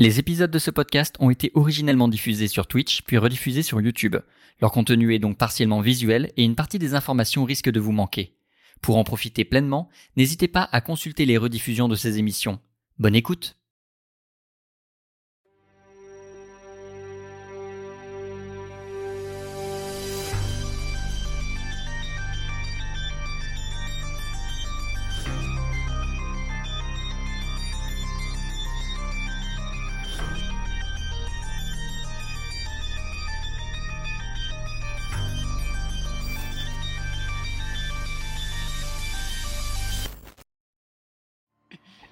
Les épisodes de ce podcast ont été originellement diffusés sur Twitch, puis rediffusés sur YouTube. Leur contenu est donc partiellement visuel et une partie des informations risque de vous manquer. Pour en profiter pleinement, n'hésitez pas à consulter les rediffusions de ces émissions. Bonne écoute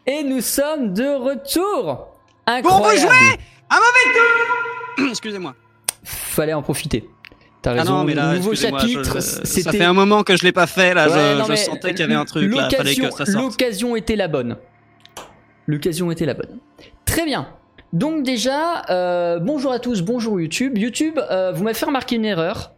Et nous sommes de retour Pour vous Incroyable jouer un mauvais tour Excusez-moi. Fallait en profiter. T'as Ah raison, non, mais là, nouveau chapitre, je- ça fait un moment que je l'ai pas fait, là. Ouais, je non, je mais sentais qu'il y avait un truc, là. Fallait que l'occasion- ça sorte. L'occasion était la bonne. L'occasion était la bonne. Très bien. Donc déjà, euh, bonjour à tous, bonjour YouTube. YouTube, euh, vous m'avez fait remarquer une erreur.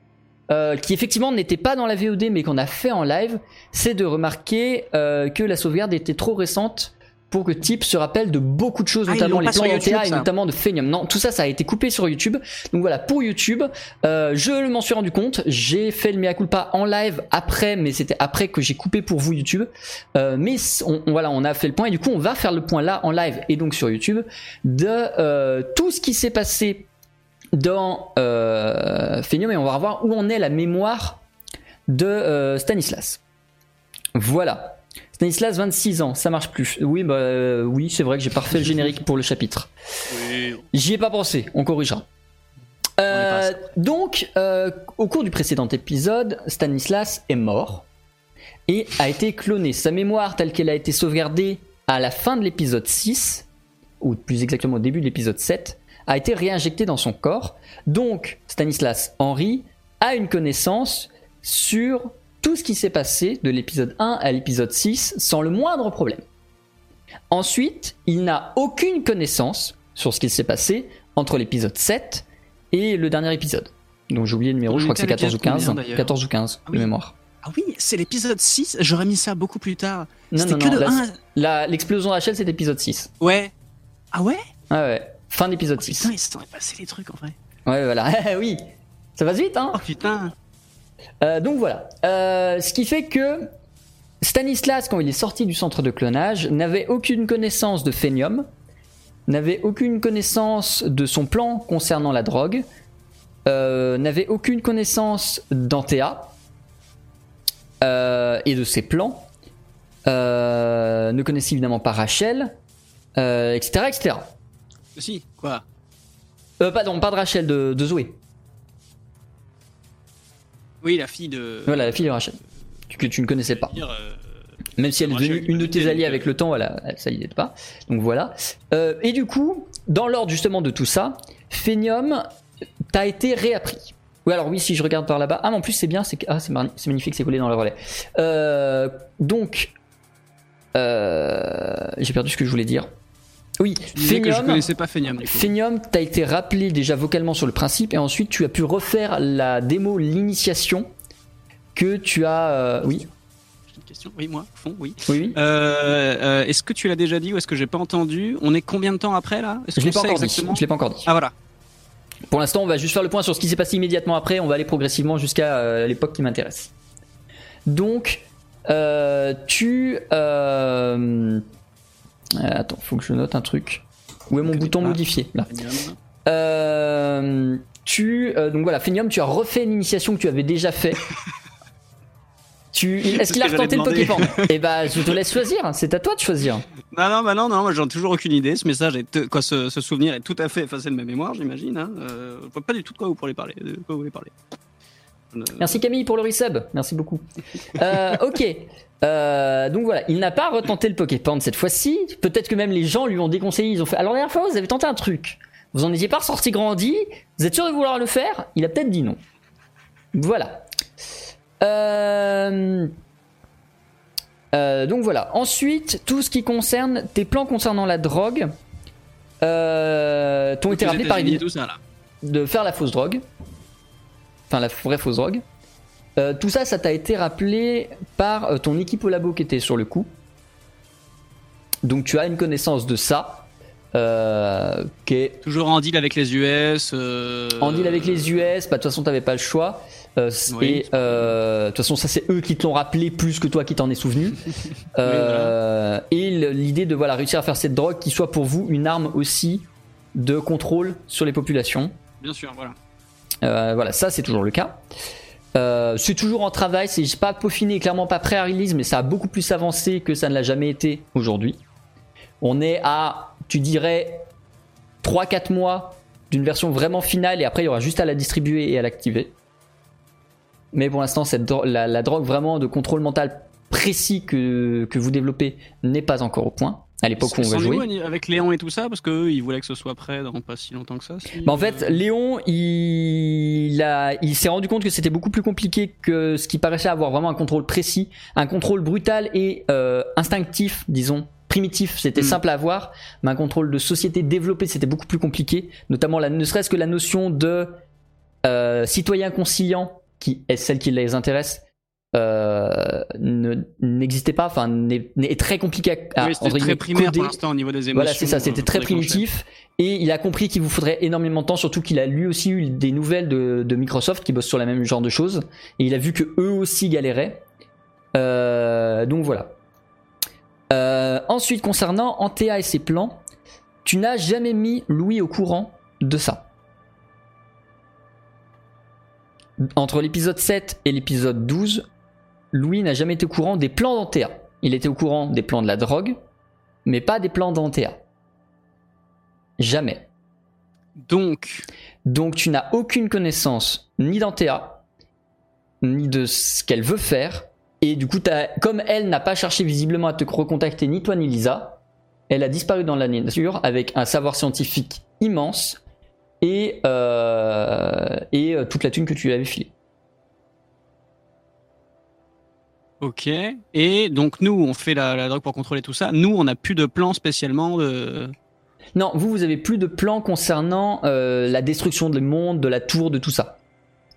euh, qui effectivement n'était pas dans la VOD mais qu'on a fait en live, c'est de remarquer euh, que la sauvegarde était trop récente pour que Type se rappelle de beaucoup de choses, Ah, notamment les plans YouTube, et ça. notamment de Phenium. Non, tout ça, ça a été coupé sur YouTube. Donc voilà, pour YouTube, euh, je m'en suis rendu compte. J'ai fait le mea culpa en live après, mais c'était après que j'ai coupé pour vous YouTube. Euh, mais on, on- voilà, on a fait le point et du coup, on va faire le point là en live et donc sur YouTube de euh, tout ce qui s'est passé dans euh, Phenium et on va voir où en est la mémoire de Stanislas. Voilà. Stanislas, 26 ans, ça marche plus. Oui, bah euh, oui, c'est vrai que j'ai pas refait le générique pour le chapitre. J'y ai pas pensé, on corrigera. Euh, donc, euh, au cours du précédent épisode, Stanislas est mort et a été cloné. Sa mémoire, telle qu'elle a été sauvegardée à la fin de l'épisode 6, ou plus exactement au début de l'épisode 7, a été réinjectée dans son corps. Donc, Stanislas Henry a une connaissance sur tout ce qui s'est passé de l'épisode 1 à l'épisode 6 sans le moindre problème. Ensuite, il n'a aucune connaissance sur ce qui s'est passé entre l'épisode 7 et le dernier épisode. Donc j'ai oublié le numéro, je crois que c'est était à 14 ou l'épisode 15. combien, d'ailleurs 14 ou 15 Ah de mémoire. Ah oui, c'est l'épisode 6. J'aurais mis ça beaucoup plus tard. Non, non, que non, de là, 1 la- L'explosion Rachel, c'est l'épisode 6. Ouais. Ah ouais? Ah ouais, fin d'épisode 6. Putain, il s'en est passé les trucs en vrai. Ouais, voilà. oui, ça va vite, hein? Oh putain. Euh, donc voilà. Euh, ce qui fait que Stanislas, quand il est sorti du centre de clonage, n'avait aucune connaissance de Phenium, n'avait aucune connaissance de son plan concernant la drogue, euh, n'avait aucune connaissance d'Antea et de ses plans, ne connaissait évidemment pas Rachel, etc., etc. Si, quoi? Pardon, pas de Rachel, de, de Zoé. Oui, la fille de. Voilà, la fille de Rachel, que tu ne connaissais pas. Dire, euh, Même si elle est devenue une de tes alliées avec le temps, voilà, ça est pas. Donc voilà. Euh, et du coup, dans l'ordre justement de tout ça, Phenium t'a été réappris. Oui, alors oui, si je regarde par là-bas. Ah, mais en plus, c'est bien, c'est ah, magnifique, c'est collé dans le relais. Euh, donc, j'ai perdu ce que je voulais dire. Oui, Tu disais que je Phenium, connaissais pas Phenium du coup. Phenium t'a été rappelé déjà vocalement sur le principe, et ensuite tu as pu refaire la démo, l'initiation que tu as. euh, oui, J'ai une question. Oui, moi, fond, oui. oui, oui. Euh, euh, est-ce que tu l'as déjà dit ou est-ce que j'ai pas entendu? On est combien de temps après là? Je l'ai pas dit. Je l'ai pas encore dit. Ah voilà. Pour l'instant, on va juste faire le point sur ce qui s'est passé immédiatement après. On va aller progressivement jusqu'à l'époque qui m'intéresse. Donc, tu. Euh, attends, faut que je note un truc. Où est mon bouton pas. modifié Là. Euh, tu. euh, donc voilà, Phenium, tu as refait une initiation que tu avais déjà fait. Tu, est-ce qu'il a retenté le Pokémon? Eh bah, je te laisse choisir. C'est à toi de choisir. Non, non, bah non, non, moi j'en ai toujours aucune idée. Ce message, est quoi, ce, ce souvenir est tout à fait effacé de ma mémoire, j'imagine. Hein. Euh, je vois pas du tout de quoi vous pourrez parler. De quoi vous voulez parler. Merci Camille pour le resub, merci beaucoup. Euh, ok, Euh, donc voilà, il n'a pas retenté le Poképan cette fois-ci. Peut-être que même les gens lui ont déconseillé, ils ont fait. Alors la dernière fois, vous avez tenté un truc. Vous en étiez pas ressorti grandi. Vous êtes sûr de vouloir le faire? Il a peut-être dit non. Voilà. Euh, euh, donc voilà. Ensuite, tout ce qui concerne tes plans concernant la drogue t'ont été rappelés par là. de faire la fausse drogue. Enfin, la vraie fausse drogue. Euh, tout ça, ça t'a été rappelé par euh, ton équipe au labo qui était sur le coup. Donc tu as une connaissance de ça. euh, qui est Toujours en deal avec les US. euh, en deal avec les US. Bah, de toute façon, t'avais pas le choix. Oui, et de toute façon, ça c'est eux qui te l'ont rappelé plus que toi qui t'en es souvenu. Et l'idée de voilà réussir à faire cette drogue qui soit pour vous une arme aussi de contrôle sur les populations. Bien sûr, voilà. Euh, voilà, ça c'est toujours le cas. Euh, c'est toujours en travail, c'est pas peaufiné, clairement pas prêt à release, mais ça a beaucoup plus avancé que ça ne l'a jamais été aujourd'hui. On est à, tu dirais, 3-4 mois d'une version vraiment finale et après il y aura juste à la distribuer et à l'activer. Mais pour l'instant, cette la, drogue vraiment de contrôle mental précis que vous développez n'est pas encore au point à l'époque où on va jouer. avec Léon et tout ça, parce qu'eux, ils voulaient que ce soit prêt dans pas si longtemps que ça. si- Bah en fait, Léon, il, a- il s'est rendu compte que c'était beaucoup plus compliqué que ce qui paraissait avoir vraiment un contrôle précis, un contrôle brutal et euh, instinctif, disons. Primitif, c'était Mm. simple à avoir, mais un contrôle de société développé, c'était beaucoup plus compliqué. Notamment, la, ne serait-ce que la notion de euh, citoyen conciliant, qui est celle qui les intéresse, euh, ne- n'existait pas, enfin, n'est est très compliqué à, oui, très primaire coder. pour l'instant au niveau des émotions. Voilà, c'est ça, c'était euh, très primitif. Et il a compris qu'il vous faudrait énormément de temps, surtout qu'il a lui aussi eu des nouvelles de, de Microsoft qui bossent sur la même genre de choses. Et il a vu que eux aussi galéraient. Euh, donc voilà. Euh, ensuite, concernant Antea et ses plans, tu n'as jamais mis Louis au courant de ça. Entre l'épisode 7 et l'épisode 12, Louis n'a jamais été au courant des plans d'Antea. Il était au courant des plans de la drogue, mais pas des plans d'Antea. Jamais. Donc, Donc tu n'as aucune connaissance ni d'Antea, ni de ce qu'elle veut faire. Et du coup, comme elle n'a pas cherché visiblement à te recontacter, ni toi ni Lisa, elle a disparu dans la nature avec un savoir scientifique immense et, euh, et euh, toute la thune que tu lui avais filée. Ok. Et donc, nous, on fait la, la drogue pour contrôler tout ça. Nous, on n'a plus de plan spécialement de. Non, vous, vous avez plus de plans concernant euh, la destruction du monde, de la tour, de tout ça.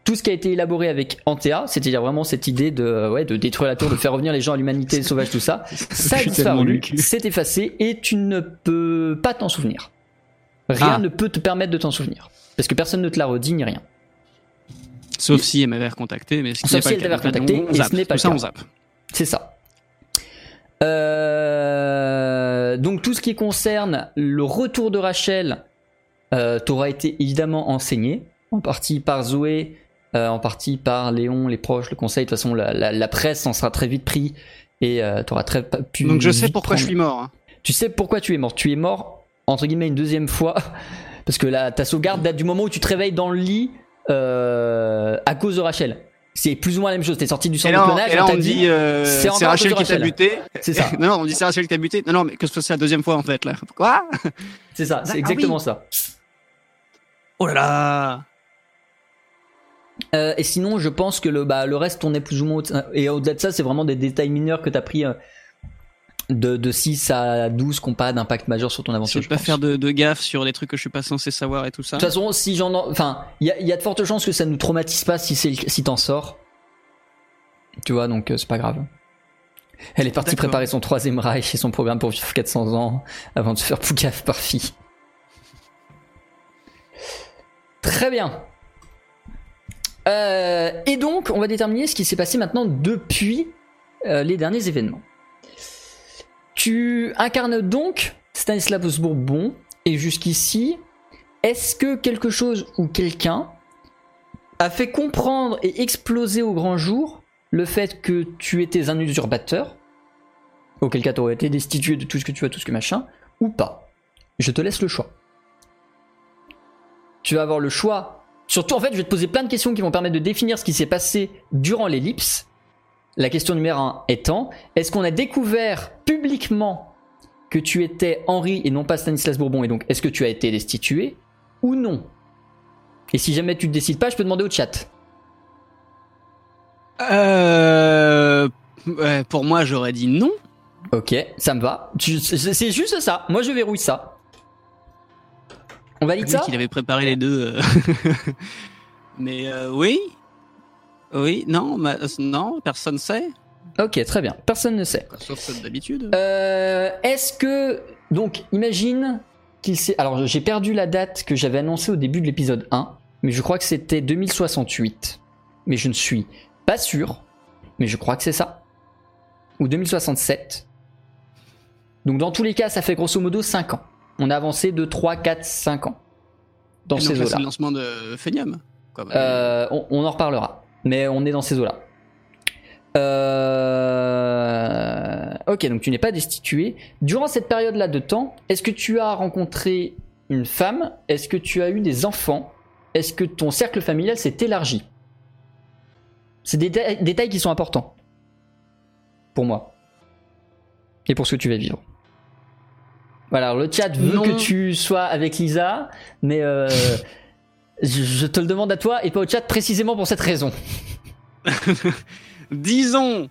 Tout ce qui a été élaboré avec Antea, c'est-à-dire vraiment cette idée de, euh, ouais, de détruire la tour, de faire revenir les gens à l'humanité sauvage, tout ça, ça a disparu, c'est effacé et tu ne peux pas t'en souvenir. Rien Ah. ne peut te permettre de t'en souvenir. Parce que personne ne te l'a redit ni rien. Sauf si elle m'avait recontacté, mais ce Sauf n'est pas si le elle cas. t'avait recontacté, on et ce n'est pas Tout le ça, cas. on zappe. C'est ça. Euh, donc tout ce qui concerne le retour de Rachel euh, t'aura été évidemment enseigné, en partie par Zoé, euh, en partie par Léon, les proches, le conseil. De toute façon, la, la- la presse en sera très vite pris et euh, t'auras très pu. Donc, je sais pourquoi je suis mort. hein. Tu sais pourquoi tu es mort. Tu es mort entre guillemets une deuxième fois parce que la, ta sauvegarde date du moment où tu te réveilles dans le lit euh, à cause de Rachel. C'est plus ou moins la même chose. T'es sorti du centre de on, clonage. et là, on on dit, dit, euh, c'est Rachel qui t'a buté. c'est ça. non, non, on dit c'est Rachel qui t'a buté. Non, non, mais que ce soit la deuxième fois en fait là. Quoi? C'est ça, Ah c'est oui. exactement ça. Oh là là Euh, et sinon, je pense que le, bah, le reste tournait plus ou moins. Et au-delà de ça, c'est vraiment des détails mineurs que t'as pris euh, de, de 6 à 12 qui n'ont pas d'impact majeur sur ton Je aventure. vais je pas pense. faire de, de gaffe sur des trucs que je suis pas censé savoir et tout ça. De toute façon, si j'en. en- Enfin, il y a, y a de fortes chances que ça nous traumatise pas si, c'est si t'en sors. Tu vois, donc euh, c'est pas grave. Elle est partie préparer son troisième Reich et son programme pour vivre 400 ans avant de se faire poucave par fille. Très bien. Euh, et donc, on va déterminer ce qui s'est passé maintenant depuis euh, les derniers événements. Tu incarnes donc Stanislas Bourbon, et jusqu'ici, est-ce que quelque chose ou quelqu'un a fait comprendre et exploser au grand jour le fait que tu étais un usurpateur, auquel cas tu aurais été destitué de tout ce que tu as, tout ce que machin, ou pas? Je te laisse le choix. Tu vas avoir le choix. Surtout, en fait, je vais te poser plein de questions qui vont permettre de définir ce qui s'est passé durant l'ellipse. La question numéro 1 étant, est-ce qu'on a découvert publiquement que tu étais Henri et non pas Stanislas Bourbon, et donc est-ce que tu as été destitué ou non? Et si jamais tu ne décides pas, je peux demander au chat. Euh, pour moi, j'aurais dit non. Ok, ça me va. C'est juste ça. Moi, je verrouille ça. On valide ça? qu'il avait préparé les deux. euh. Mais euh, oui, oui, non, ma- non, personne sait. Ok, très bien. Personne ne sait. Sauf ceux d'habitude. Euh, Est-ce que donc imagine qu'il s'est. Alors j'ai perdu la date que j'avais annoncée au début de l'épisode 1, mais je crois que c'était 2068. Mais je ne suis pas sûr, mais je crois que c'est ça. Ou 2067. Donc dans tous les cas, ça fait grosso modo 5 ans. On a avancé de 3, 4, 5 ans. Dans Et ces eaux-là. c'est le lancement de Phenium. Euh, on, on en reparlera. Mais on est dans ces eaux-là. Euh, Ok, donc tu n'es pas destitué. Durant cette période-là de temps, est-ce que tu as rencontré une femme? Est-ce que tu as eu des enfants? Est-ce que ton cercle familial s'est élargi? C'est des déta- détails qui sont importants. Pour moi. Et pour ce que tu vas vivre. Voilà, alors le chat veut Non. que tu sois avec Lisa, mais euh, je, je te le demande à toi et pas au chat précisément pour cette raison. Disons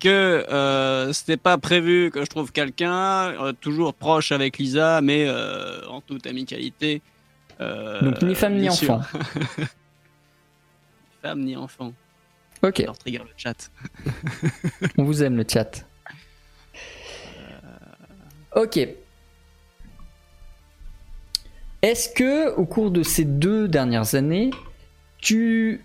que euh, c'était pas prévu que je trouve quelqu'un, euh, toujours proche avec Lisa, mais euh, en toute amicalité. Euh, Donc ni femme ni sûr. enfant. Femme ni enfant. Ok, Alors trigger le chat. on vous aime le chat. Ok. Est-ce que au cours de ces deux dernières années, tu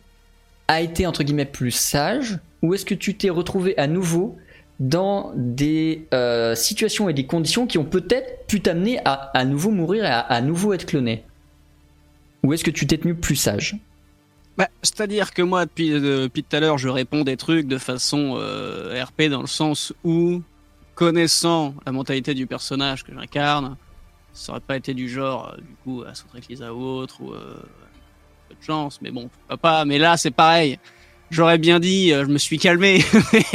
as été entre guillemets plus sage ou est-ce que tu t'es retrouvé à nouveau dans des euh, situations et des conditions qui ont peut-être pu t'amener à nouveau mourir et à, à nouveau être cloné? Ou est-ce que tu t'es tenu plus sage? Bah, C'est-à-dire que moi, depuis, euh, depuis tout à l'heure, je réponds des trucs de façon euh, RP dans le sens où, connaissant la mentalité du personnage que j'incarne, ça aurait pas été du genre, euh, du coup, à sauter avec Lisa ou autre, ou euh, peu de chance, mais bon, pas. Mais là, c'est pareil. J'aurais bien dit, euh, je me suis calmé,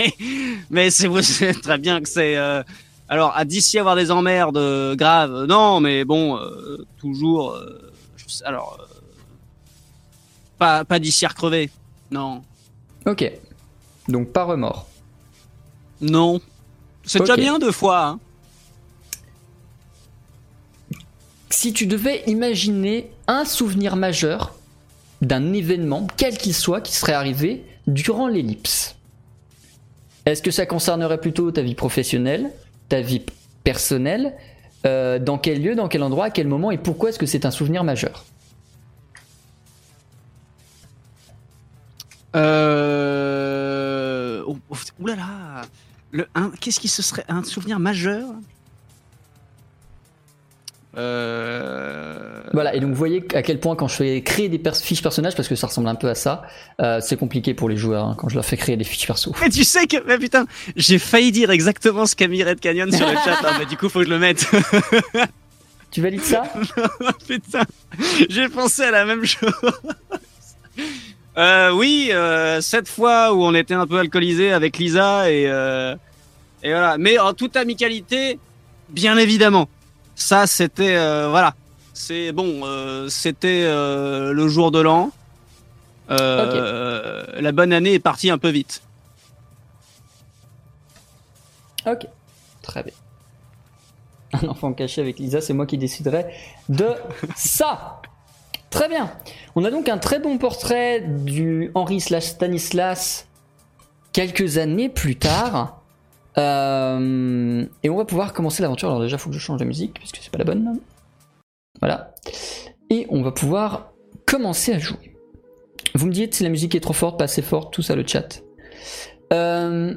mais c'est très bien que c'est. euh, alors, à d'ici avoir des emmerdes graves, non, mais bon, toujours. je alors, pas, pas d'ici à crever. Non. Ok. Donc pas remords. Non. C'est Ok. déjà bien deux fois. hein. Si tu devais imaginer un souvenir majeur d'un événement, quel qu'il soit, qui serait arrivé durant l'ellipse, est-ce que ça concernerait plutôt ta vie professionnelle, ta vie personnelle euh, Dans quel lieu, dans quel endroit, à quel moment et pourquoi est-ce que c'est un souvenir majeur? Euh... Oulala. Le, un, qu'est-ce qui se serait un souvenir majeur? Euh... Voilà, et donc vous voyez à quel point quand je fais créer des pers- fiches personnages, parce que ça ressemble un peu à ça, euh, c'est compliqué pour les joueurs hein, quand je leur fais créer des fiches perso. Mais tu sais que, mais putain, j'ai failli dire exactement ce qu'a mis Red Canyon sur le chat, hein, mais du coup faut que je le mette. Tu valides ça? Putain, j'ai pensé à la même chose. Euh, oui, euh, cette fois où on était un peu alcoolisé avec Lisa et euh, et voilà, mais en toute amicalité, bien évidemment. Ça, c'était euh, voilà, c'est bon, euh, c'était euh, le jour de l'an. Euh, La bonne année est partie un peu vite. Ok, très bien. Un enfant caché avec Lisa, c'est moi qui déciderai de ça. Très bien. On a donc un très bon portrait du Henri slash Stanislas quelques années plus tard. Euh, et on va pouvoir commencer l'aventure. Alors déjà, il faut que je change la musique puisque c'est pas la bonne. Voilà. Et on va pouvoir commencer à jouer. Vous me dites si la musique est trop forte, pas assez forte, tout ça le chat. Euh,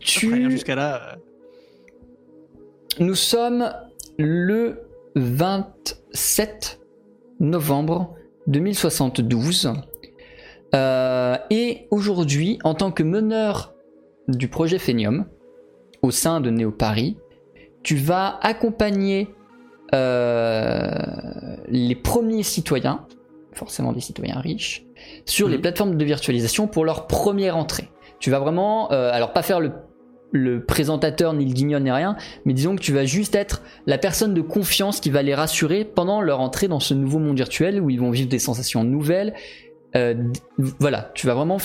tu... Jusqu'à là. euh, Nous sommes le 27 novembre 2072. Euh, et aujourd'hui, en tant que meneur du projet Phenium, au sein de Néo Paris, tu vas accompagner euh, les premiers citoyens, forcément des citoyens riches, sur les Mhm. plateformes de virtualisation pour leur première entrée. Tu vas vraiment, euh, alors pas faire le, le présentateur ni le guignol ni rien, mais disons que tu vas juste être la personne de confiance qui va les rassurer pendant leur entrée dans ce nouveau monde virtuel où ils vont vivre des sensations nouvelles. Euh, voilà, tu vas vraiment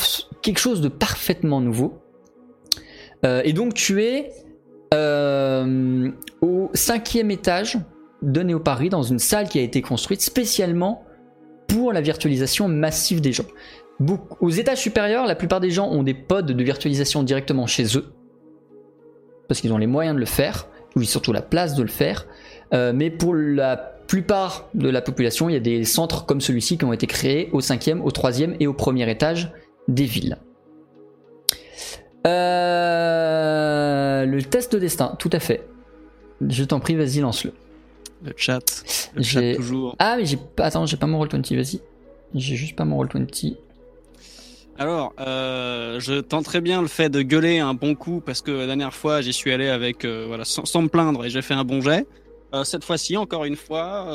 quelque chose de parfaitement nouveau. Euh, et donc tu es euh, au cinquième étage de Néo Paris dans une salle qui a été construite spécialement pour la virtualisation massive des gens. Aux étages supérieurs, la plupart des gens ont des pods de virtualisation directement chez eux parce qu'ils ont les moyens de le faire, ou surtout la place de le faire. Euh, mais pour la plupart de la population, il y a des centres comme celui-ci qui ont été créés au cinquième, au troisième et au premier étage des villes. Euh, le test de destin, tout à fait. Je t'en prie, vas-y, lance-le. Le chat. Le chat toujours. Ah, mais j'ai pas. Attends, j'ai pas mon Roll20, vas-y. J'ai juste pas mon Roll20. Alors, euh, je tenterai bien le fait de gueuler un bon coup parce que la dernière fois j'y suis allé avec euh, voilà sans, sans me plaindre et j'ai fait un bon jet. Euh, cette fois-ci, encore une fois,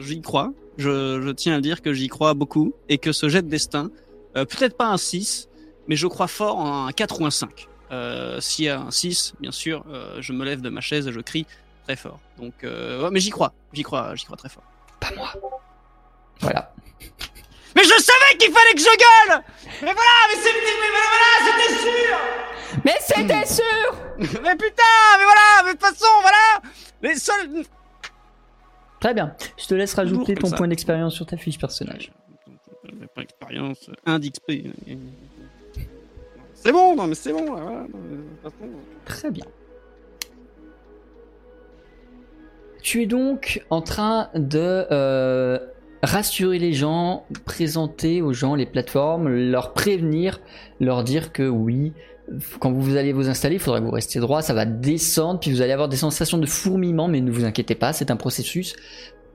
j'y crois. Je, je tiens à dire que j'y crois beaucoup et que ce jet de destin, peut-être pas un 6, mais je crois fort en un 4 ou un 5. Euh, S'il y a un 6, bien sûr, euh, je me lève de ma chaise et je crie très fort. Donc, euh, ouais, mais j'y crois, j'y crois, j'y crois très fort. Pas moi. Voilà. Mais je savais qu'il fallait que je gueule Mais voilà, mais c'est mais voilà, c'était sûr Mais c'était sûr Mais putain, mais voilà, mais de toute façon, voilà Les seuls... Très bien. Je te laisse rajouter ton ça. point d'expérience sur ta fiche personnage. Pas d'expérience, 1 d'XP. C'est bon, non mais c'est bon, là, voilà. façon, Très bien. Tu es donc en train de euh, rassurer les gens, présenter aux gens les plateformes, leur prévenir, leur dire que oui, quand vous allez vous installer, il faudra que vous restiez droit, ça va descendre, puis vous allez avoir des sensations de fourmillement, mais ne vous inquiétez pas, c'est un processus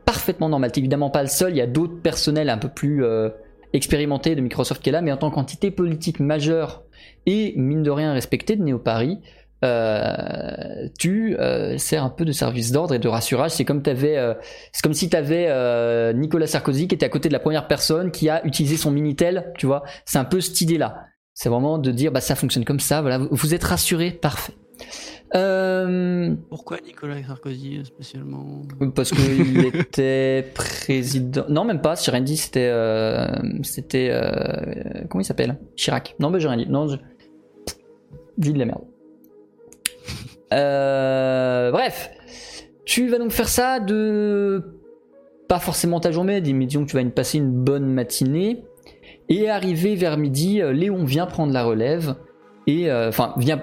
parfaitement normal. T'es évidemment pas le seul, il y a d'autres personnels un peu plus euh, expérimentés de Microsoft qui est là, mais en tant qu'entité politique majeure et mine de rien respectée de Néo-Paris, euh, tu euh, sers un peu de service d'ordre et de rassurage. C'est comme euh, si tu avais Nicolas Sarkozy qui était à côté de la première personne qui a utilisé son minitel. Tu vois, c'est un peu cette idée-là. C'est vraiment de dire bah ça fonctionne comme ça. Voilà, vous êtes rassuré, parfait. Euh, Pourquoi Nicolas Sarkozy spécialement parce qu'il était président. Non, même pas. J'ai rien dit. C'était, euh, c'était, euh, comment il s'appelle? Chirac. Non, bah j'ai rien dit. Non, je... dis de la merde. Euh, bref, tu vas donc faire ça de pas forcément ta journée, mais disons que tu vas y passer une bonne matinée. Et arrivé vers midi, euh, Léon vient prendre la relève et euh, enfin vient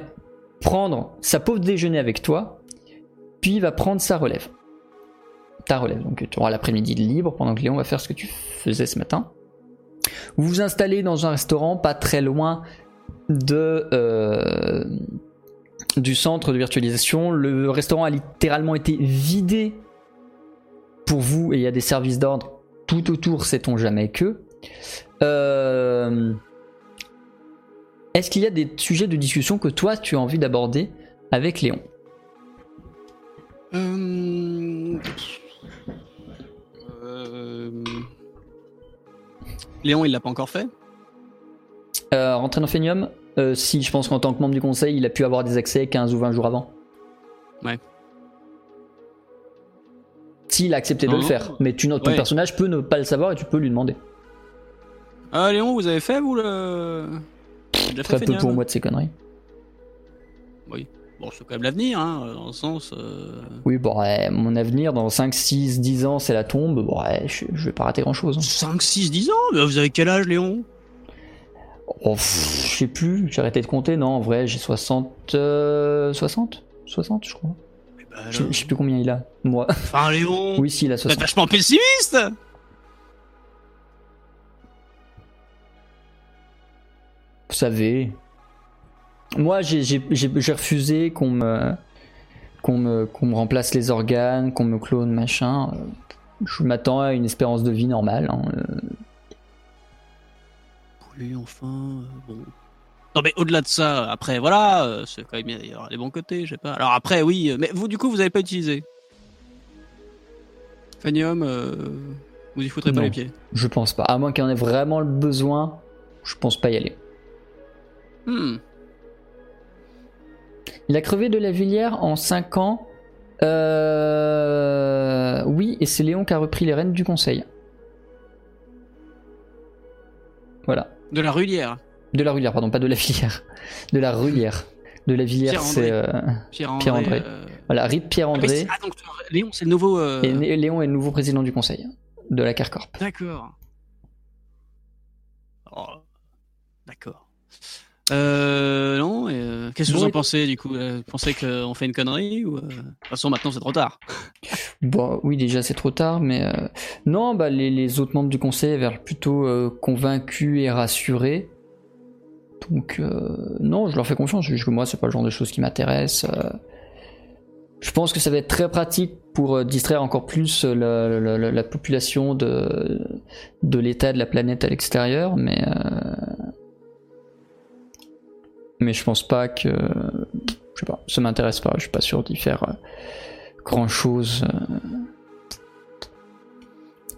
prendre sa pause déjeuner avec toi, puis il va prendre sa relève. Ta relève, donc tu auras l'après-midi libre pendant que Léon va faire ce que tu faisais ce matin. Vous vous installez dans un restaurant pas très loin de euh, du centre de virtualisation. Le restaurant a littéralement été vidé pour vous et il y a des services d'ordre tout autour, sait-on jamais que. Euh, Est-ce qu'il y a des sujets de discussion que toi tu as envie d'aborder avec Léon? Euh... euh, Léon, il l'a pas encore fait? Euh, Rentrer dans Phenium Euh, Si, je pense qu'en tant que membre du conseil, il a pu avoir des accès 15 ou 20 jours avant. Ouais. S'il a accepté de le non. faire, mais tu, ton Ouais. personnage peut ne pas le savoir et tu peux lui demander. Ah, Léon, vous avez fait, vous, le... Déjà Très peu pour moi de ces conneries. Bon, c'est quand même l'avenir, hein, dans le sens... euh, Oui, bon, ouais, mon avenir dans 5, 6, 10 ans, c'est la tombe. Bon, ouais, je, je vais pas rater grand chose. 5, 6, 10 ans? Mais Vous avez quel âge, Léon? Oh, pff, je sais plus, j'ai arrêté de compter. Non, en vrai, j'ai 60. euh, 60 60, je crois. Eh ben, Je, sais plus combien il a. Moi. Enfin, Léon Oui, si, il a Vous êtes 60. vachement pessimiste Vous savez. Moi, j'ai- refusé qu'on me, qu'on me, qu'on me remplace les organes, qu'on me clone, machin. Je m'attends à une espérance de vie normale. hein. Oui, enfin, euh, bon... Non mais au-delà de ça, après voilà, euh, c'est quand même il y aura des bons côtés, je sais pas. Alors après oui, euh, mais vous du coup vous avez pas utilisé. Fanium, euh, vous y foutrez pas les pieds. Je pense pas. À moins qu'il y en ait vraiment le besoin, je pense pas y aller. Hmm. Il a crevé de la Villière en 5 ans. Euh... Oui, et c'est Léon qui a repris les rênes du conseil. Voilà. De la Rulière. De la Rulière, pardon, pas de la Villière. De la Rulière. De la Villière, c'est. euh, Pierre-André. Pierre-André. euh, Voilà, Rip ah Pierre-André. c'est- Ah donc Léon c'est le nouveau. Et Léon est le nouveau président du conseil de la Carcorp. D'accord. Oh, D'accord. Euh, non, euh, qu'est-ce que vous en pensez du coup euh, Vous pensez qu'on fait une connerie ou euh, De toute façon, maintenant c'est trop tard. Bon, oui, déjà c'est trop tard, mais non, bah, les, les autres membres du conseil avaient plutôt convaincus et rassurés. Donc, non, je leur fais confiance. Juste que moi, c'est pas le genre de choses qui m'intéressent. euh. je pense que ça va être très pratique pour distraire encore plus la, la- la- la population de, de l'état de la planète à l'extérieur, mais. Euh, mais je pense pas que. Je sais pas, ça m'intéresse pas. Je suis pas sûr d'y faire euh, grand chose.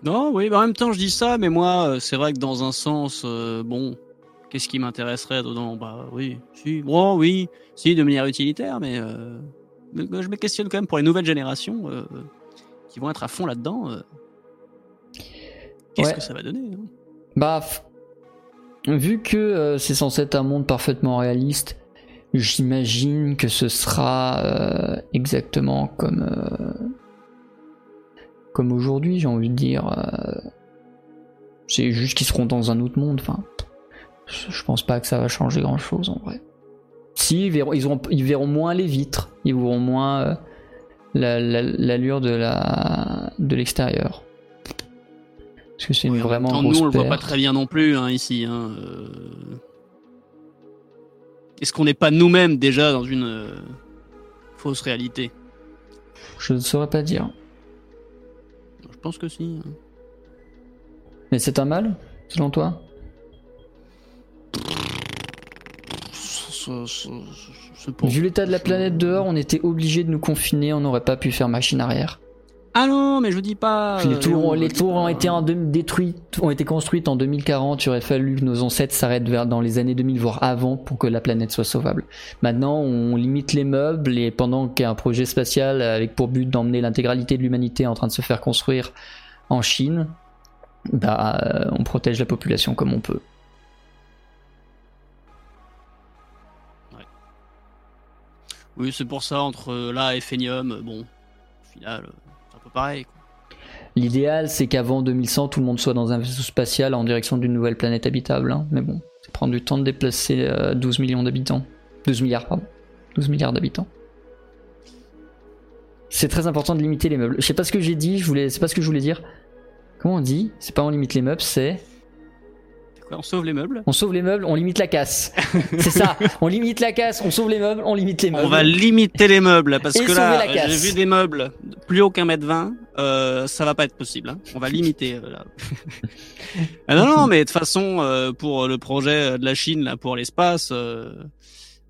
Non, oui, bah en même temps, je dis ça, mais moi, euh, c'est vrai que dans un sens, euh, bon, qu'est-ce qui m'intéresserait dedans? Bah oui, si, bon, oui, si, de manière utilitaire, mais, euh, je me questionne quand même pour les nouvelles générations euh, qui vont être à fond là-dedans. euh, Qu'est-ce Ouais. que ça va donner hein? Bah, vu que euh, c'est censé être un monde parfaitement réaliste, j'imagine que ce sera euh, exactement comme euh, comme aujourd'hui, j'ai envie de dire. c'est juste qu'ils seront dans un autre monde. Enfin, je pense pas que ça va changer grand chose en vrai. Si, ils verront, ils, verront moins les vitres, ils verront moins la- la- l'allure la de l'extérieur. Parce que c'est en vraiment nous, on le voit pas très bien non plus hein, ici. hein, euh. Est-ce qu'on n'est pas nous-mêmes déjà dans une euh, fausse réalité Je ne saurais pas dire. Je pense que si. hein. Mais c'est un mal, selon toi Vu l'état de la planète dehors, on était obligé de nous confiner, on n'aurait pas pu faire machine arrière. Ah non, mais je dis pas. les euh, tours, les tours ont été en deux- détruites, ont été construites en 2040. Il aurait fallu que nos ancêtres s'arrêtent vers dans les années 2000 voire avant pour que la planète soit sauvable. Maintenant, on limite les meubles et pendant qu'un projet spatial avec pour but d'emmener l'intégralité de l'humanité en train de se faire construire en Chine, bah, euh, on protège la population comme on peut. Oui, c'est pour ça, entre euh, là et Phénium, euh, bon, au final, euh, L'idéal, c'est qu'avant 2100, tout le monde soit dans un vaisseau spatial en direction d'une nouvelle planète habitable. hein. Mais bon, ça prend du temps de déplacer euh, 12 millions d'habitants. 12 milliards, pardon. 12 milliards d'habitants. C'est très important de limiter les meubles. Je sais pas ce que j'ai dit, je voulais, c'est pas ce que je voulais dire. Comment on dit? C'est pas on limite les meubles, c'est on sauve les meubles on sauve les meubles, on limite la casse. c'est ça, on limite la casse, on sauve les meubles, on limite les meubles. On va limiter les meubles, parce Et que là, j'ai vu des meubles plus haut qu'un mètre vingt, euh, ça va pas être possible. hein. On va limiter. euh, là. Ah non, non, mais de toute façon, euh, pour le projet de la Chine, là, pour l'espace, euh,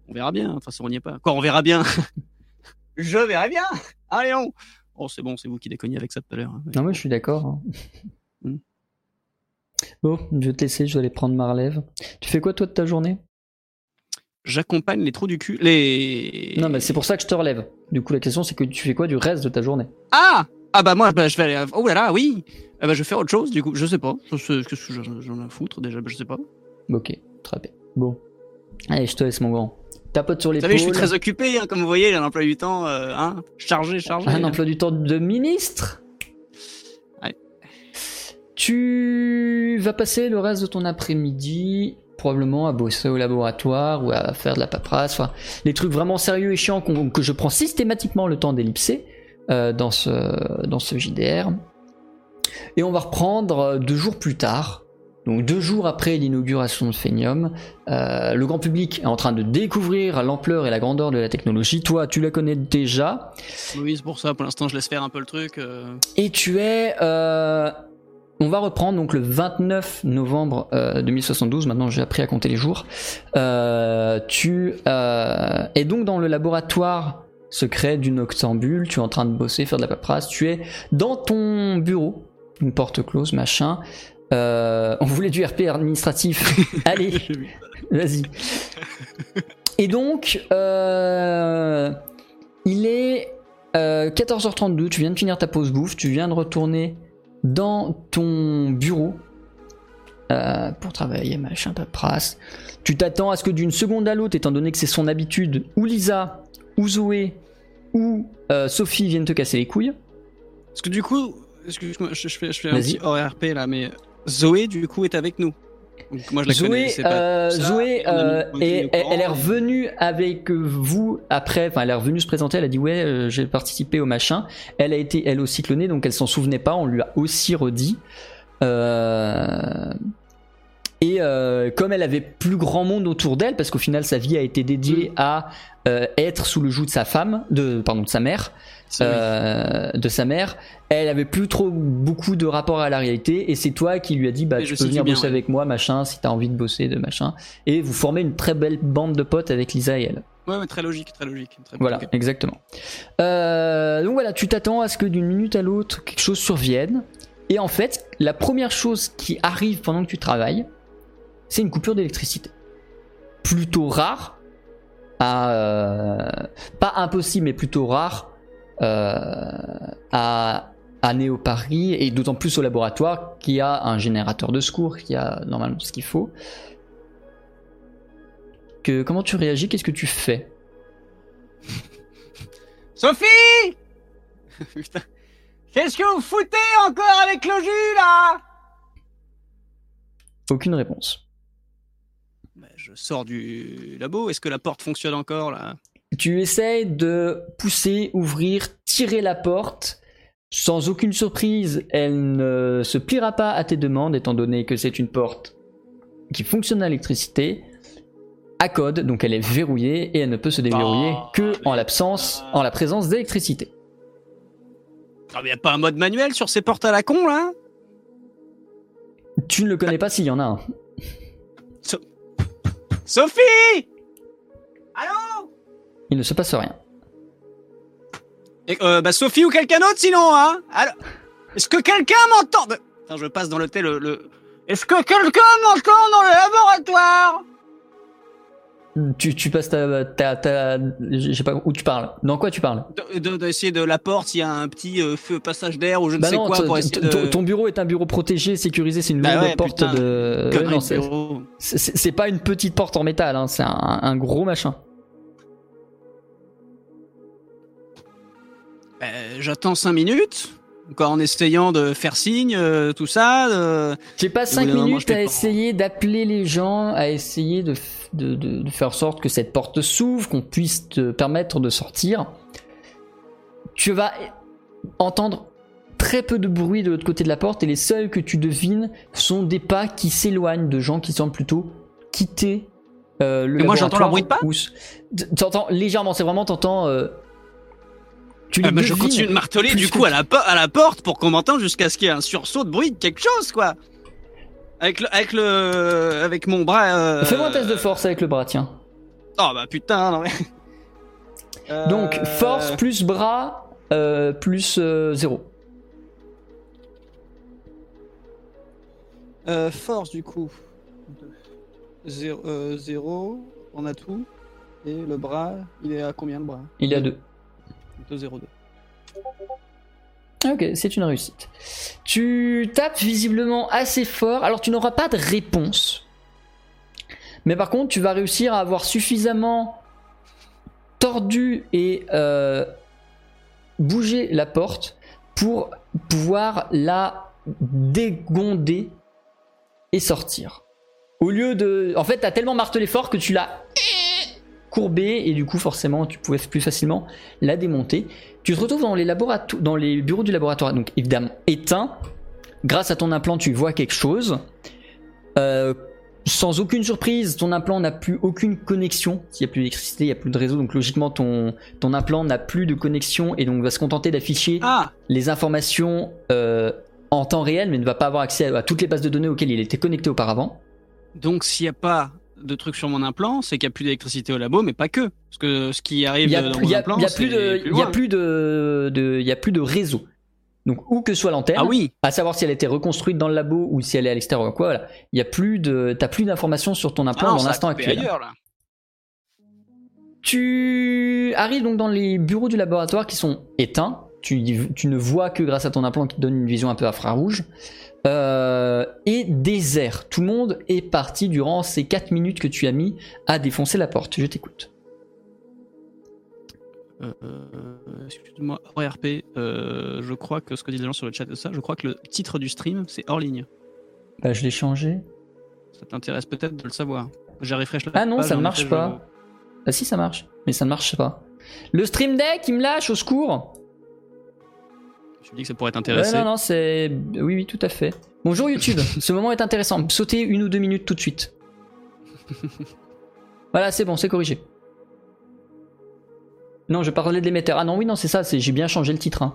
on verra bien. De toute façon, on n'y est pas. Quoi, on verra bien? Je verrai bien Allez, on Oh, c'est bon, c'est vous qui déconniez avec ça tout à l'heure. hein. Non, moi je suis d'accord. hein. Bon, je vais te laisser, je dois aller prendre ma relève. Tu fais quoi toi de ta journée? J'accompagne les trous du cul. Les. Non, mais c'est pour ça que je te relève. Du coup, la question, c'est que tu fais quoi du reste de ta journée? Ah Ah bah moi, bah, je vais aller. Oh là là, oui Ah bah, je vais faire autre chose, du coup. Je sais pas. Qu'est-ce que j'en ai à foutre déjà Je sais pas. Ok, très bien. Bon. Allez, je te laisse, mon grand. Tapote sur Vous l'épaule. savez, je suis très occupé, hein, comme vous voyez, j'ai un emploi du temps euh, hein, chargé, chargé. Un emploi du temps de ministre? Tu vas passer le reste de ton après-midi probablement à bosser au laboratoire ou à faire de la paperasse, enfin, les trucs vraiment sérieux et chiants que je prends systématiquement le temps d'ellipser euh, dans, ce, dans ce JDR. Et on va reprendre euh, deux jours plus tard, donc deux jours après l'inauguration de Phenium. Euh, le grand public est en train de découvrir l'ampleur et la grandeur de la technologie. Toi, tu la connais déjà. Oui, c'est pour ça, pour l'instant, je laisse faire un peu le truc. euh. Et tu es. euh, on va reprendre donc le 29 novembre euh, 2072. Maintenant, j'ai appris à compter les jours. Euh, tu euh, es donc dans le laboratoire secret du Noctambule. Tu es en train de bosser, faire de la paperasse. Tu es dans ton bureau, une porte close, machin. Euh, on voulait du RP administratif. Allez, vas-y. Et donc, euh, il est euh, 14h32, tu viens de finir ta pause bouffe, tu viens de retourner dans ton bureau euh, pour travailler, machin, paperasse. Tu t'attends à ce que d'une seconde à l'autre, étant donné que c'est son habitude, ou Lisa, ou Zoé, ou euh, Sophie viennent te casser les couilles. Parce que du coup, excuse-moi, je, je fais, je fais un Vas-y. petit hors RP là, mais Zoé, du coup, est avec nous. Donc, moi, je la Zoé, pas. euh, ça, Zoé, euh, et- elle, est revenue avec vous après, enfin elle est revenue se présenter, elle a dit ouais euh, j'ai participé au machin. Elle a été elle aussi clonée donc elle s'en souvenait pas, on lui a aussi redit. Euh, Et euh, comme elle avait plus grand monde autour d'elle, parce qu'au final sa vie a été dédiée à euh, être sous le joug de sa femme, de pardon de sa mère, euh, de sa mère, elle avait plus trop beaucoup de rapport à la réalité et c'est toi qui lui a dit bah Mais tu je peux venir bien, bosser ouais. avec moi machin si t'as envie de bosser de machin et vous formez une très belle bande de potes avec Lisa et elle. Ouais, très logique, très logique. Très Voilà, exactement. Euh, donc voilà, tu t'attends à ce que d'une minute à l'autre quelque chose survienne et en fait la première chose qui arrive pendant que tu travailles c'est une coupure d'électricité. Plutôt rare, à, euh, pas impossible mais plutôt rare à, à Néo Paris et d'autant plus au laboratoire qui a un générateur de secours, qui a normalement ce qu'il faut. Que, comment tu réagis? Qu'est-ce que tu fais? Sophie Putain. Qu'est-ce que vous foutez encore avec le jus là? Aucune réponse. Bah, Je sors du labo. Est-ce que la porte fonctionne encore là? Tu essayes de pousser, ouvrir, tirer la porte. Sans aucune surprise, elle ne se pliera pas à tes demandes, étant donné que c'est une porte qui fonctionne à l'électricité, à code, donc elle est verrouillée et elle ne peut se déverrouiller Oh, que en l'absence, en la présence d'électricité. Ah, mais y a pas un mode manuel sur ces portes à la con là? Tu ne le connais pas s'il y en a un. Sophie Allô? Il ne se passe rien. Et, euh, Bah Sophie ou quelqu'un d'autre sinon, hein Allô Est-ce que quelqu'un m'entend Attends, je passe dans le thé le... le- Est-ce que quelqu'un m'entend dans le laboratoire? Tu, tu passes ta, ta, ta- je sais pas où tu parles. Dans quoi tu parles? De- de- D'essayer de, la porte, s'il y a un petit euh, feu passage d'air ou je ne Bah sais non, quoi pour essayer ton- de... ton bureau est un bureau protégé, sécurisé, c'est une Bah ouais, porte putain, de. Ouais, non, de c'est- c'est c'est pas une petite porte en métal, hein, c'est un, un gros machin. J'attends 5 minutes, quoi, en essayant de faire signe, euh, tout ça. euh, J'ai pas bout 5 d'un moment, minutes à essayer d'appeler les gens, à essayer de, f- de, de- de faire en sorte que cette porte s'ouvre, qu'on puisse te permettre de sortir. Tu vas entendre très peu de bruit de l'autre côté de la porte et les seuls que tu devines sont des pas qui s'éloignent de gens qui semblent plutôt quitter euh, le Et moi, j'entends laboratoire bruit de pas T'entends légèrement, c'est vraiment t'entends. Euh, tu Ah bah, je continue de marteler du coup à la, à la porte pour qu'on m'entende jusqu'à ce qu'il y ait un sursaut de bruit, de quelque chose quoi. Avec le, avec le, avec mon bras. euh, Fais-moi un test de force avec le bras, tiens. Oh bah putain, non mais. Euh, Donc force plus bras euh, plus 0. euh, force du coup. 0, on a tout. Et le bras, il est à combien le bras? Il est à 2. 2-0-2. Ok, c'est une réussite. Tu tapes visiblement assez fort. Alors tu n'auras pas de réponse. Mais par contre, tu vas réussir à avoir suffisamment tordu et euh, bougé la porte pour pouvoir la dégonder et sortir. Au lieu de... En fait, t'as tellement martelé fort que tu l'as courbé et du coup forcément tu pouvais plus facilement la démonter. Tu te retrouves dans les, dans les bureaux du laboratoire, donc évidemment éteint. Grâce à ton implant, tu vois quelque chose. Euh, sans aucune surprise, ton implant n'a plus aucune connexion. S'il n'y a plus d'électricité, il n'y a plus de réseau, donc logiquement ton, ton implant n'a plus de connexion et donc va se contenter d'afficher Ah les informations euh, en temps réel, mais ne va pas avoir accès à, à toutes les bases de données auxquelles il était connecté auparavant. Donc s'il n'y a pas de truc sur mon implant, c'est qu'il n'y a plus d'électricité au labo, mais pas que. Parce que ce qui arrive a, dans mon implant, il y a c'est plus de, il y a plus de, de- il y a plus de réseau. Donc où que soit l'antenne, Ah oui à savoir si elle a été reconstruite dans le labo ou si elle est à l'extérieur ou quoi, voilà. Il y a plus de, t'as plus d'informations sur ton ah implant non, dans l'instant actuel. ailleurs, là. Tu arrives donc dans les bureaux du laboratoire qui sont éteints. Tu ne vois que grâce à ton implant qui te donne une vision un peu infrarouge. Euh, et désert. Tout le monde est parti durant ces 4 minutes que tu as mis à défoncer la porte. Je t'écoute. Euh, Excuse-moi, hors RP, euh, je crois que ce que disent les gens sur le chat de ça, je crois que le titre du stream, c'est hors ligne. Bah, je l'ai changé. Ça t'intéresse peut-être de le savoir. Refresh la Ah non, page, ça ne marche pas. Ah si, ça marche. Mais ça ne marche pas. Le Stream Deck, il me lâche, au secours Je dis que ça pourrait Ouais, t'intéresser. non, non, c'est. Oui, oui, tout à fait. Bonjour YouTube, ce moment est intéressant. Sautez une ou deux minutes tout de suite. voilà, c'est bon, c'est corrigé. Non, je parlais de l'émetteur. Ah non, oui, non, c'est ça, j'ai bien changé le titre. hein.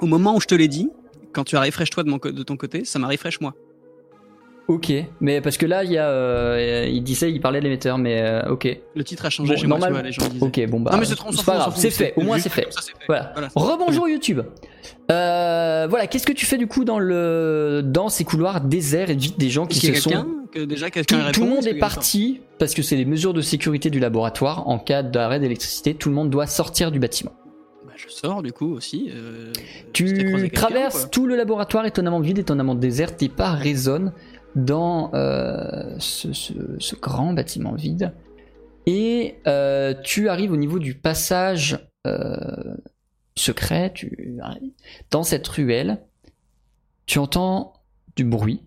Au moment où je te l'ai dit, quand tu as refresh toi de, mon co- de ton côté, ça m'a refresh moi. Ok, mais parce que là, il y a. euh, il disait, il parlait de l'émetteur, mais euh, ok. Le titre a changé Bon, chez moi, tu normal- vois, les gens disaient. Ok, bon bah. non mais c'est pas grave, c'est fait, au moins c'est fait. ça. Voilà. Voilà. Rebonjour YouTube. Euh, voilà, qu'est-ce que tu fais du coup dans le dans ces couloirs déserts et vides des gens qui se sont que déjà tout, tout le monde est parti parce que c'est les mesures de sécurité du laboratoire en cas d'arrêt d'électricité. Tout le monde doit sortir du bâtiment. Bah, je sors du coup aussi. euh, Tu traverses tout le laboratoire étonnamment vide, étonnamment désert. Tes pas résonnent dans euh, ce, grand bâtiment vide. Et euh, tu arrives au niveau du passage euh, secret. Tu arrives dans cette ruelle. Tu entends du bruit.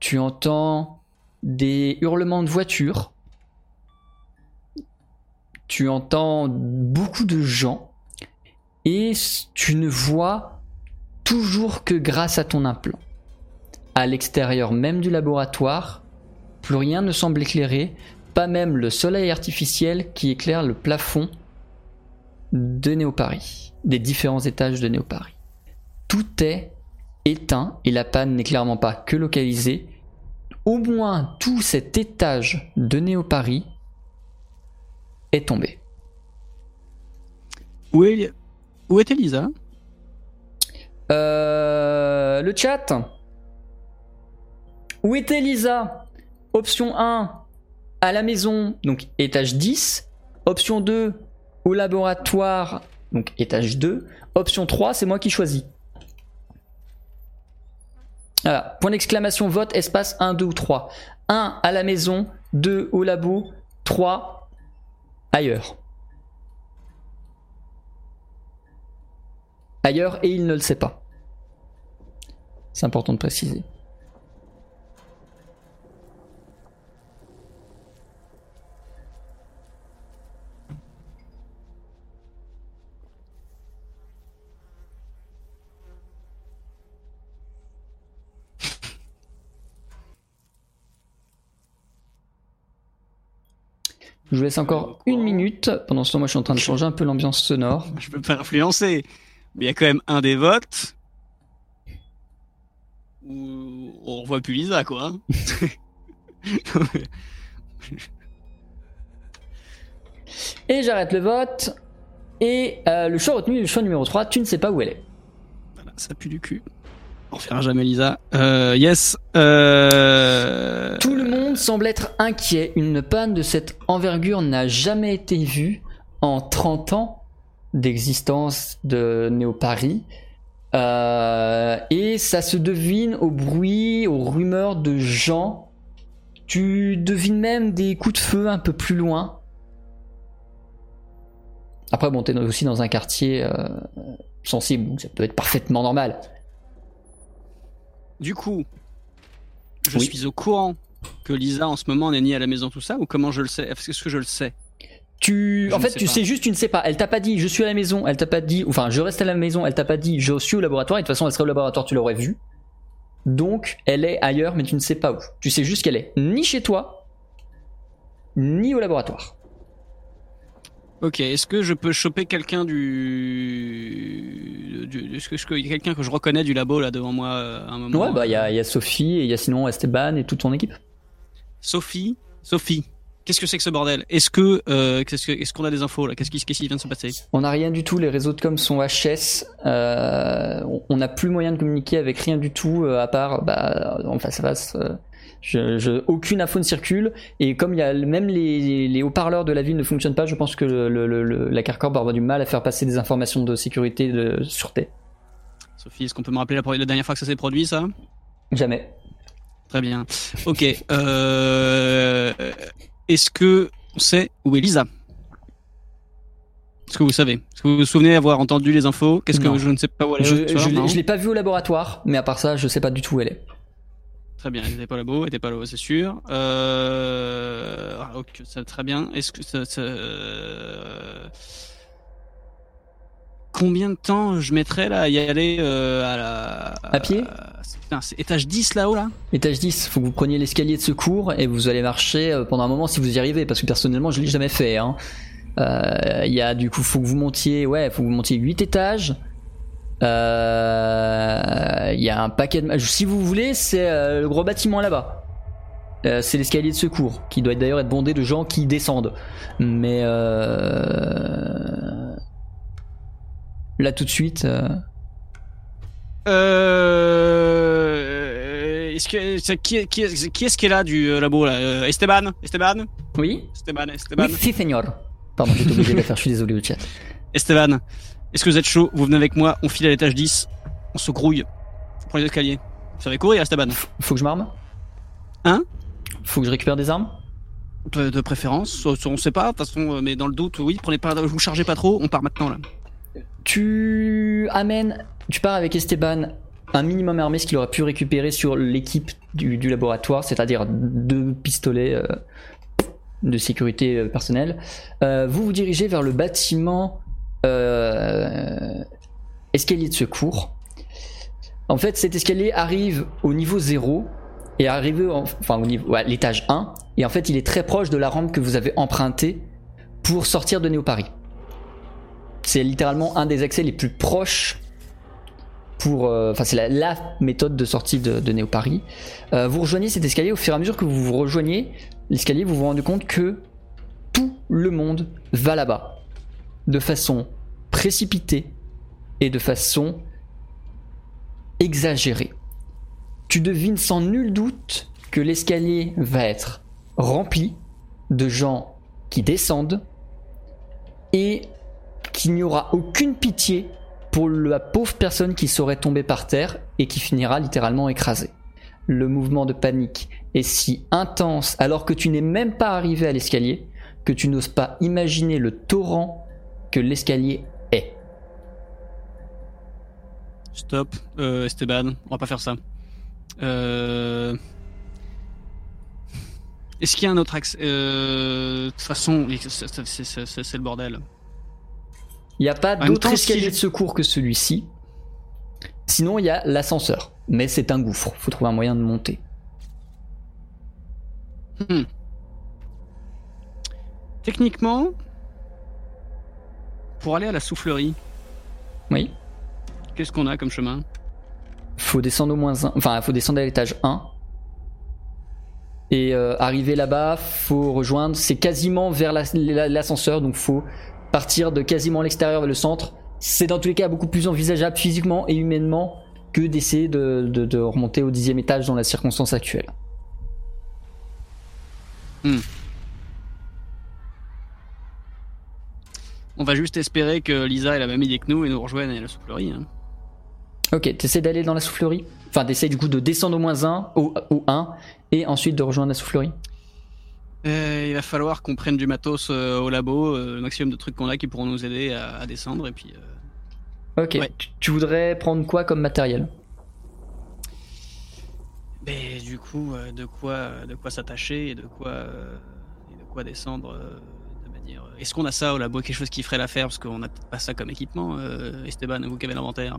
Tu entends des hurlements de voitures. Tu entends beaucoup de gens et tu ne vois toujours que grâce à ton implant. À l'extérieur même du laboratoire, plus rien ne semble éclairer, pas même le soleil artificiel qui éclaire le plafond de Néo-Paris, des différents étages de Néo-Paris. Tout est éteint et la panne n'est clairement pas que localisée. Au moins tout cet étage de Néo-Paris est tombé. Où est, où est Elisa? Euh, le chat? Où était Lisa? Option 1, à la maison, donc étage 10. Option 2, au laboratoire, donc étage 2. Option 3, c'est moi qui choisis. Voilà, point d'exclamation, vote, espace 1, 2 ou 3. 1 à la maison, 2 au labo, 3 ailleurs. Ailleurs et il ne le sait pas. C'est important de préciser. Je vous laisse encore une minute. Pendant ce temps, moi, je suis en train de changer un peu l'ambiance sonore. Je peux pas influencer. Mais il y a quand même un des votes où on revoit plus Lisa, quoi. Et j'arrête le vote. Et euh, le choix retenu, le choix numéro 3, tu ne sais pas où elle est. Voilà, ça pue du cul. On refera jamais Lisa. Euh, yes. Euh... Tout le monde semble être inquiet. Une panne de cette envergure n'a jamais été vue en 30 ans d'existence de Néo-Paris. Euh, et ça se devine au bruit, aux rumeurs de gens. Tu devines même des coups de feu un peu plus loin. Après, bon, t'es aussi dans un quartier sensible, donc ça peut être parfaitement normal. Du coup, je Oui. suis au courant que Lisa en ce moment n'est ni à la maison tout ça ou comment je le sais? Est-ce que je le sais? Tu, Je en fait, sais tu pas. sais juste, tu ne sais pas. Elle t'a pas dit, je suis à la maison. Elle t'a pas dit, enfin, je reste à la maison. Elle t'a pas dit, je suis au laboratoire. Et de toute façon, elle serait au laboratoire, tu l'aurais vu. Donc, elle est ailleurs, mais tu ne sais pas où. Tu sais juste qu'elle est ni chez toi, ni au laboratoire. Ok, est-ce que je peux choper quelqu'un du... du- Est-ce que a quelqu'un que je reconnais du labo là devant moi euh, à un moment Ouais, bah, il y a, il y a Sophie et il y a sinon Esteban et toute ton équipe. Sophie Sophie Qu'est-ce que c'est que ce bordel? Est-ce que euh, que- est-ce qu'on a des infos là? Qu'est-ce qui, vient de se passer? On n'a rien du tout. Les réseaux de com sont HS. Euh, on- on n'a plus moyen de communiquer avec rien du tout euh, à part bah, en face à face. Je, je- aucune info ne circule. Et comme il y a même les, les haut-parleurs de la ville ne fonctionnent pas, je pense que le, le- le- la Carcorp va avoir du mal à faire passer des informations de sécurité, de sûreté. Sophie, est-ce qu'on peut me rappeler la, la dernière fois que ça s'est produit ça? Jamais. Très bien. Ok. Euh... Est-ce que on sait où est Lisa? Est-ce que vous savez? Est-ce que vous vous souvenez avoir entendu les infos? Qu'est-ce Non. que je ne sais pas où elle est Je, soir, je l'ai- non je l'ai pas vu au laboratoire, mais à part ça, je sais pas du tout où elle est. Très bien, elle n'était pas là-bas, elle n'était pas là, c'est sûr. Euh... ah, ok, ça très bien. Est-ce que ça, ça- euh, Combien de temps je mettrais là à y aller euh, à la... À pied? Putain, c'est étage 10 là-haut là? Étage 10, faut que vous preniez l'escalier de secours et vous allez marcher pendant un moment si vous y arrivez, parce que personnellement je l'ai jamais fait. hein. Euh, Il y a du coup, faut que vous montiez, ouais, faut que vous montiez 8 étages. Euh, Il y a un paquet de. Si vous voulez, c'est euh, le gros bâtiment là-bas. Euh, c'est l'escalier de secours qui doit d'ailleurs être bondé de gens qui descendent. Mais euh... là tout de suite. euh, Euh... Est-ce que qui, est- qui, est- qui est-ce qui est là du euh, labo là? Euh, Esteban? Esteban? Oui. Esteban Esteban Oui, si, señor. Pardon, j'étais obligé de faire. Je suis désolé au chat. Esteban, est-ce que vous êtes chaud? Vous venez avec moi, on file à l'étage 10, on se grouille, on prend les escaliers. Vous savez courir, Esteban? Faut que je m'arme Hein? Faut que je récupère des armes de, de préférence, on sait pas, de toute façon, euh, mais dans le doute, oui, prenez pas, vous chargez pas trop, on part maintenant là. Tu amènes, tu pars avec Esteban un minimum armé, ce qu'il aurait pu récupérer sur l'équipe du, du laboratoire, c'est-à-dire deux pistolets euh, de sécurité euh, personnelle. Euh, vous vous dirigez vers le bâtiment escalier de secours. En fait, cet escalier arrive au niveau 0 et arrive en- enfin au niveau l'étage 1 et en fait, il est très proche de la rampe que vous avez empruntée pour sortir de Néo Paris. C'est littéralement un des accès les plus proches pour. euh, Enfin, c'est la, méthode de sortie de, de Néo. Euh, vous rejoignez cet escalier au fur et à mesure que vous vous rejoignez l'escalier, vous vous rendez compte que tout le monde va là-bas de façon précipitée et de façon exagérée. Tu devines sans nul doute que l'escalier va être rempli de gens qui descendent et qu'il n'y aura aucune pitié pour la pauvre personne qui serait tombée par terre et qui finira littéralement écrasée. Le mouvement de panique est si intense alors que tu n'es même pas arrivé à l'escalier que tu n'oses pas imaginer le torrent que l'escalier est. Stop, euh, Esteban, on va pas faire ça. Euh... Est-ce qu'il y a un autre accès euh... De toute façon, c'est- le bordel. Il n'y a pas d'autre escalier de secours que celui-ci. Sinon, il y a l'ascenseur. Mais c'est un gouffre. Faut trouver un moyen de monter. Techniquement, pour aller à la soufflerie, Oui. qu'est-ce qu'on a comme chemin? Faut descendre au moins un. Enfin, faut descendre à l'étage 1. Et euh, arriver là-bas, faut rejoindre. C'est quasiment vers la- la- l'ascenseur, donc faut partir de quasiment l'extérieur vers le centre. C'est dans tous les cas beaucoup plus envisageable physiquement et humainement que d'essayer de, de- de remonter au dixième étage dans la circonstance actuelle. On va juste espérer que Lisa ait la même idée que nous et nous rejoigne à la soufflerie. hein. Ok, t'essaies d'aller dans la soufflerie? Enfin, t'essaies du coup de descendre au moins 1, au, au 1, et ensuite de rejoindre la soufflerie? Euh, il va falloir qu'on prenne du matos euh, au labo, euh, le maximum de trucs qu'on a qui pourront nous aider à, à descendre et puis. euh, Ok, Ouais. tu, tu voudrais prendre quoi comme matériel? Mais du coup, de quoi, de quoi s'attacher et de quoi, et de quoi descendre. Est-ce qu'on a ça au labo, quelque chose qui ferait l'affaire parce qu'on a peut-être pas ça comme équipement, euh, Esteban, vous qui avez l'inventaire.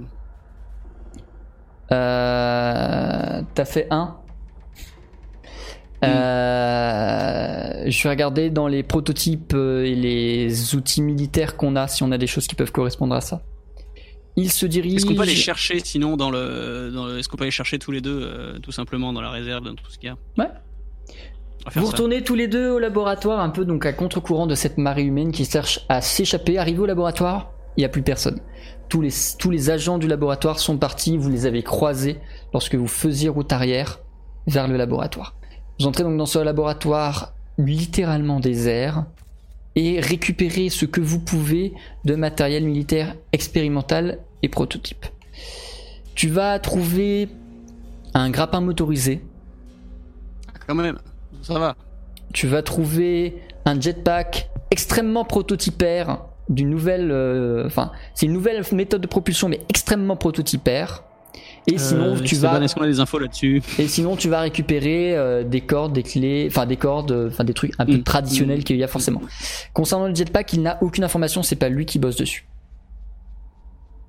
Euh, T'as fait un Euh, je vais regarder dans les prototypes euh, et les outils militaires qu'on a si on a des choses qui peuvent correspondre à ça. Il se dirige. Est-ce qu'on peut aller chercher sinon dans le, dans le- est-ce qu'on peut aller chercher tous les deux euh, tout simplement dans la réserve, dans tout ce qu'il y a? Ouais. Vous ça. retournez tous les deux au laboratoire, un peu donc à contre-courant de cette marée humaine qui cherche à s'échapper. Arrivé au laboratoire, il n'y a plus personne. Tous les, tous les agents du laboratoire sont partis, vous les avez croisés lorsque vous faisiez route arrière vers le laboratoire. Vous entrez donc dans ce laboratoire littéralement désert et récupérez ce que vous pouvez de matériel militaire expérimental et prototype. Tu vas trouver un grappin motorisé Quand même, ça va. tu vas trouver un jetpack extrêmement prototypaire d'une nouvelle, euh, enfin, c'est une nouvelle méthode de propulsion, mais extrêmement prototypaire. Et sinon, Euh, tu Esteban, vas, Est-ce qu'on a des infos là-dessus? Et sinon, tu vas récupérer euh, des cordes, des clés, enfin des cordes, enfin des trucs un peu Mm. traditionnels Mm. qu'il y a forcément. Concernant le jetpack, il n'a aucune information, c'est pas lui qui bosse dessus.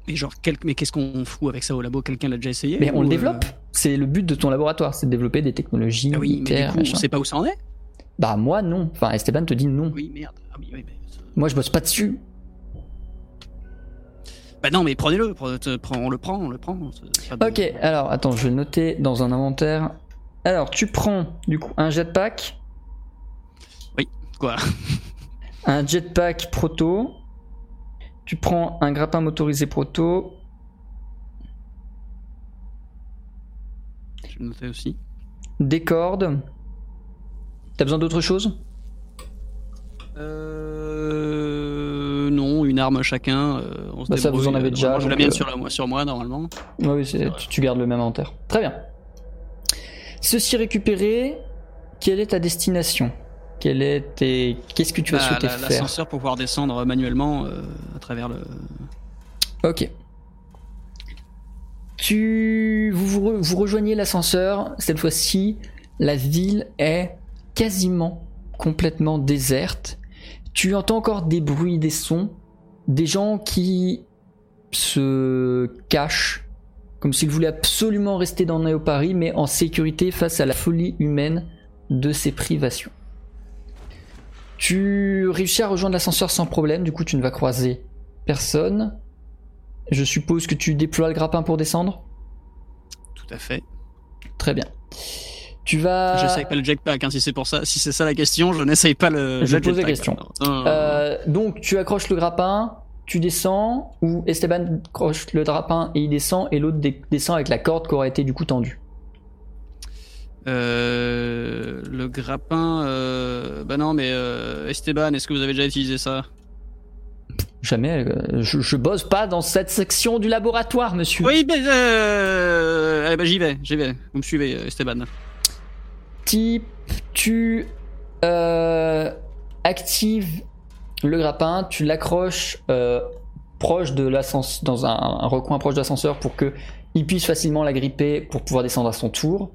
Mais genre, quel- mais qu'est-ce qu'on fout avec ça au labo? Quelqu'un l'a déjà essayé Mais on le euh, développe. C'est le but de ton laboratoire, c'est de développer des technologies Ah oui, mais du coup, on machin. sait pas où ça en est Bah moi non. Enfin Esteban te dit non. Oui, merde. Ah oui, oui, mais... Moi je bosse pas dessus. Bah non, mais prenez-le. On le prend, on le prend. de- Ok, alors attends, je vais noter dans un inventaire. Alors tu prends du coup un jetpack, Quoi? Un jetpack proto. Tu prends un grappin motorisé proto, Je vais noter aussi. des cordes. T'as besoin d'autre chose? Euh... Non, une arme chacun. euh, on se Bah, ça, vous en avez euh, déjà, J'ai la mienne sur, la- moi, sur moi, normalement. Oui, tu, tu gardes le même inventaire. Très bien. Ceci récupéré, quelle est ta destination? Quelle est tes... Qu'est-ce que tu vas Bah, souhaiter la- faire? L'ascenseur pour pouvoir descendre manuellement euh, à travers le. Ok. Tu vous, vous, re- vous rejoignez l'ascenseur. Cette fois-ci, la ville est quasiment complètement déserte. Tu entends encore des bruits, des sons, des gens qui se cachent comme s'ils voulaient absolument rester dans Neo Paris, mais en sécurité face à la folie humaine de ces privations. Tu réussis à rejoindre l'ascenseur sans problème, du coup tu ne vas croiser personne. Je suppose que tu déploies le grappin pour descendre? Tout à fait. Très bien. Tu vas... J'essaye pas le jetpack, hein, si c'est pour ça. Si c'est ça la question, je n'essaye pas le. Je le pose la question. Non. Euh, donc tu accroches le grappin, tu descends, ou Esteban accroche le grappin et il descend, et l'autre descend avec la corde qui aura été du coup tendue. Euh, le grappin. Euh... Bah non, mais euh, Esteban, est-ce que vous avez déjà utilisé ça? Jamais, je, je bosse pas dans cette section du laboratoire, monsieur. Oui, mais allez, bah, j'y vais, j'y vais. Vous me suivez, Esteban. Type, tu actives le grappin, tu l'accroches proche de l'ascenseur, dans un, un recoin proche de l'ascenseur pour que il puisse facilement la gripper pour pouvoir descendre à son tour.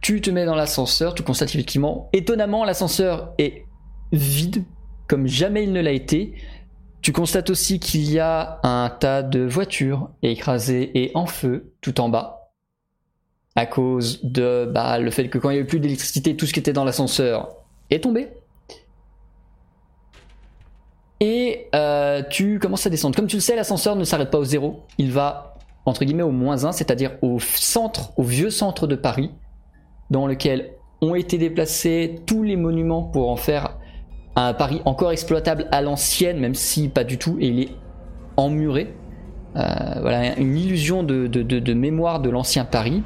Tu te mets dans l'ascenseur, tu constates effectivement, étonnamment, l'ascenseur est vide, comme jamais il ne l'a été. Tu constates aussi qu'il y a un tas de voitures écrasées et en feu tout en bas à cause de bah, le fait que quand il n'y avait plus d'électricité, tout ce qui était dans l'ascenseur est tombé. Et euh, tu commences à descendre. Comme tu le sais, l'ascenseur ne s'arrête pas au zéro. Il va, entre guillemets, au moins 1, c'est-à-dire au centre, au vieux centre de Paris, dans lequel ont été déplacés tous les monuments pour en faire un Paris encore exploitable à l'ancienne, même si pas du tout, et il est emmuré. Euh, voilà, une illusion de, de- de- mémoire de l'ancien Paris.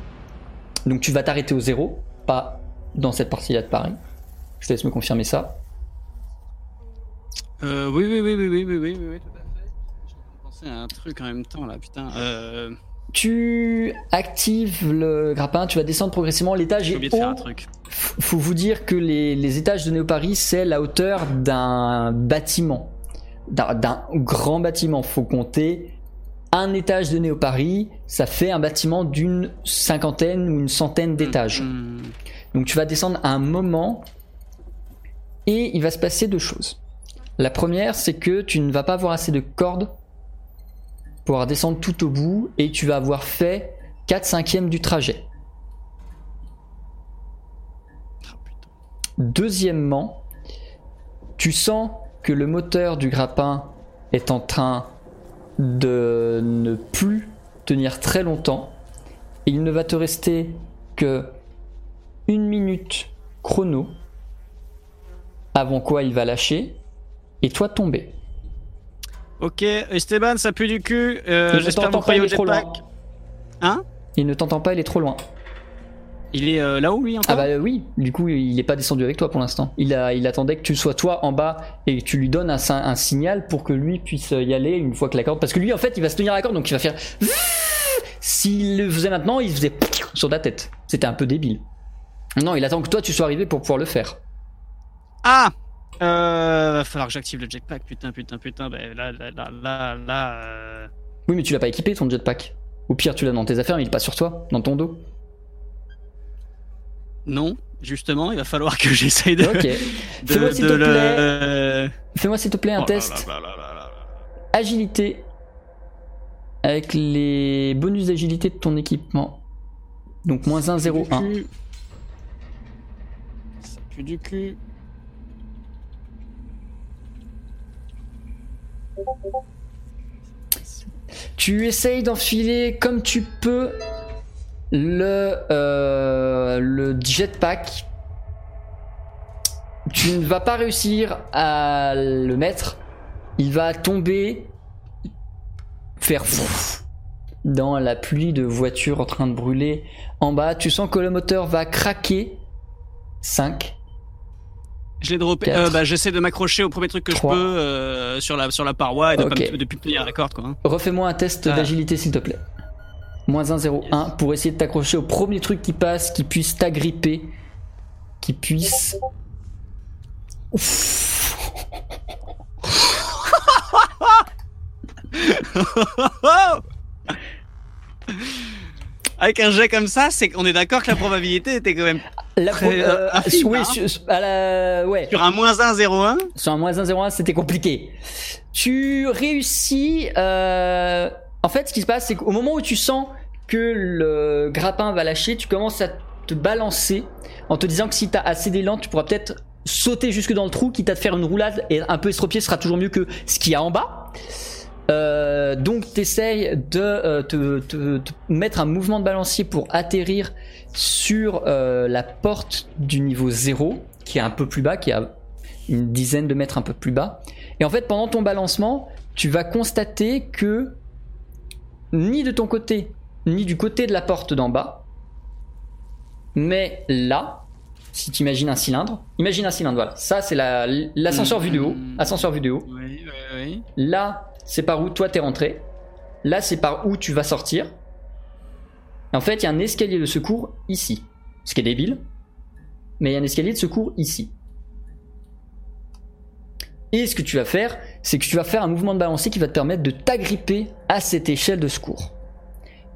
Donc tu vas t'arrêter au zéro, pas dans cette partie-là de Paris. Je te laisse me confirmer ça. Euh, oui, oui, oui, oui, oui, oui, oui, oui, oui, tout à fait. Je pensais à un truc en même temps là, putain. Euh, Tu actives le grappin, tu vas descendre progressivement. L'étage de haut. F- Faut vous dire que les, les étages de Néo Paris, c'est la hauteur d'un bâtiment, d'un grand bâtiment. Faut compter un étage de Néo Paris, ça fait un bâtiment d'une cinquantaine ou une centaine d'étages. Hmm. Donc tu vas descendre à un moment et il va se passer deux choses. La première, c'est que tu ne vas pas avoir assez de cordes pouvoir descendre tout au bout et tu vas avoir fait 4 cinquièmes du trajet. Deuxièmement, tu sens que le moteur du grappin est en train de ne plus tenir très longtemps il ne va te rester que une minute chrono avant quoi il va lâcher et toi tomber. Ok, Esteban, ça pue du cul. Euh, Il ne J'espère t'entend vous pas, croyez il au est trop jetpack. loin. Hein? Il ne t'entend pas, il est trop loin. Il est euh, là-haut, lui, encore Ah bah euh, oui, du coup il n'est pas descendu avec toi pour l'instant. Il, a, il attendait que tu sois toi en bas et que tu lui donnes un, un signal pour que lui puisse y aller une fois que la corde... Parce que lui en fait il va se tenir à la corde donc il va faire... S'il le faisait maintenant il faisait sur ta tête. C'était un peu débile. Non il attend que toi tu sois arrivé pour pouvoir le faire. Ah Euh, va falloir que j'active le jetpack, putain, putain, putain. Ben là, là, là, là, là. euh, Oui, mais tu l'as pas équipé ton jetpack. Au pire, tu l'as dans tes affaires, mais il est pas sur toi, dans ton dos. Non, justement, il va falloir que j'essaye de. Ok. Fais-moi s'il te le- s'il te plaît un Oh test là là là là là. agilité avec les bonus d'agilité de ton équipement. Donc moins 1, 0, 1. Ça pue du cul. Ça pue du cul. Tu essayes d'enfiler comme tu peux le, euh, le jetpack. Tu ne vas pas réussir à le mettre. Il va tomber, faire dans la pluie de voitures en train de brûler en bas. Tu sens que le moteur va craquer. 5. Je l'ai droppé. Euh, bah, j'essaie de m'accrocher au premier truc que je peux euh, sur, la, sur la paroi et de, Ok. pas me, de plus tenir la corde, quoi. hein. Refais-moi un test Ah. d'agilité s'il te plaît. Moins 1, 0, 1 pour essayer de t'accrocher au premier truc qui passe, qui puisse t'agripper, qui puisse. Ouf. Avec un jet comme ça, c'est qu'on est d'accord que la probabilité était quand même La pro- euh, euh, oui, hein. sur, à la- ouais. sur un moins 1, 0, 1. Sur un moins 1, 0, 1, c'était compliqué. Tu réussis. euh, En fait, ce qui se passe, c'est qu'au moment où tu sens que le grappin va lâcher, tu commences à te balancer en te disant que si tu as assez d'élan, tu pourras peut-être sauter jusque dans le trou, quitte à te faire une roulade et un peu estropié sera toujours mieux que ce qu'il y a en bas. Euh, donc t'essayes de euh, te, te- te mettre un mouvement de balancier pour atterrir sur euh, la porte du niveau 0 qui est un peu plus bas, qui est à une dizaine de mètres un peu plus bas. Et en fait pendant ton balancement, tu vas constater que ni de ton côté, ni du côté de la porte d'en bas, mais là, si tu imagines un cylindre, imagine un cylindre, voilà. Ça c'est la- l'ascenseur vue de haut, ascenseur haut. Oui, oui, oui. Là, c'est par où toi t'es rentré. Là, c'est par où tu vas sortir. En fait, il y a un escalier de secours ici. Ce qui est débile. Mais il y a un escalier de secours ici. Et ce que tu vas faire, c'est que tu vas faire un mouvement de balancier qui va te permettre de t'agripper à cette échelle de secours.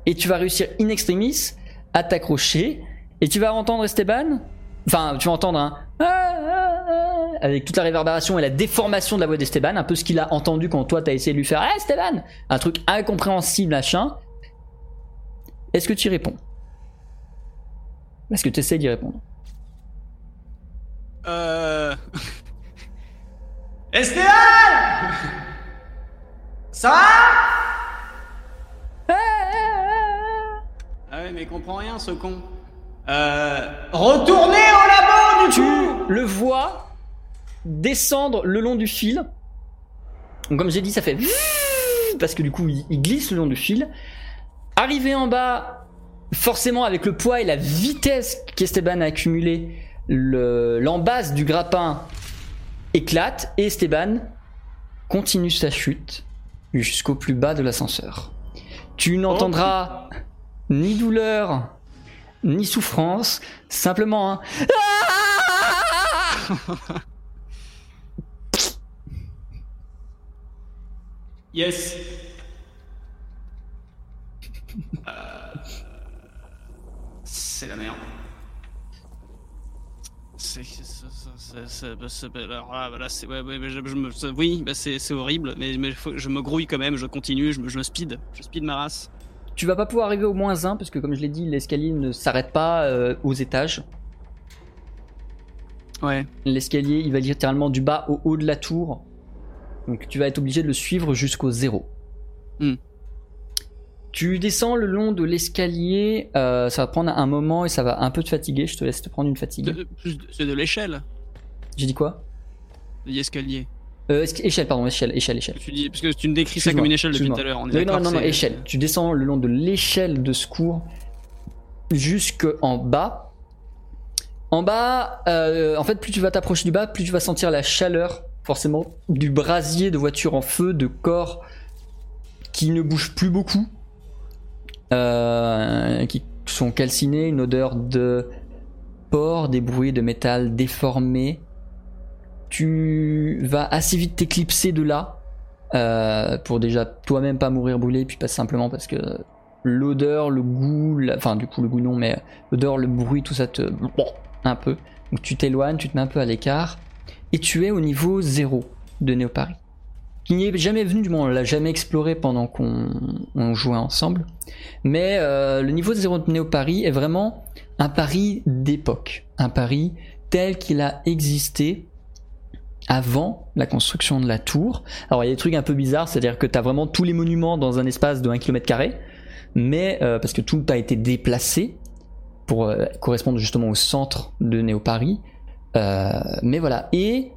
Et tu vas réussir in extremis à t'accrocher. Et tu vas entendre Esteban? Enfin, tu vas entendre un. Avec toute la réverbération et la déformation de la voix d'Esteban, un peu ce qu'il a entendu quand toi t'as essayé de lui faire Ah Esteban! Un truc incompréhensible, machin. Est-ce que tu y réponds? Est-ce que tu essaies d'y répondre? Euh... Esteban! Ça va? Ah ouais, mais il comprend rien, ce con. Euh. Retournez au labo du Tu coup le vois descendre le long du fil. Donc, comme j'ai dit, ça fait parce que du coup, il, il glisse le long du fil. Arrivé en bas, forcément avec le poids et la vitesse qu'Esteban a accumulé, le- l'embase du grappin éclate et Esteban continue sa chute jusqu'au plus bas de l'ascenseur. Tu n'entendras ni douleur ni souffrance, simplement un Yes. Euh, C'est la merde. Alors là, oui, bah c'est horrible, mais, mais je me grouille quand même, je continue, je je me speed, je speed ma race. Tu vas pas pouvoir arriver au moins 1 parce que comme je l'ai dit, l'escalier ne s'arrête pas euh, aux étages. Ouais. L'escalier, il va littéralement du bas au haut de la tour. Donc tu vas être obligé de le suivre jusqu'au zéro. Hmm. Tu descends le long de l'escalier, euh, ça va prendre un moment et ça va un peu te fatiguer. Je te laisse te prendre une fatigue. De- plus de- C'est de l'échelle, J'ai dit quoi? L'escalier. Euh, Échelle, pardon, échelle, échelle, échelle. Tu dis, parce que tu me décris ça comme une échelle depuis tout à l'heure. Oui, non, non, non, c'est- échelle. Tu descends le long de l'échelle de secours jusque en bas. En bas, euh, en fait, plus tu vas t'approcher du bas, plus tu vas sentir la chaleur, forcément, du brasier de voiture en feu, de corps qui ne bougent plus beaucoup, euh, qui sont calcinés, une odeur de porc, des bruits de métal déformé. Tu vas assez vite t'éclipser de là euh, pour déjà toi-même pas mourir brûlé, puis pas simplement parce que l'odeur, le goût, la- enfin du coup le goût non, mais l'odeur, le bruit, tout ça te un peu. Donc tu t'éloignes, tu te mets un peu à l'écart et tu es au niveau 0 de Néopari. Qui n'y est jamais venu, du moins on l'a jamais exploré pendant qu'on on jouait ensemble. Mais euh, le niveau 0 de Néopari est vraiment un pari d'époque, un pari tel qu'il a existé avant la construction de la tour. Alors il y a des trucs un peu bizarres, c'est-à-dire que tu as vraiment tous les monuments dans un espace de 1 km, mais euh, parce que tout a été déplacé pour euh, correspondre justement au centre de Néopari. Euh, mais voilà, et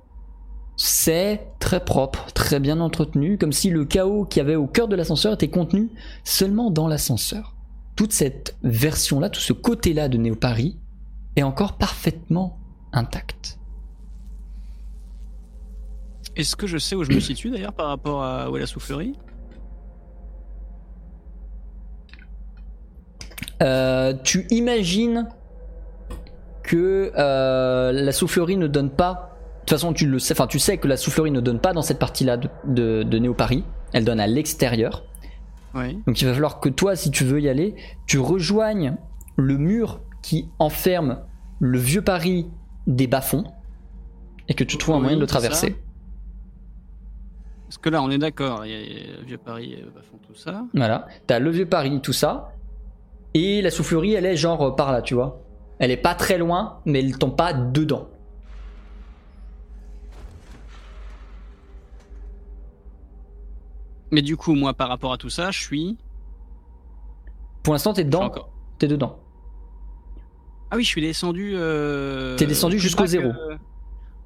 c'est très propre, très bien entretenu, comme si le chaos qu'il y avait au cœur de l'ascenseur était contenu seulement dans l'ascenseur. Toute cette version-là, tout ce côté-là de Néopari est encore parfaitement intact. Est-ce que je sais où je me situe d'ailleurs par rapport à où est la soufflerie? Euh, tu imagines que euh, la soufflerie ne donne pas. De toute façon, tu le sais. Enfin, tu sais que la soufflerie ne donne pas dans cette partie-là de, de, de Néopari. Elle donne à l'extérieur. Oui. Donc, il va falloir que toi, si tu veux y aller, tu rejoignes le mur qui enferme le vieux Paris des bas-fonds et que tu trouves un moyen de le ça. Parce que là, on est d'accord, il y a a Vieux Paris, euh, Bafon, tout ça. Voilà. T'as le vieux Paris, tout ça. Et la soufflerie, elle est genre euh, par là, tu vois. Elle est pas très loin, mais elle tombe pas dedans. Mais du coup, moi, par rapport à tout ça, je suis. Pour l'instant, t'es dedans. encore- T'es dedans. Ah oui, je suis descendu. euh, T'es descendu jusqu'au bas que- zéro.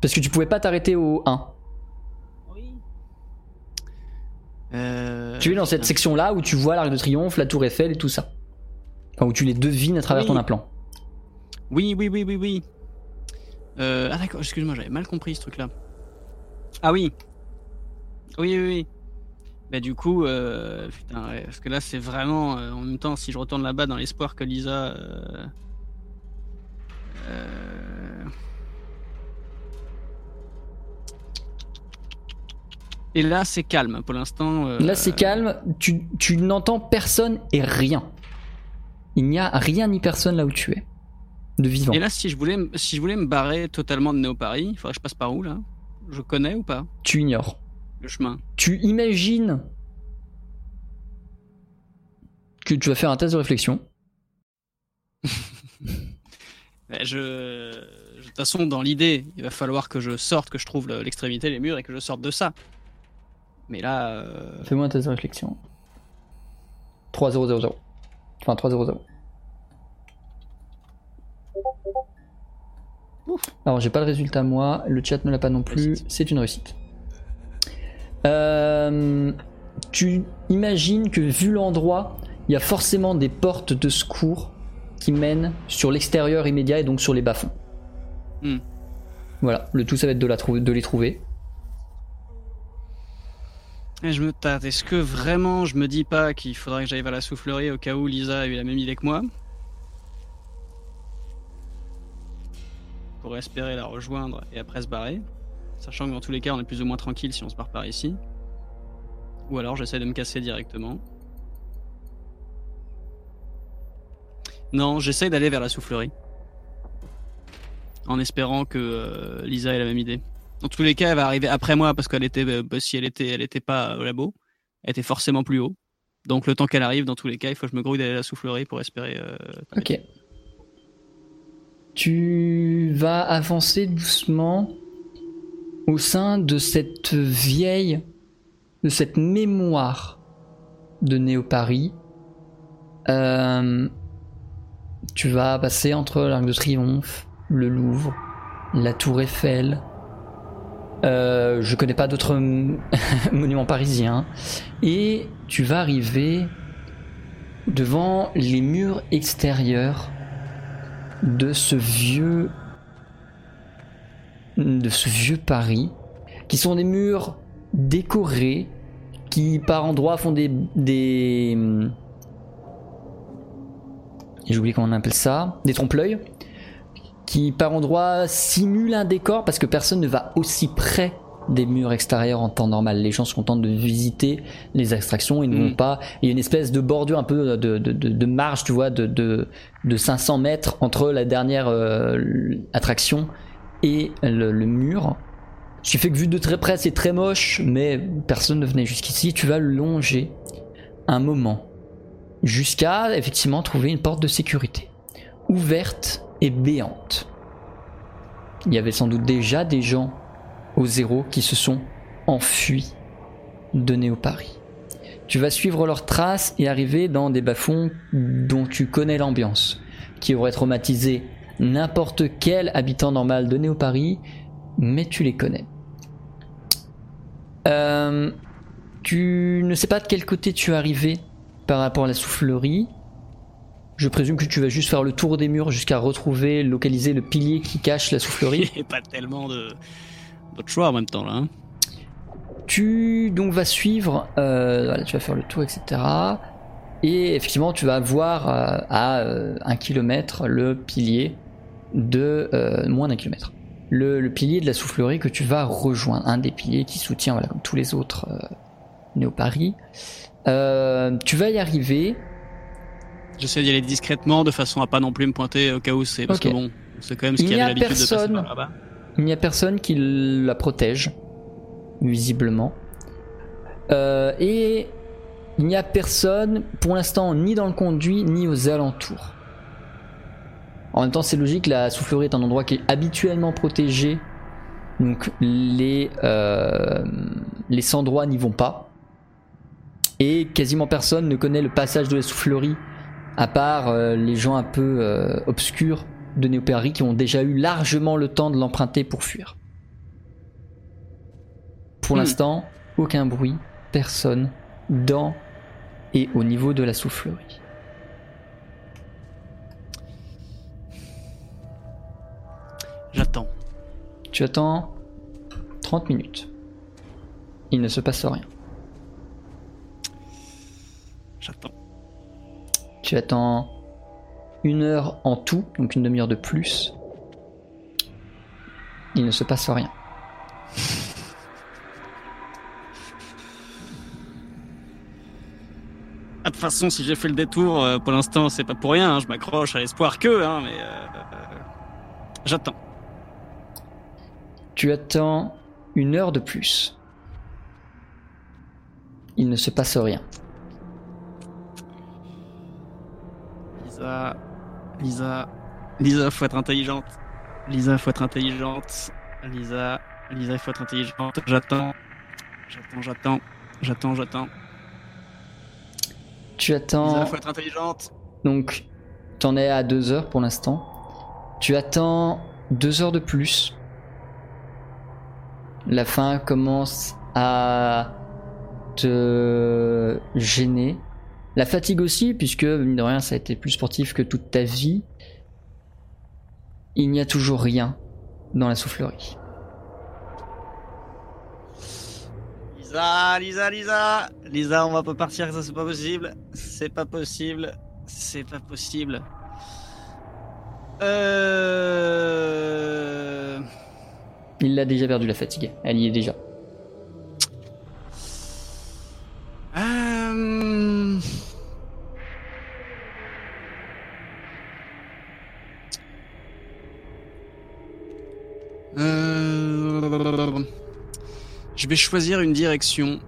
Parce que tu pouvais pas t'arrêter au 1. Oui. Euh, Tu es dans cette putain. section-là où tu vois l'Arc de Triomphe, la Tour Eiffel et tout ça. Enfin, où tu les devines à travers Oui. ton implant. Oui, oui, oui, oui, oui. Euh, ah d'accord, excuse-moi, j'avais mal compris ce truc-là. Ah oui. Oui, oui, oui. Bah du coup, euh, putain, ouais, parce que là c'est vraiment, euh, en même temps, si je retourne là-bas dans l'espoir que Lisa... Et là c'est calme pour l'instant. euh, Là, c'est calme. Tu, tu n'entends personne et rien. Il n'y a rien ni personne là où tu es. De vivant. Et là, si je voulais, si je voulais me barrer totalement de Néo-Paris, il faudrait que je passe par où là? Je connais ou pas? Tu ignores. le chemin Tu imagines que tu vas faire un test de réflexion. Je... De toute façon, dans l'idée, il va falloir que je sorte, que je trouve le- l'extrémité, les murs et que je sorte de ça. Mais là, euh, Fais-moi un test de réflexion. 3000. Enfin, 300. Alors, j'ai pas le résultat moi, le chat ne l'a pas non plus, c'est une réussite. Euh, tu imagines que vu l'endroit, il y a forcément des portes de secours qui mènent sur l'extérieur immédiat et donc sur les bas-fonds. Hmm. Voilà, le tout ça va être de, la trou- de les trouver. Je me tâte. Est-ce que vraiment je me dis pas qu'il faudrait que j'aille vers la soufflerie au cas où Lisa a eu la même idée que moi Pour espérer la rejoindre et après se barrer. Sachant que dans tous les cas, on est plus ou moins tranquille si on se barre par ici. Ou alors j'essaie de me casser directement. Non, j'essaie d'aller vers la soufflerie. En espérant que euh, Lisa ait la même idée. Dans tous les cas, elle va arriver après moi parce qu'elle était, euh, bah, si elle était, elle était pas au labo, elle était forcément plus haut. Donc le temps qu'elle arrive, dans tous les cas, il faut que je me grouille d'aller à la soufflerie pour espérer. euh, Ok. Tu vas avancer doucement au sein de cette vieille, de cette mémoire de Néo-Paris. Euh, tu vas passer entre l'Arc de Triomphe, le Louvre, la Tour Eiffel. Euh, je connais pas d'autres monuments parisiens. Et tu vas arriver devant les murs extérieurs de ce vieux de ce vieux Paris qui sont des murs décorés qui par endroits font des des j'ai comment on appelle ça des trompe-l'œil qui par endroits simule un décor parce que personne ne va aussi près des murs extérieurs en temps normal. Les gens sont contents de visiter les extractions, ils ne Mm. vont pas. Il y a une espèce de bordure un peu de, de, de, de marge, tu vois, de, de, de 500 mètres entre la dernière euh, attraction et le, le mur. Ce qui fait que vu de très près, c'est très moche, mais personne ne venait jusqu'ici. Tu vas longer un moment jusqu'à effectivement trouver une porte de sécurité ouverte béante. Il y avait sans doute déjà des gens au zéro qui se sont enfuis de Néo Paris. Tu vas suivre leurs traces et arriver dans des bas-fonds dont tu connais l'ambiance, qui auraient traumatisé n'importe quel habitant normal de Néo Paris, mais tu les connais. Euh, tu ne sais pas de quel côté tu es arrivé par rapport à la soufflerie. Je présume que tu vas juste faire le tour des murs jusqu'à retrouver, localiser le pilier qui cache la soufflerie. Il n'y a pas tellement de d'autres choix en même temps là. hein. Tu donc vas suivre, euh, voilà, tu vas faire le tour, etc. Et effectivement, tu vas voir euh, à euh, un kilomètre le pilier de moins d'un kilomètre. Le, le pilier de la soufflerie que tu vas rejoindre, un des piliers qui soutient, voilà, comme tous les autres Néo Paris. Tu vas y arriver. J'essaie d'y aller discrètement de façon à pas non plus me pointer au cas où c'est parce que bon, c'est quand même ce Il qu'il y avait l'habitude de passer personne. par là-bas. Il n'y a personne qui la protège, visiblement. Euh, et il n'y a personne, pour l'instant, ni dans le conduit, ni aux alentours. En même temps, c'est logique, la soufflerie est un endroit qui est habituellement protégé. Donc les, euh, les sans-droits n'y vont pas. Et quasiment personne ne connaît le passage de la soufflerie, à part euh, les gens un peu euh, obscurs de Néopéry qui ont déjà eu largement le temps de l'emprunter pour fuir. Pour Hmm. l'instant, aucun bruit, personne dans et au niveau de la soufflerie. J'attends. Tu attends 30 minutes. Il ne se passe rien. J'attends. Tu attends une heure en tout, donc une demi-heure de plus. Il ne se passe rien. Ah, De toute façon, si j'ai fait le détour, euh, pour l'instant, c'est pas pour rien. hein, je m'accroche à l'espoir que, hein, mais euh, euh, j'attends. Tu attends une heure de plus. Il ne se passe rien. Lisa, Lisa, Lisa, faut être intelligente. Lisa, faut être intelligente. Lisa, Lisa, il faut être intelligente. J'attends, j'attends, j'attends, j'attends, j'attends. Tu attends. Lisa, faut être intelligente. Donc, t'en es à deux heures pour l'instant. Tu attends deux heures de plus. La fin commence à te gêner. La fatigue aussi, puisque, mine de rien, ça a été plus sportif que toute ta vie. Il n'y a toujours rien dans la soufflerie. Lisa, Lisa, Lisa, Lisa, on va pas partir, ça c'est pas possible. C'est pas possible. C'est pas possible. Euh... Il l'a déjà perdu la fatigue. Elle y est déjà. Euh... Euh, Je vais choisir une direction.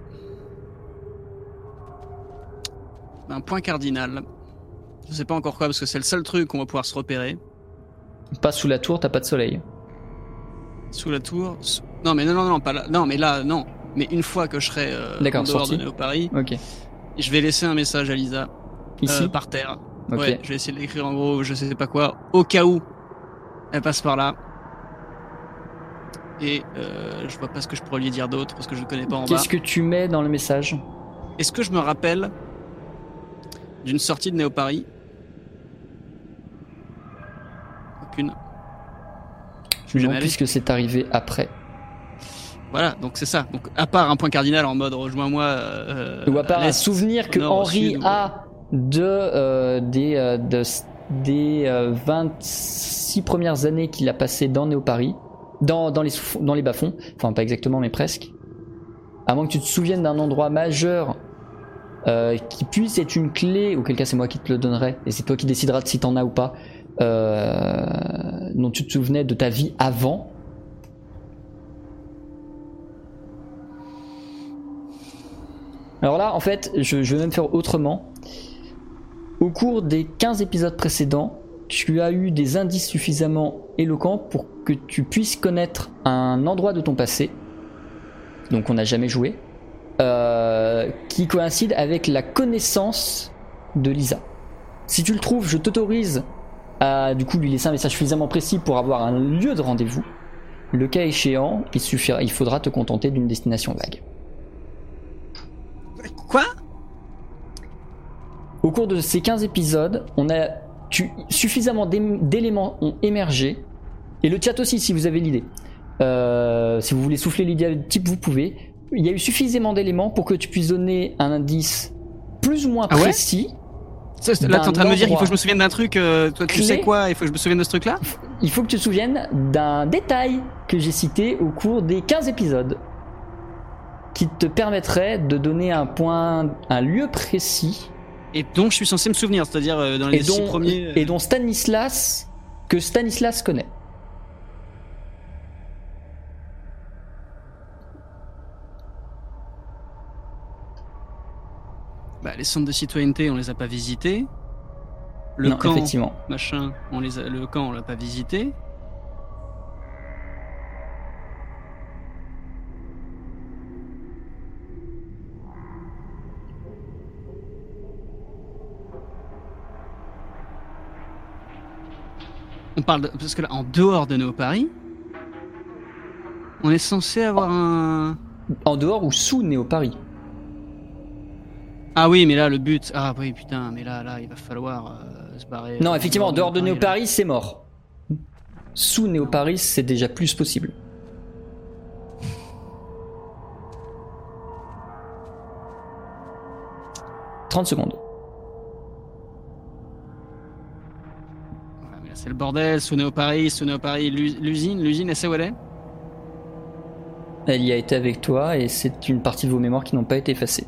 Un point cardinal. Je sais pas encore quoi parce que c'est le seul truc qu'on va pouvoir se repérer. Pas sous la tour, t'as pas de soleil. Sous la tour. sous- Non mais non non non pas là. Non mais là non. Mais une fois que je serai euh, en dehors de Néo Paris, Ok. je vais laisser un message à Lisa Ici euh, par terre. Ok. Ouais, je vais essayer de l'écrire en gros, je sais pas quoi, au cas où elle passe par là. Et euh, je vois pas ce que je pourrais lui dire d'autre parce que je le connais pas en bas. Qu'est-ce que tu mets dans le message Est-ce que je me rappelle d'une sortie de Néo Paris? Aucune. Je allé. puisque c'est arrivé après. Voilà, donc c'est ça. Donc à part un point cardinal en mode rejoins-moi. euh, Ou à part un l'est, souvenir que nord, Henri sud, a de, euh, des, euh, de des euh, 26 premières années qu'il a passées dans Néo-Paris, dans, les, dans les bas-fonds, enfin pas exactement mais presque. À moins que tu te souviennes d'un endroit majeur euh, qui puisse être une clé, auquel cas c'est moi qui te le donnerai, et c'est toi qui décideras de si t'en as ou pas, euh, dont tu te souvenais de ta vie avant. Alors là, en fait, je, je vais même faire autrement. Au cours des 15 épisodes précédents, tu as eu des indices suffisamment éloquents pour que tu puisses connaître un endroit de ton passé, donc on n'a jamais joué, euh, qui coïncide avec la connaissance de Lisa. Si tu le trouves, je t'autorise à du coup lui laisser un message suffisamment précis pour avoir un lieu de rendez-vous. Le cas échéant, il, suffira, il faudra te contenter d'une destination vague. Quoi? Au cours de ces 15 épisodes, on a tu, suffisamment d'éléments ont émergé, et le chat aussi si vous avez l'idée. Euh, si vous voulez souffler l'idée de type, vous pouvez. Il y a eu suffisamment d'éléments pour que tu puisses donner un indice plus ou moins Ah ouais précis. Ça, Là, t'es en train de me dire qu'il faut que je me souvienne d'un truc. euh, toi, tu clé. sais quoi Il faut que je me souvienne de ce truc-là? Il faut que tu te souviennes d'un détail que j'ai cité au cours des 15 épisodes qui te permettrait de donner un point, un lieu précis Et dont je suis censé me souvenir, c'est-à-dire euh, dans les et six dont, premiers. euh, et dont Stanislas que Stanislas connaît. bah, les centres de citoyenneté, on les a pas visités. Le non, camp, effectivement. machin, on les a, le camp, on l'a pas visité. On parle de, parce que là, en dehors de Néo Paris, on est censé avoir un. En dehors ou sous Néo Paris. Ah oui, mais là le but. Ah oui, putain, mais là, là, il va falloir euh, se barrer. Non, effectivement, en dehors de Néo là. Paris, c'est mort. Sous Néo Paris, c'est déjà plus possible. « 30 secondes. C'est le bordel, sous Néo Paris, sous Néo Paris, l'us- l'usine, l'usine, elle sait où elle est? Elle y a été avec toi et c'est une partie de vos mémoires qui n'ont pas été effacées.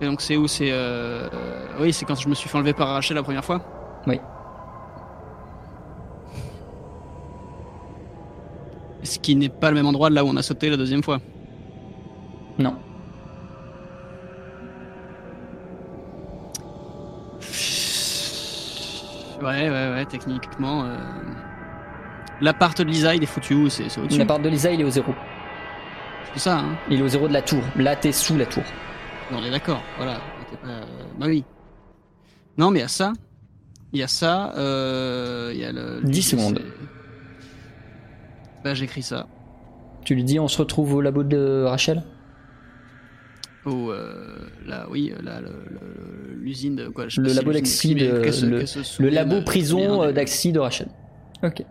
Et donc c'est où? C'est euh, oui, c'est quand je me suis fait enlever par Rachel la première fois? Oui. Ce qui n'est pas le même endroit de là où on a sauté la deuxième fois? Non. Ouais, ouais, ouais, techniquement. Euh... L'appart de Lisa, il est foutu où? C'est au-dessus. La part de Lisa, il est au zéro. C'est ça, hein Il est au zéro de la tour. Là, t'es sous la tour. On est d'accord, voilà. Euh, Bah oui. Non, mais il y a ça. Il y a ça. euh, Il y a le. 10 secondes. Bah, j'écris ça. Tu lui dis, on se retrouve au labo de Rachel? Oh, euh, là, oui, là, l'usine de quoi je Le labo d'Axi le- labo prison d'Axi de Rachel. Ok.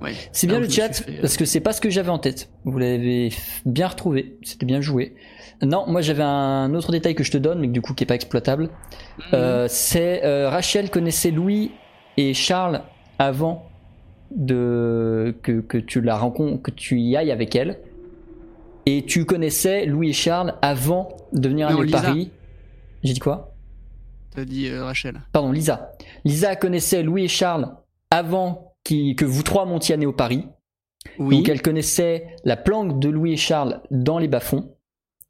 Ouais. C'est bien le chat, fait, euh, parce que c'est pas ce que j'avais en tête. Vous l'avez bien retrouvé, c'était bien joué. Non, moi j'avais un autre détail que je te donne, mais du coup qui est pas exploitable. Mhm. Euh, c'est euh, Rachel connaissait Louis et Charles avant de que, que tu la rencontres, que tu y ailles avec elle. Et tu connaissais Louis et Charles avant de venir à. Paris? J'ai dit quoi? T'as dit euh, Rachel. Pardon, Lisa. Lisa connaissait Louis et Charles avant qui- que vous trois montiez à Néo Paris. Oui. Donc elle connaissait la planque de Louis et Charles dans les bas-fonds.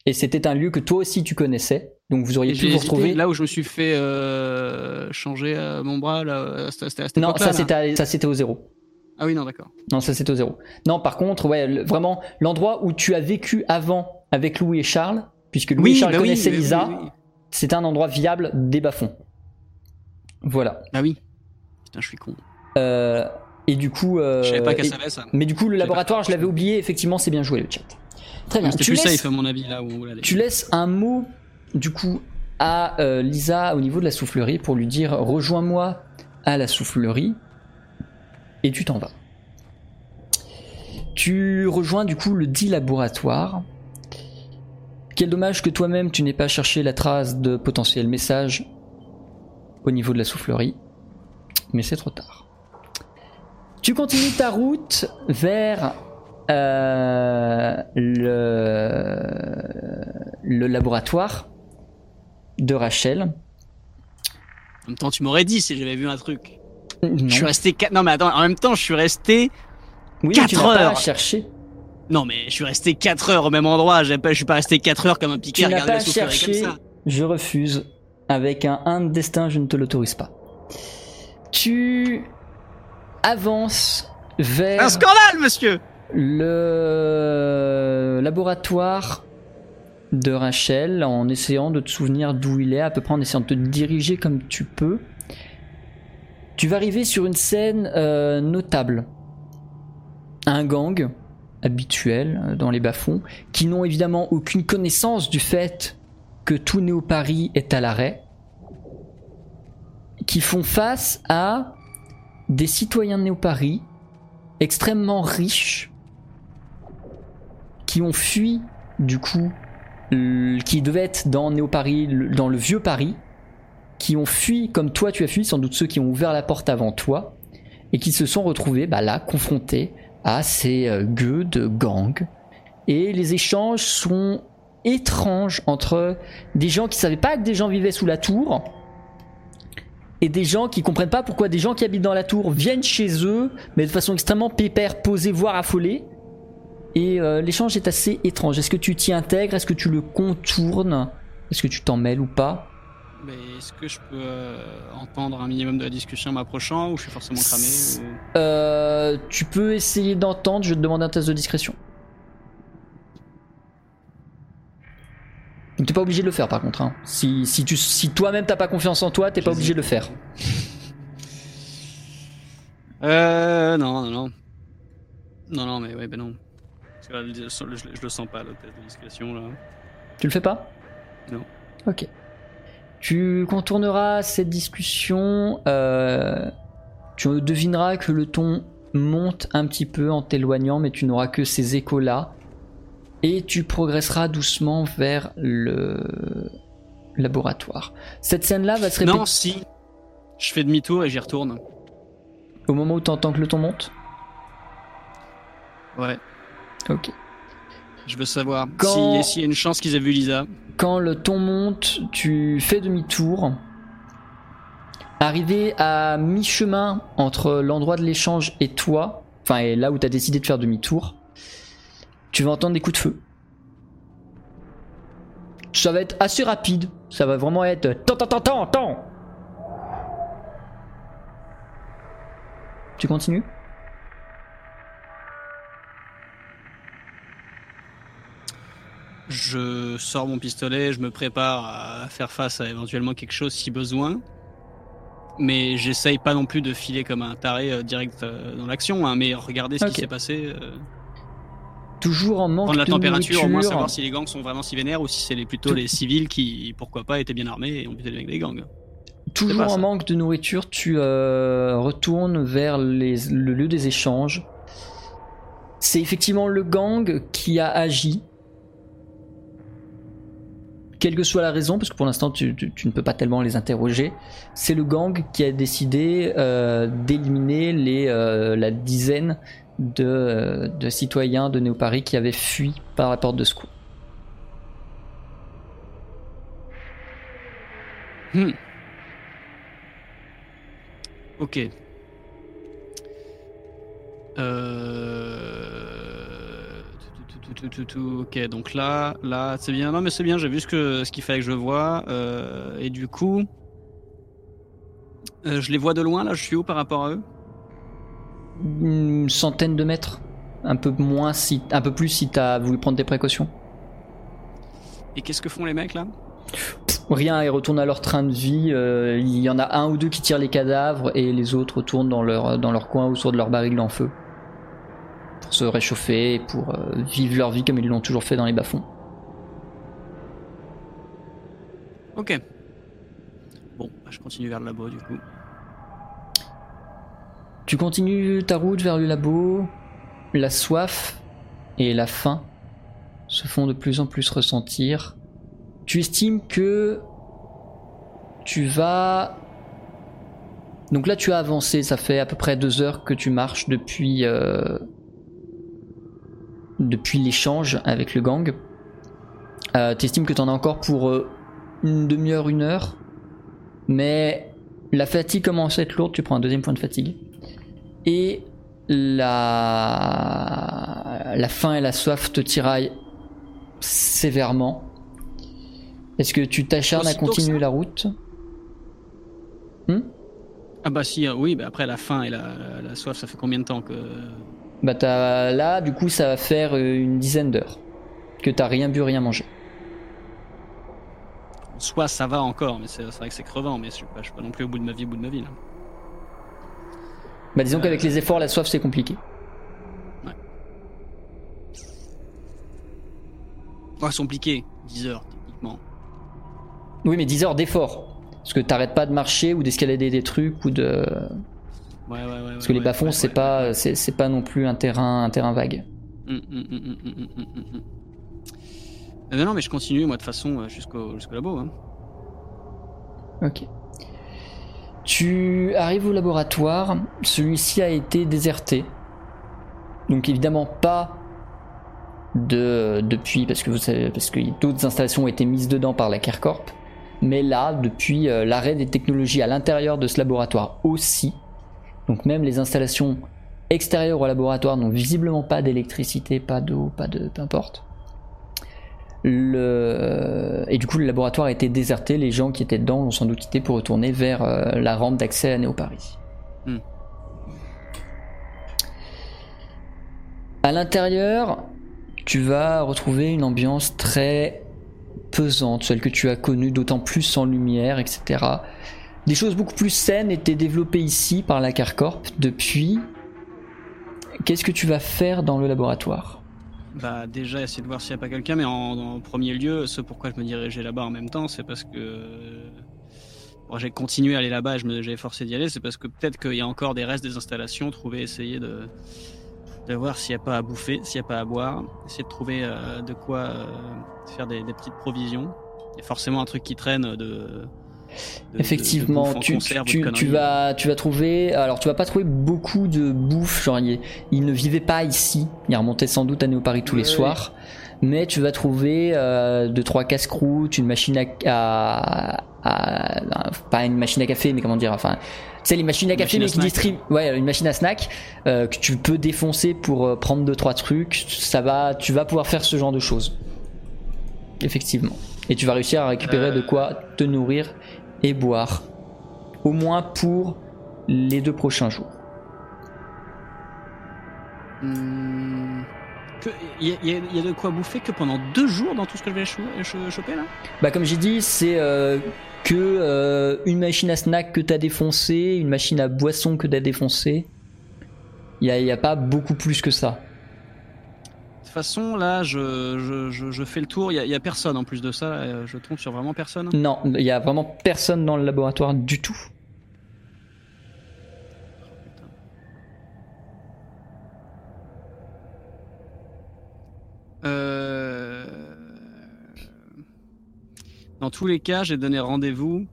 Et c'était un lieu que toi aussi tu connaissais. Donc vous auriez Et pu vous retrouver. là où je me suis fait euh, changer euh, mon bras, là, c'était à cette non, ça c'était au zéro. Ah oui, non, d'accord. Non, ça c'était au zéro. Non, par contre, ouais, le- vraiment, l'endroit où tu as vécu avant avec Louis et Charles, puisque Louis et Charles bah connaissaient oui, Lisa, oui, c'était un endroit viable des bas-fonds. Voilà. Bah oui. Putain, je suis con. Euh, et du coup. euh, je savais pas qu'elle savait ça. Mais du coup, le laboratoire, je l'avais oublié. Effectivement, c'est bien joué le chat. Très bien. C'était Tu plus laisses, safe, à mon avis, là où on voulait aller. tu laisses un mot, du coup, à euh, Lisa au niveau de la soufflerie pour lui dire rejoins-moi à la soufflerie. Et tu t'en vas. Tu rejoins du coup le dit laboratoire Quel dommage que toi-même tu n'aies pas cherché la trace de potentiel message au niveau de la soufflerie. Mais c'est trop tard. Tu continues ta route vers euh, le, le laboratoire de Rachel. En même temps, tu m'aurais dit si j'avais vu un truc. Non. Je suis resté. qua- Non, mais attends, en même temps, je suis resté. Oui, quatre tu n'as pas heures. cherché. Non, mais je suis resté 4 heures au même endroit. Je suis pas resté 4 heures comme un piqué Tu à pas cherché. comme ça. Je refuse. Avec un 1 de destin, je ne te l'autorise pas. Tu avances vers Un scandale, monsieur le laboratoire de Rachel en essayant de te souvenir d'où il est, à peu près en essayant de te diriger comme tu peux. Tu vas arriver sur une scène euh, notable. Un gang habituel euh, dans les bas-fonds, qui n'ont évidemment aucune connaissance du fait que tout Néo-Paris est à l'arrêt, qui font face à des citoyens de Néo-Paris extrêmement riches qui ont fui du coup qui devaient être dans Néo-Paris, le- dans le vieux Paris, qui ont fui comme toi tu as fui, sans doute ceux qui ont ouvert la porte avant toi, et qui se sont retrouvés bah, là, confrontés à ces euh, gueux de gangs. Et les échanges sont étranges entre des gens qui savaient pas que des gens vivaient sous la tour, et des gens qui comprennent pas pourquoi des gens qui habitent dans la tour viennent chez eux, mais de façon extrêmement pépère, posée, voire affolée. Et euh, l'échange est assez étrange. Est-ce que tu t'y intègres? Est-ce que tu le contournes? Est-ce que tu t'en mêles ou pas? Mais est-ce que je peux euh, entendre un minimum de la discussion en m'approchant ou je suis forcément cramé ou- Euh, Tu peux essayer d'entendre. Je vais te demander un test de discrétion. T'es pas obligé de le faire par contre. hein. Si, si, tu, si toi-même t'as pas confiance en toi, t'es pas obligé de le faire. Euh, non, non, non. Non, non, mais ouais, ben non. Parce que là, je, je le sens pas, le test de discrétion, là. Tu le fais pas? Non. Ok. Tu contourneras cette discussion. euh, tu devineras que le ton monte un petit peu en t'éloignant, mais tu n'auras que ces échos-là. Et tu progresseras doucement vers le laboratoire. Cette scène-là va se répéter Non, si. Je fais demi-tour et j'y retourne. au moment où tu entends que le ton monte? Ouais. Ok. Je veux savoir Quand- si- s'il y a une chance qu'ils aient vu Lisa. Quand le ton monte, tu fais demi-tour. Arrivé à mi-chemin entre l'endroit de l'échange et toi, enfin et là où tu as décidé de faire demi-tour, tu vas entendre des coups de feu. Ça va être assez rapide, ça va vraiment être tant tant tant tant tant. Tu continues? Je sors mon pistolet, je me prépare à faire face à éventuellement quelque chose si besoin. Mais j'essaye pas non plus de filer comme un taré euh, direct euh, dans l'action, hein, mais regardez ce qui s'est passé, euh, Toujours en manque prendre la de température, au moins nourriture. savoir si les gangs sont vraiment si vénères ou si c'est les- plutôt Tout- les civils qui, pourquoi pas, étaient bien armés et ont buté avec des gangs. Toujours en ça. manque de nourriture, tu retournes vers les- le lieu des échanges. C'est effectivement le gang qui a agi. Quelle que soit la raison, parce que pour l'instant tu, ne peux pas tellement les interroger, c'est le gang qui a décidé euh, d'éliminer les, euh, la dizaine de, euh, de citoyens de Néo-Paris qui avaient fui par la porte de secours. Hmm. Ok. Euh... tout, tout, tout, Ok, donc là, là, c'est bien. Non, mais c'est bien. J'ai vu ce que ce qu'il fallait que je vois. euh, et du coup, euh, je les vois de loin. Là, je suis où par rapport à eux? Une centaine de mètres, un peu moins si, un peu plus si t'as voulu prendre des précautions. Et qu'est-ce que font les mecs là? Rien, ils retournent à leur train de vie. euh, il y en a un ou deux qui tirent les cadavres et les autres retournent dans leur, dans leur coin ou sur de leur baril en feu. Se réchauffer et pour euh, vivre leur vie comme ils l'ont toujours fait dans les bas-fonds. Ok. Bon, bah, je continue vers le labo du coup. Tu continues ta route vers le labo. La soif et la faim se font de plus en plus ressentir. tu estimes que tu vas. Donc là, tu as avancé. Ça fait à peu près deux heures que tu marches depuis euh, depuis l'échange avec le gang. Euh, tu estimes que tu en as encore pour euh, une demi-heure, une heure, mais la fatigue commence à être lourde. Tu prends un deuxième point de fatigue et la la faim et la soif te tiraillent sévèrement. Est-ce que tu t'acharnes à continuer la route? Hmm? Ah bah si, euh, oui, bah après la faim et la, la soif, ça fait combien de temps que... Bah t'as- là, du coup, ça va faire euh, une dizaine d'heures que t'as rien bu, rien mangé. Soit ça va encore, mais c'est vrai que c'est crevant, mais je suis, pas, je suis pas non plus au bout de ma vie, au bout de ma vie là. Bah disons Euh. qu'avec les efforts, la soif, c'est compliqué. Ouais, c'est compliqué, 10 heures techniquement. Oui, mais 10 heures d'effort. Parce que t'arrêtes pas de marcher ou d'escalader des trucs ou de. Ouais, ouais, ouais. Parce que les bas-fonds, c'est pas, c'est pas non plus un terrain, un terrain vague. Non, non, mais je continue, moi, de façon, euh, jusqu'au jusqu'au labo. Hein. Ok. Tu arrives au laboratoire. Celui-ci a été déserté. Donc évidemment pas de depuis parce que vous savez parce que d'autres installations ont été mises dedans par la Kercorp. Mais là, depuis euh, l'arrêt des technologies à l'intérieur de ce laboratoire aussi. Donc même les installations extérieures au laboratoire n'ont visiblement pas d'électricité, pas d'eau, pas de peu importe. Le... Et du coup, le laboratoire a été déserté. Les gens qui étaient dedans ont sans doute quitté pour retourner vers euh, la rampe d'accès à Néo-Paris. Hmm. À l'intérieur, tu vas retrouver une ambiance très pesante, celle que tu as connue, d'autant plus sans lumière, etc. Des choses beaucoup plus saines étaient développées ici par la Carcorp depuis. Qu'est-ce que tu vas faire dans le laboratoire? Bah, déjà, essayer de voir s'il n'y a pas quelqu'un, mais en, premier lieu, ce pourquoi je me dirigeais là-bas en même temps, c'est parce que. Bon, j'ai continué à aller là-bas, j'ai forcé d'y aller, c'est parce que peut-être qu'il y a encore des restes des installations, trouver, essayer de, de voir s'il n'y a pas à bouffer, s'il n'y a pas à boire, essayer de trouver euh, de quoi euh, faire des, des petites provisions. Il y a forcément un truc qui traîne de. De- de- de Effectivement, tu, tu, vas, tu vas trouver. Alors, tu vas pas trouver beaucoup de bouffe. Genre, il, il ne vivait pas ici. Il remontait sans doute à Néo-Paris tous les Ouais. soirs. Mais tu vas trouver euh, deux trois casse-croûtes, une machine à, à, à- pas une machine à café, mais comment dire, enfin, tu sais les machines à Une café machine à mais qui distribuent, ouais, une machine à snack euh, que tu peux défoncer pour euh, prendre deux trois trucs. Ça va, tu vas pouvoir faire ce genre de choses. Effectivement. Et tu vas réussir à récupérer Euh. de quoi te nourrir et boire. Au moins pour les deux prochains jours. Hmm, Il y, a- il y a- il y a de quoi bouffer que pendant deux jours dans tout ce que je vais cho- cho- choper là? Bah comme j'ai dit, c'est euh, que euh, une machine à snack que t'as défoncé, une machine à boisson que t'as défoncé. Il y a, il y a pas beaucoup plus que ça. De toute façon, là, je, je, je, je fais le tour. Il y, a- personne en plus de ça. euh, Je tombe sur vraiment personne? Non, il y a vraiment personne dans le laboratoire du tout. Euh, Dans tous les cas, j'ai donné rendez-vous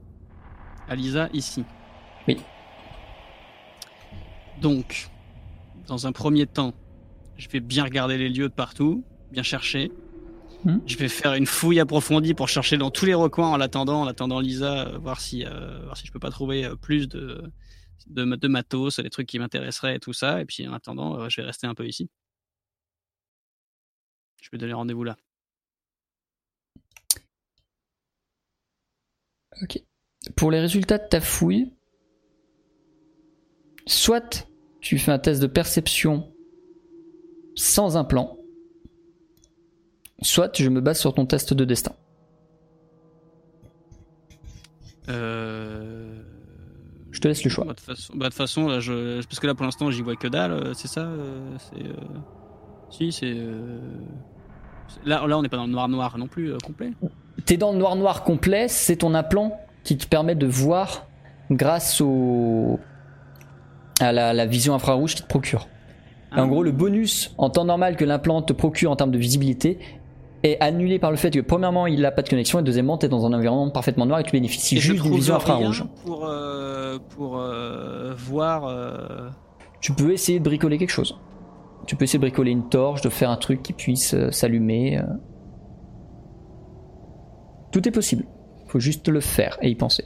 à Lisa ici. Oui. Donc, dans un premier temps, je vais bien regarder les lieux de partout, bien chercher. Hmm. Je vais faire une fouille approfondie pour chercher dans tous les recoins en l'attendant, en attendant Lisa, euh, voir si, euh, voir si je peux pas trouver euh, plus de, de, de matos, des trucs qui m'intéresseraient et tout ça. Et puis en attendant, euh, je vais rester un peu ici. Je vais donner rendez-vous là. Ok. Pour les résultats de ta fouille, soit tu fais un test de perception sans un plan, soit je me base sur ton test de destin. Euh... Je te laisse le choix. Bah, de toute façon, bah, de façon, là, je... parce que là pour l'instant j'y vois que dalle, euh, c'est ça euh, C'est. euh, Si, c'est. euh, Là, là, on n'est pas dans le noir noir non plus complet. T'es dans le noir noir complet, c'est ton implant qui te permet de voir grâce au à la, la vision infrarouge qui te procure. Et en gros, le bonus en temps normal que l'implant te procure en termes de visibilité est annulé par le fait que premièrement il n'a pas de connexion et deuxièmement tu es dans un environnement parfaitement noir et tu bénéficies Et juste d'une vision infrarouge. Pour, euh, pour euh, voir. euh, Tu peux essayer de bricoler quelque chose. Tu peux essayer de bricoler une torche, de faire un truc qui puisse s'allumer. Tout est possible. Faut juste le faire et y penser.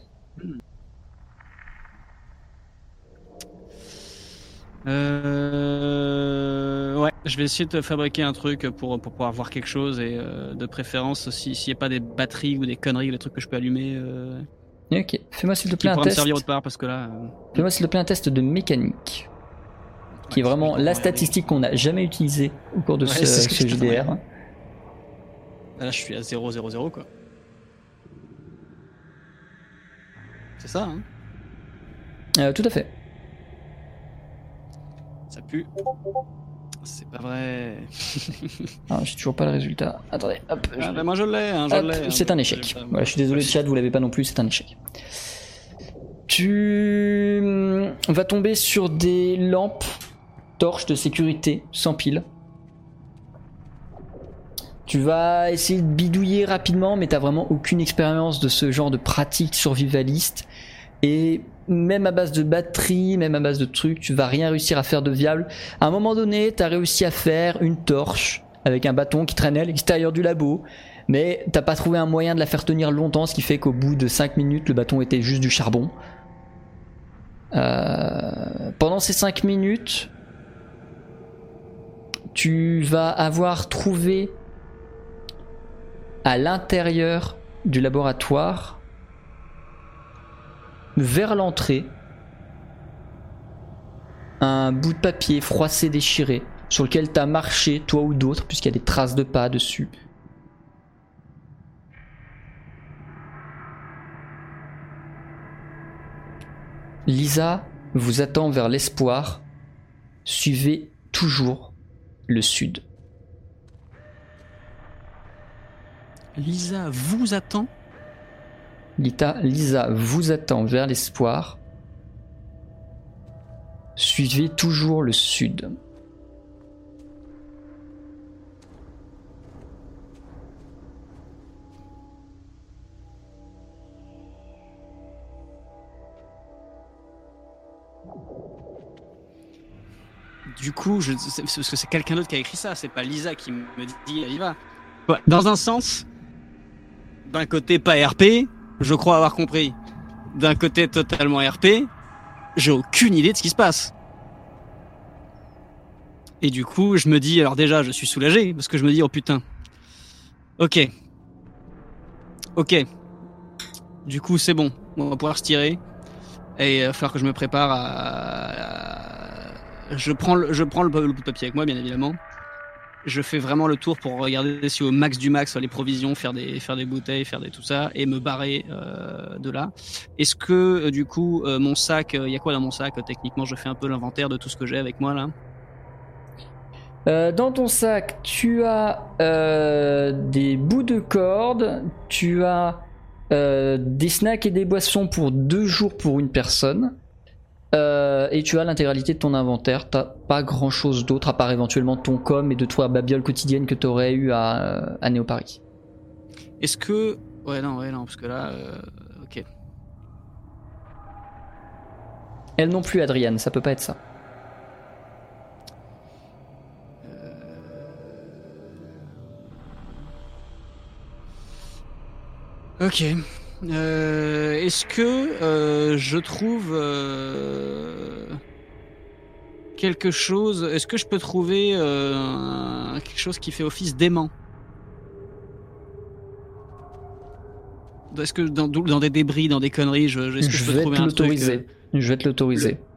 Euh, je vais essayer de fabriquer un truc pour, pour pouvoir voir quelque chose et euh, de préférence si- s'il n'y a pas des batteries ou des conneries, des trucs que je peux allumer euh, Ok, fais-moi s'il te plaît un me test. servir autre part parce que là. euh, Fais-moi s'il te plaît un test de mécanique, qui est vraiment la statistique qu'on n'a jamais utilisée au cours de Ouais, ce, c'est ce que ce JDR. Là, je suis à 0, 0, 0 quoi. C'est ça, hein? Euh, tout à fait. Ça pue. C'est pas vrai. Ah, J'ai toujours pas le résultat. Attendez, hop. je- Ah, bah, moi je l'ai, hein, hein, c'est un échec. euh, Voilà, je suis désolé, chat, vous l'avez pas non plus, c'est un échec. Tu hum, vas tomber sur des lampes torches de sécurité sans pile. Tu vas essayer de bidouiller rapidement, mais t'as vraiment aucune expérience de ce genre de pratique survivaliste. Et même à base de batterie, même à base de trucs, tu vas rien réussir à faire de viable. À un moment donné, t'as réussi à faire une torche avec un bâton qui traînait à l'extérieur du labo. Mais t'as pas trouvé un moyen de la faire tenir longtemps, ce qui fait qu'au bout de 5 minutes, le bâton était juste du charbon. Euh, pendant ces 5 minutes, tu vas avoir trouvé à l'intérieur du laboratoire, vers l'entrée, un bout de papier froissé déchiré sur lequel t'as marché, toi ou d'autres, puisqu'il y a des traces de pas dessus. Lisa vous attend vers l'espoir. Suivez toujours le sud. Lisa vous attend. Lita, Lisa vous attend vers l'espoir. Suivez toujours le sud. Du coup, je, parce que c'est quelqu'un d'autre qui a écrit ça, c'est pas Lisa qui me dit y va. Dans un sens, d'un côté pas RP, je crois avoir compris. D'un côté totalement RP, j'ai aucune idée de ce qui se passe. Et du coup, je me dis, alors déjà, je suis soulagé, parce que je me dis, oh putain. Ok. Ok. Du coup, c'est bon. On va pouvoir se tirer. Et il va falloir que je me prépare à... Je prends, le, je bout de papier avec moi, bien évidemment. Je fais vraiment le tour pour regarder si au max du max les provisions, faire des, faire des bouteilles, faire des tout ça, et me barrer euh, de là. Est-ce que, euh, du coup, euh, mon sac, il y a quoi dans mon sac euh, Techniquement, je fais un peu l'inventaire de tout ce que j'ai avec moi, là. Euh, dans ton sac, tu as euh, des bouts de corde, tu as euh, des snacks et des boissons pour deux jours pour une personne, euh, et tu as l'intégralité de ton inventaire. T'as pas grand chose d'autre à part éventuellement ton com et de toi babiole quotidienne que t'aurais eu à, euh, à Néo Paris. Est-ce que... Ouais, non, ouais, non, parce que là... euh, Ok. Elle non plus, Adriane, ça peut pas être ça. Ok. Euh, Est-ce que euh, je trouve euh, quelque chose Est-ce que je peux trouver quelque chose qui fait office d'aimant? Est-ce que dans, dans des débris, dans des conneries, je, est-ce que je, Je peux vais trouver te un truc Je vais te l'autoriser. Le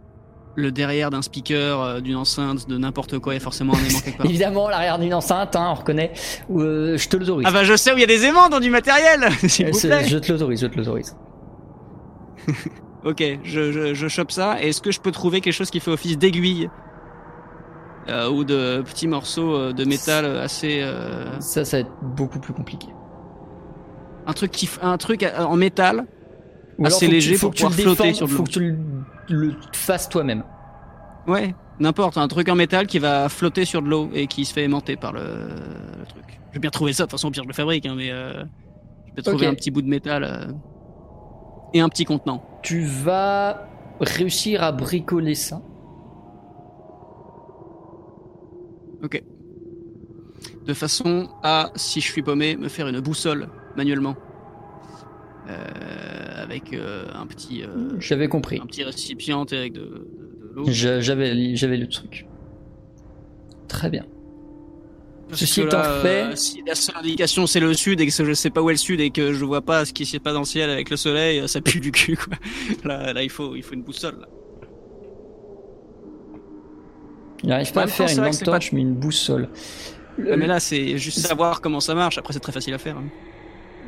derrière d'un speaker, euh, d'une enceinte, de n'importe quoi, a forcément un aimant quelque part. Évidemment, l'arrière d'une enceinte, hein, on reconnaît. Euh, je te l'autorise. ah bah je sais où il y a des aimants dans du matériel, s'il Euh, vous c'est- plaît. je te l'autorise, je te l'autorise. Ok, je, je, je chope ça. Est-ce que je peux trouver quelque chose qui fait office d'aiguille Euh, ou de petits morceaux euh, de métal assez euh, Ça, ça va être beaucoup plus compliqué. un truc qui un truc euh, en métal Ou alors, Assez faut que tu- léger faut pour que tu le pouvoir flotter sur faut que tu le, le fasses toi-même. Ouais, n'importe, un truc en métal qui va flotter sur de l'eau et qui se fait aimanter par le, le truc. Je vais bien trouver ça, de toute façon, au pire, je le fabrique, hein, mais euh, je peux trouver Ok. un petit bout de métal euh, et un petit contenant. Tu vas réussir à bricoler ça. De façon à, si je suis paumé, me faire une boussole manuellement. Euh, avec euh, un petit euh, J'avais compris. un petit récipient avec de, de- de l'eau. J'avais j'avais le truc. Très bien. Parce Ceci étant fait- si la seule indication c'est le sud et que je sais pas où est le sud et que je vois pas ce qui se passe dans le ciel avec le soleil, ça pue du cul quoi. Là, là il faut il faut une boussole. Là. Il n'arrive pas à faire une lampe c'est pas- torche, mais une boussole. Ouais, mais là c'est juste savoir comment ça marche. Après c'est très facile à faire. hein.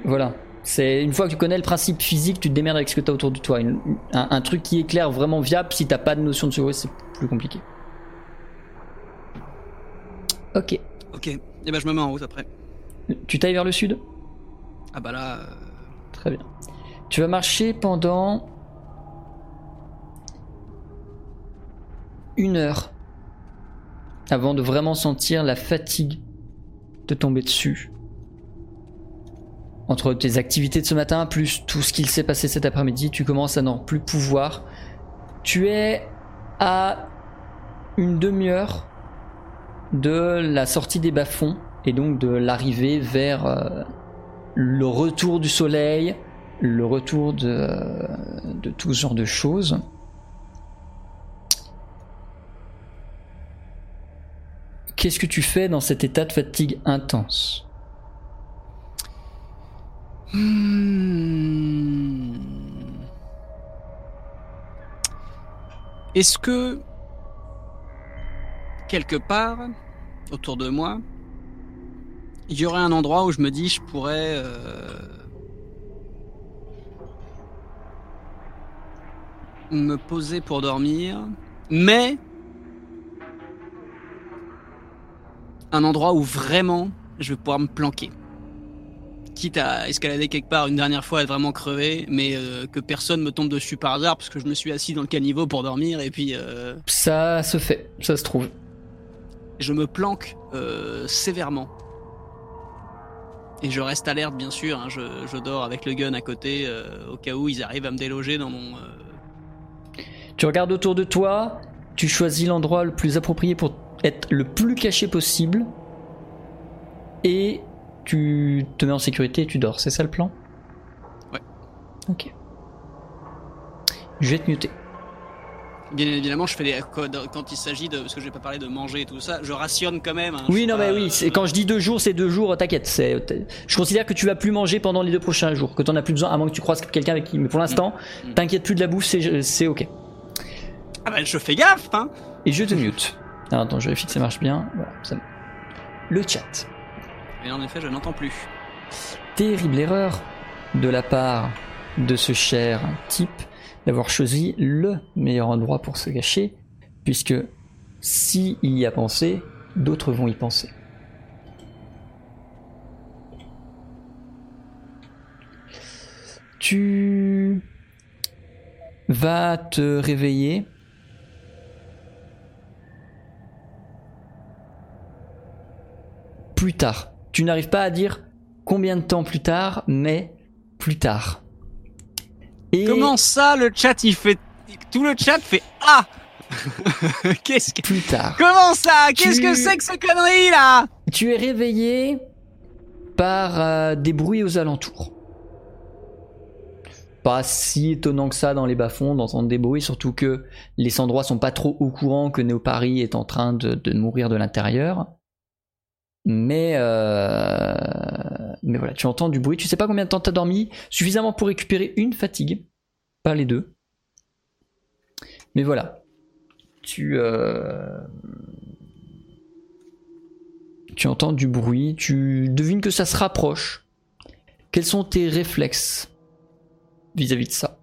Voilà. C'est une fois que tu connais le principe physique, tu te démerdes avec ce que tu as autour de toi. Une- un, un truc qui est clair, vraiment viable, si t'as pas de notion de sécurité, c'est plus compliqué. Ok. Ok. Et ben je me mets en route après. Tu tailles vers le sud? Ah bah là. euh, Très bien. Tu vas marcher pendant une heure avant de vraiment sentir la fatigue te tomber dessus. Entre tes activités de ce matin plus tout ce qu'il s'est passé cet après-midi, tu commences à n'en plus pouvoir. Tu es à une demi-heure de la sortie des bas-fonds et donc de l'arrivée vers euh, le retour du soleil, le retour de, de tout ce genre de choses. Qu'est-ce que tu fais dans cet état de fatigue intense? Hmm. Est-ce que quelque part autour de moi, il y aurait un endroit où je me dis je pourrais euh, me poser pour dormir, mais un endroit où vraiment je vais pouvoir me planquer quitte à escalader quelque part une dernière fois, être vraiment crevé, mais euh, que personne me tombe dessus par hasard parce que je me suis assis dans le caniveau pour dormir et puis euh, Ça se fait, ça se trouve. je me planque euh, sévèrement. Et je reste alerte, bien sûr. hein, je, je dors avec le gun à côté au cas où ils arrivent à me déloger dans mon. Tu regardes autour de toi, tu choisis l'endroit le plus approprié pour être le plus caché possible et tu te mets en sécurité et tu dors. C'est ça le plan? Ouais. Ok. Je vais te muter. Bien évidemment, je fais des quand, quand il s'agit de parce que je vais pas parler de manger et tout ça. Je rationne quand même. hein, Oui, non, mais oui, euh, quand je dis deux jours, c'est deux jours, t'inquiète. c'est- Je considère que tu vas plus manger pendant les deux prochains jours, que t'en as plus besoin, à moins que tu croises quelqu'un avec qui. Mais pour l'instant, Mm. t'inquiète plus de la bouffe, c'est c'est ok. Ah bah, je fais gaffe, hein. Et je te mute. Alors, attends, je vérifie que ça marche bien. Voilà, ça- Le chat. Et en effet, je n'entends plus. Terrible erreur de la part de ce cher type d'avoir choisi le meilleur endroit pour se cacher, puisque s'il y a pensé, d'autres vont y penser. Tu vas te réveiller. Plus tard. Tu n'arrives pas à dire combien de temps plus tard, mais plus tard. Et Comment ça, le chat, il fait tout le chat fait ah. Qu'est-ce que plus tard. Comment ça? Qu'est-ce Tu- que c'est que ce connerie là? Tu es réveillé par euh, des bruits aux alentours. Pas si étonnant que ça dans les bas-fonds d'entendre des bruits, surtout que les endroits sont pas trop au courant que Néo Paris est en train de, de mourir de l'intérieur. Mais, euh, mais voilà, tu entends du bruit. Tu sais pas combien de temps t'as dormi, suffisamment pour récupérer une fatigue, pas les deux. Mais voilà, tu euh, tu entends du bruit, tu devines que ça se rapproche. Quels sont tes réflexes vis-à-vis de ça?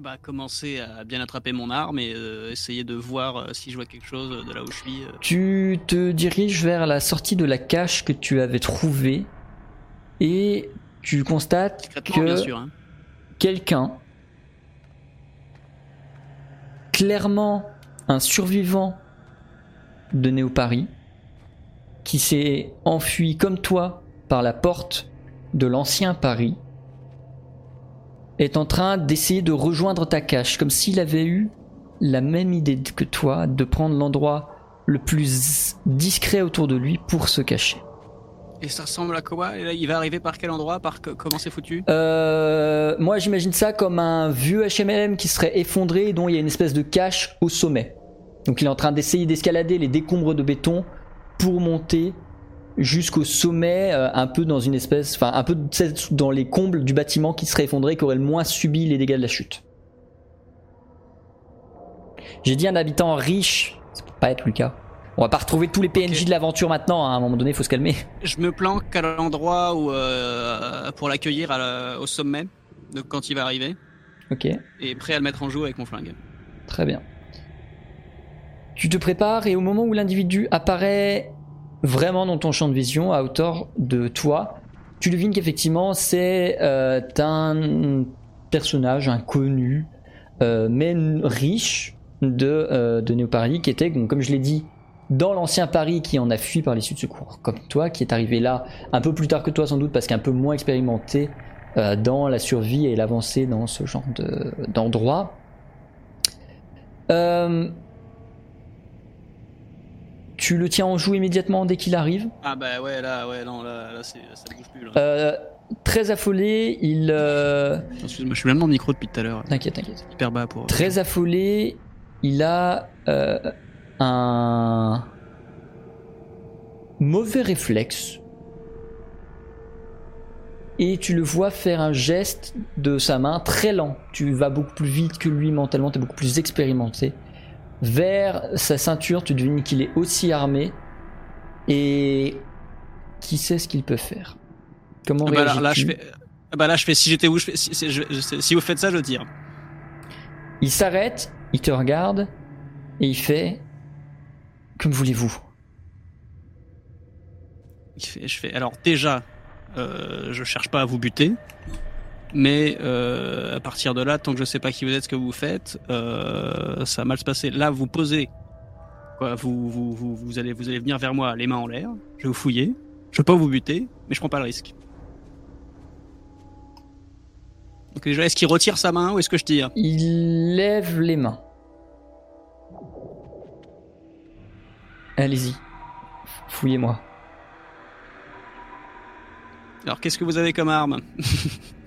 Bah commencer à bien attraper mon arme et euh, essayer de voir euh, si je vois quelque chose de là où je suis. euh. Tu te diriges vers la sortie de la cache que tu avais trouvée et tu constates que hein. quelqu'un, clairement un survivant de Néo Paris qui s'est enfui comme toi par la porte de l'ancien Paris est en train d'essayer de rejoindre ta cache, comme s'il avait eu la même idée que toi de prendre l'endroit le plus discret autour de lui pour se cacher. Et ça ressemble à quoi? Il va arriver par quel endroit? Par comment c'est foutu? Euh, moi j'imagine ça comme un vieux HMM qui serait effondré et dont il y a une espèce de cache au sommet. Donc il est en train d'essayer d'escalader les décombres de béton pour monter jusqu'au sommet, euh, un peu dans une espèce, enfin un peu dans les combles du bâtiment qui serait effondré, qui aurait le moins subi les dégâts de la chute. J'ai dit un habitant riche, ça peut pas être le cas. On va pas retrouver tous les PNJ de l'aventure maintenant, hein, à un moment donné, faut se calmer. Je me planque à l'endroit où euh, pour l'accueillir au sommet de quand il va arriver Ok. et prêt à le mettre en joue avec mon flingue. Très bien. Tu te prépares et au moment où l'individu apparaît vraiment dans ton champ de vision, à hauteur de toi, tu devines qu'effectivement c'est euh, un personnage inconnu, euh, mais riche de, euh, de Néo-Paris, qui était, comme je l'ai dit, dans l'ancien Paris qui en a fui par l'issue de secours, comme toi, qui est arrivé là un peu plus tard que toi sans doute, parce qu'un peu moins expérimenté euh, dans la survie et l'avancée dans ce genre de- d'endroit. Euh, tu le tiens en joue immédiatement dès qu'il arrive. Ah bah ouais là ouais non là, là c'est- ça bouge plus là. Euh, très affolé, il... euh, Excuse-moi, je suis même dans le micro depuis tout à l'heure. T'inquiète, t'inquiète. Hyper bas pour. Très affolé, il a euh, un mauvais réflexe. Et tu le vois faire un geste de sa main très lent. Tu vas beaucoup plus vite que lui mentalement, tu es beaucoup plus expérimenté. Vers sa ceinture, tu devines qu'il est aussi armé. Et qui sait ce qu'il peut faire? Comment Ah bah là, là, réagis-tu? je fais. ah bah là je fais si j'étais je fais si, si- je- je- si vous faites ça je tire. Il s'arrête, il te regarde et il fait Comme voulez-vous je fais alors déjà euh, je cherche pas à vous buter. Mais euh, à partir de là, tant que je sais pas qui vous êtes, ce que vous faites, euh, ça va mal se passer. Là, vous posez, quoi, vous, vous, vous, vous allez, vous allez venir vers moi, les mains en l'air. Je vais vous fouiller. Je vais pas vous buter, mais je prends pas le risque. Donc déjà, est-ce qu'il retire sa main ou est-ce que je tire? Il lève les mains. Allez-y. Fouillez-moi. Alors, qu'est-ce que vous avez comme arme?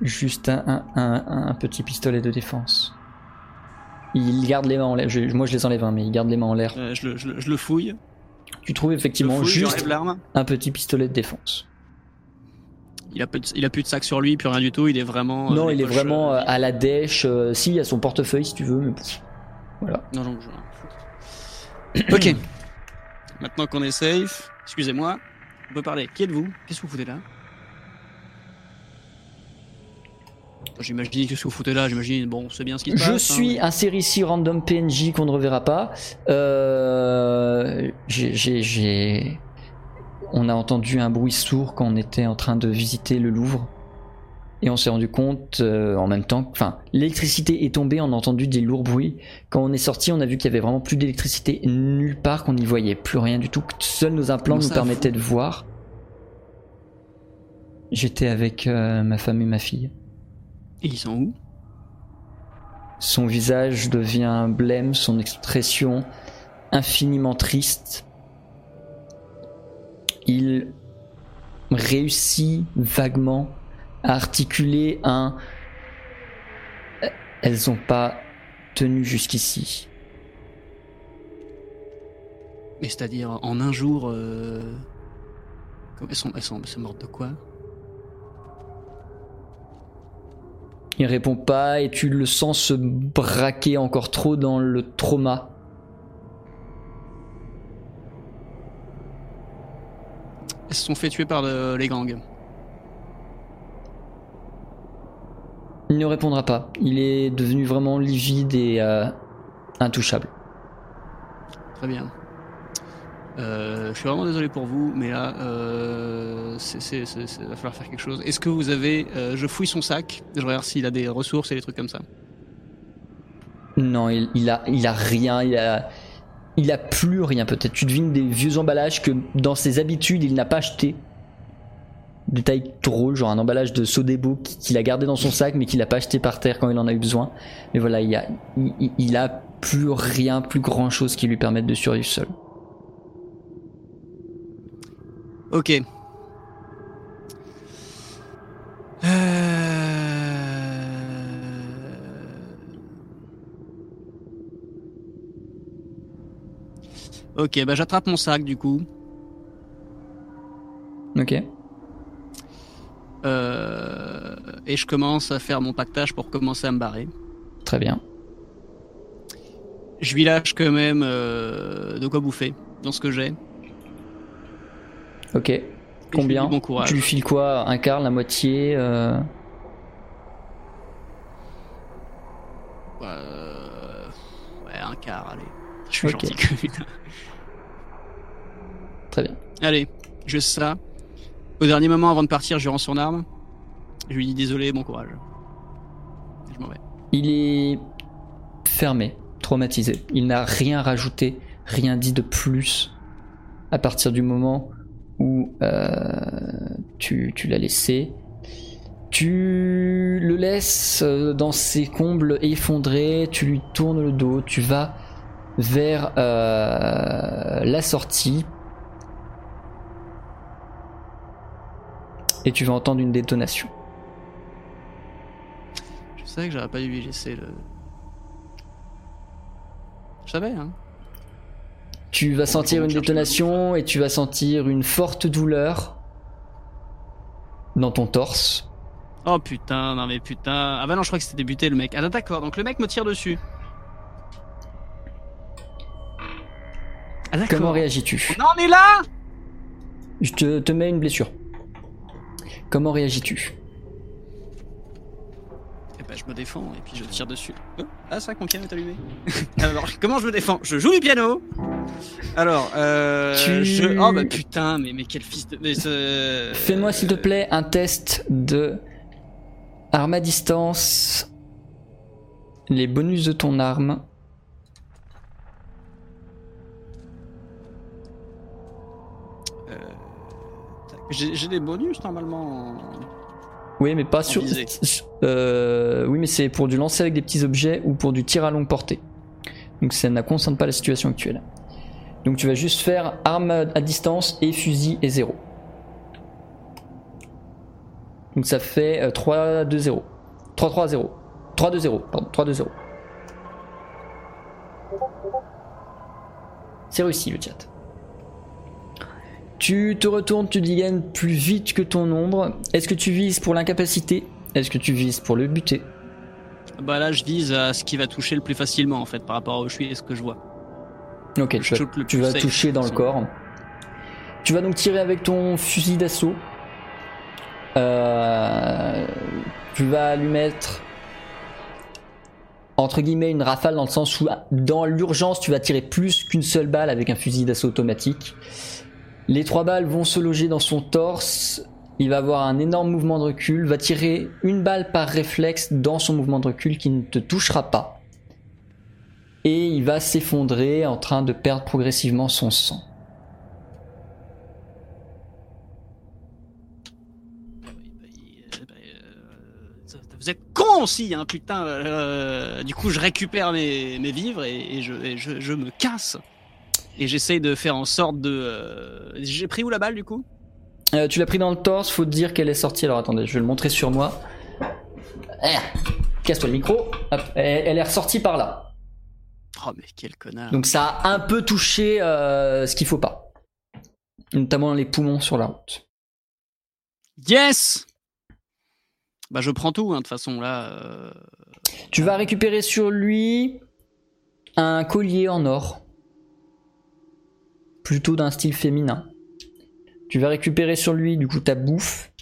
Juste un, un- un- un petit pistolet de défense. Il garde les mains en l'air. Je- moi je les enlève, hein, mais il garde les mains en l'air. Euh, je, le, je le- je le fouille. Tu trouves effectivement fouille, juste un petit pistolet de défense. Il a, plus de, il a plus de sac sur lui, plus rien du tout. Il est vraiment. euh, non, il est poches, vraiment euh, à la dèche. si, il y a son portefeuille si tu veux, mais voilà. Non, non, je... ok. Maintenant qu'on est safe, excusez-moi, on peut parler. Qui êtes-vous? Qu'est-ce que vous foutez là? J'imagine qu'est-ce que vous foutez là, j'imagine. Bon, c'est bien ce qui se passe. Je hein, suis un série C random PNJ qu'on ne reverra pas. Euh, j'ai- On a entendu un bruit sourd quand on était en train de visiter le Louvre. Et on s'est rendu compte euh, en même temps, enfin, l'électricité est tombée, on a entendu des lourds bruits. Quand on est sorti, on a vu qu'il y avait vraiment plus d'électricité nulle part, qu'on n'y voyait plus rien du tout, que seuls nos implants nous permettaient de voir. J'étais avec euh, ma femme et ma fille. Et ils sont où Son visage devient blême, son expression infiniment triste. Il réussit vaguement à articuler un Elles ont pas tenu jusqu'ici. Mais c'est-à-dire, en un jour. euh, Elles sont, elles sont, elles sont mortes de quoi? Il répond pas et tu le sens se braquer encore trop dans le trauma. Elles se sont fait tuer par le- les gangs. Il ne répondra pas. Il est devenu vraiment livide et euh, intouchable. Très bien. Euh, je suis vraiment désolé pour vous, mais là, euh, c'est- va falloir faire quelque chose. Est-ce que vous avez, euh, je fouille son sac, je regarde s'il a des ressources et des trucs comme ça. Non, il, il a, il a rien. Il a, il a plus rien. Peut-être tu devines des vieux emballages que dans ses habitudes il n'a pas acheté. Détail drôle, genre un emballage de Sodebo qui- qu'il a gardé dans son sac mais qu'il a pas acheté par terre quand il en a eu besoin. Mais voilà, il a, il, il- il a plus rien, plus grand chose qui lui permette de survivre seul. Ok. Euh... Ok, bah j'attrape mon sac du coup. Ok. Euh, et je commence à faire mon pactage pour commencer à me barrer. Très bien. Je lui lâche quand même euh, de quoi bouffer dans ce que j'ai. Ok. Combien Bon courage. Tu lui files quoi? Un quart, la moitié euh, Euh, Ouais, un quart, allez. Je suis Ok. gentil putain. Très bien. Allez, fais ça. Au dernier moment, avant de partir, je rends son arme. Je lui dis désolé, bon courage. Je m'en vais. Il est fermé, traumatisé. Il n'a rien rajouté, rien dit de plus à partir du moment où euh, tu, tu l'as laissé. Tu le laisses euh, dans ses combles effondrés, tu lui tournes le dos, tu vas vers euh, la sortie. Et tu vas entendre une détonation. Je savais que j'aurais pas dû lui laisser le. Je savais, hein. Tu vas sentir une détonation et tu vas sentir une forte douleur dans ton torse. Oh putain, non mais putain. Ah bah non, je crois que c'était buté le mec. Ah d'accord, donc le mec me tire dessus. Ah. Comment réagis-tu On en est là Je te, te mets une blessure. Comment réagis-tu Ben je me défends et puis je tire dessus. Oh, ah ça, mon piano est allumé. Alors, comment je me défends? Je joue du piano. Alors, euh... Tu- Je... Oh bah putain, mais, mais quel fils de... mais ce- Fais-moi s'il te plaît un test de arme à distance. Les bonus de ton arme. J'ai j'ai des bonus normalement. Oui, mais pas sur. Euh, oui, mais c'est pour du lancer avec des petits objets ou pour du tir à longue portée. Donc ça ne concerne pas la situation actuelle. Donc tu vas juste faire arme à distance et fusil et 0. Donc ça fait euh, 3 2 0. 3 3 0. 3 2 0. Pardon, 3 2 0. C'est réussi le chat. Tu te retournes, tu dégaines plus vite que ton ombre. Est-ce que tu vises pour l'incapacité? Est-ce que tu vises pour le buter? Bah là, je vise à ce qui va toucher le plus facilement en fait par rapport à où je suis et ce que je vois. Ok, Je tu vas, tu toucher dans le corps. Tu vas donc tirer avec ton fusil d'assaut. Euh, tu vas lui mettre entre guillemets une rafale dans le sens où dans l'urgence tu vas tirer plus qu'une seule balle avec un fusil d'assaut automatique. Les trois balles vont se loger dans son torse. Il va avoir un énorme mouvement de recul, va tirer une balle par réflexe dans son mouvement de recul qui ne te touchera pas. Et il va s'effondrer en train de perdre progressivement son sang. Vous êtes con aussi, hein, putain. euh, du coup, je récupère mes, vivres et, je me casse. Et j'essaye de faire en sorte de. euh, J'ai pris où la balle du coup? Euh, tu l'as pris dans le torse, faut te dire qu'elle est sortie. Alors attendez, je vais le montrer sur moi. Eh, Casse-toi le micro. Hop, elle, elle est ressortie par là. Oh, mais quel connard. Donc ça a un peu touché euh, ce qu'il faut pas. Notamment les poumons sur la route. Yes Bah, je prends tout, hein, de toute façon, là. euh, Tu vas récupérer sur lui un collier en or. Plutôt d'un style féminin. Tu vas récupérer sur lui du coup ta bouffe.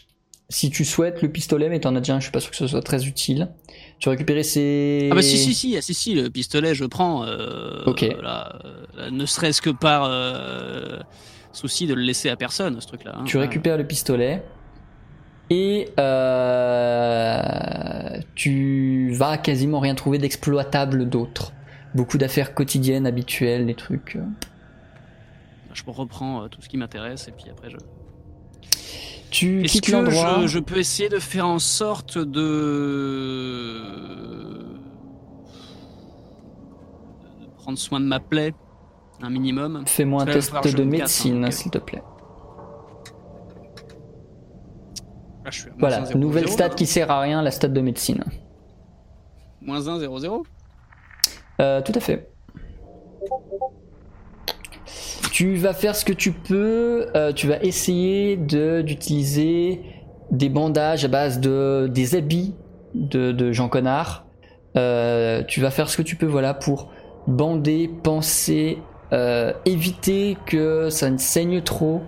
Si tu souhaites le pistolet, mais t'en as déjà un, je suis pas sûr que ce soit très utile. Tu vas récupérer ses. Ah bah si si si, ah, si si, le pistolet je prends. euh, Ok. là, euh, là, ne serait-ce que par euh, souci de le laisser à personne, ce truc-là. hein. Tu récupères le pistolet. Et euh, tu tu vas quasiment rien trouver d'exploitable d'autre. Beaucoup d'affaires quotidiennes, habituelles, des trucs. Euh. Je reprends euh, tout ce qui m'intéresse et puis après je. Tu Est-ce quittes que l'endroit. je, je peux essayer de faire en sorte de... de prendre soin de ma plaie un minimum? Fais-moi un test de casse, médecine, hein, ok. s'il te plaît. Là, je suis à moins Voilà, 1, 0, nouvelle 0, stat là. qui sert à rien, la stat de médecine. Moins 1, 0, 0 Euh, tout à fait. Tu vas faire ce que tu peux. euh, tu vas essayer de d'utiliser des bandages à base de des habits de, de Jean Connard. Euh, tu vas faire ce que tu peux, voilà, pour bander, penser, euh, éviter que ça ne saigne trop.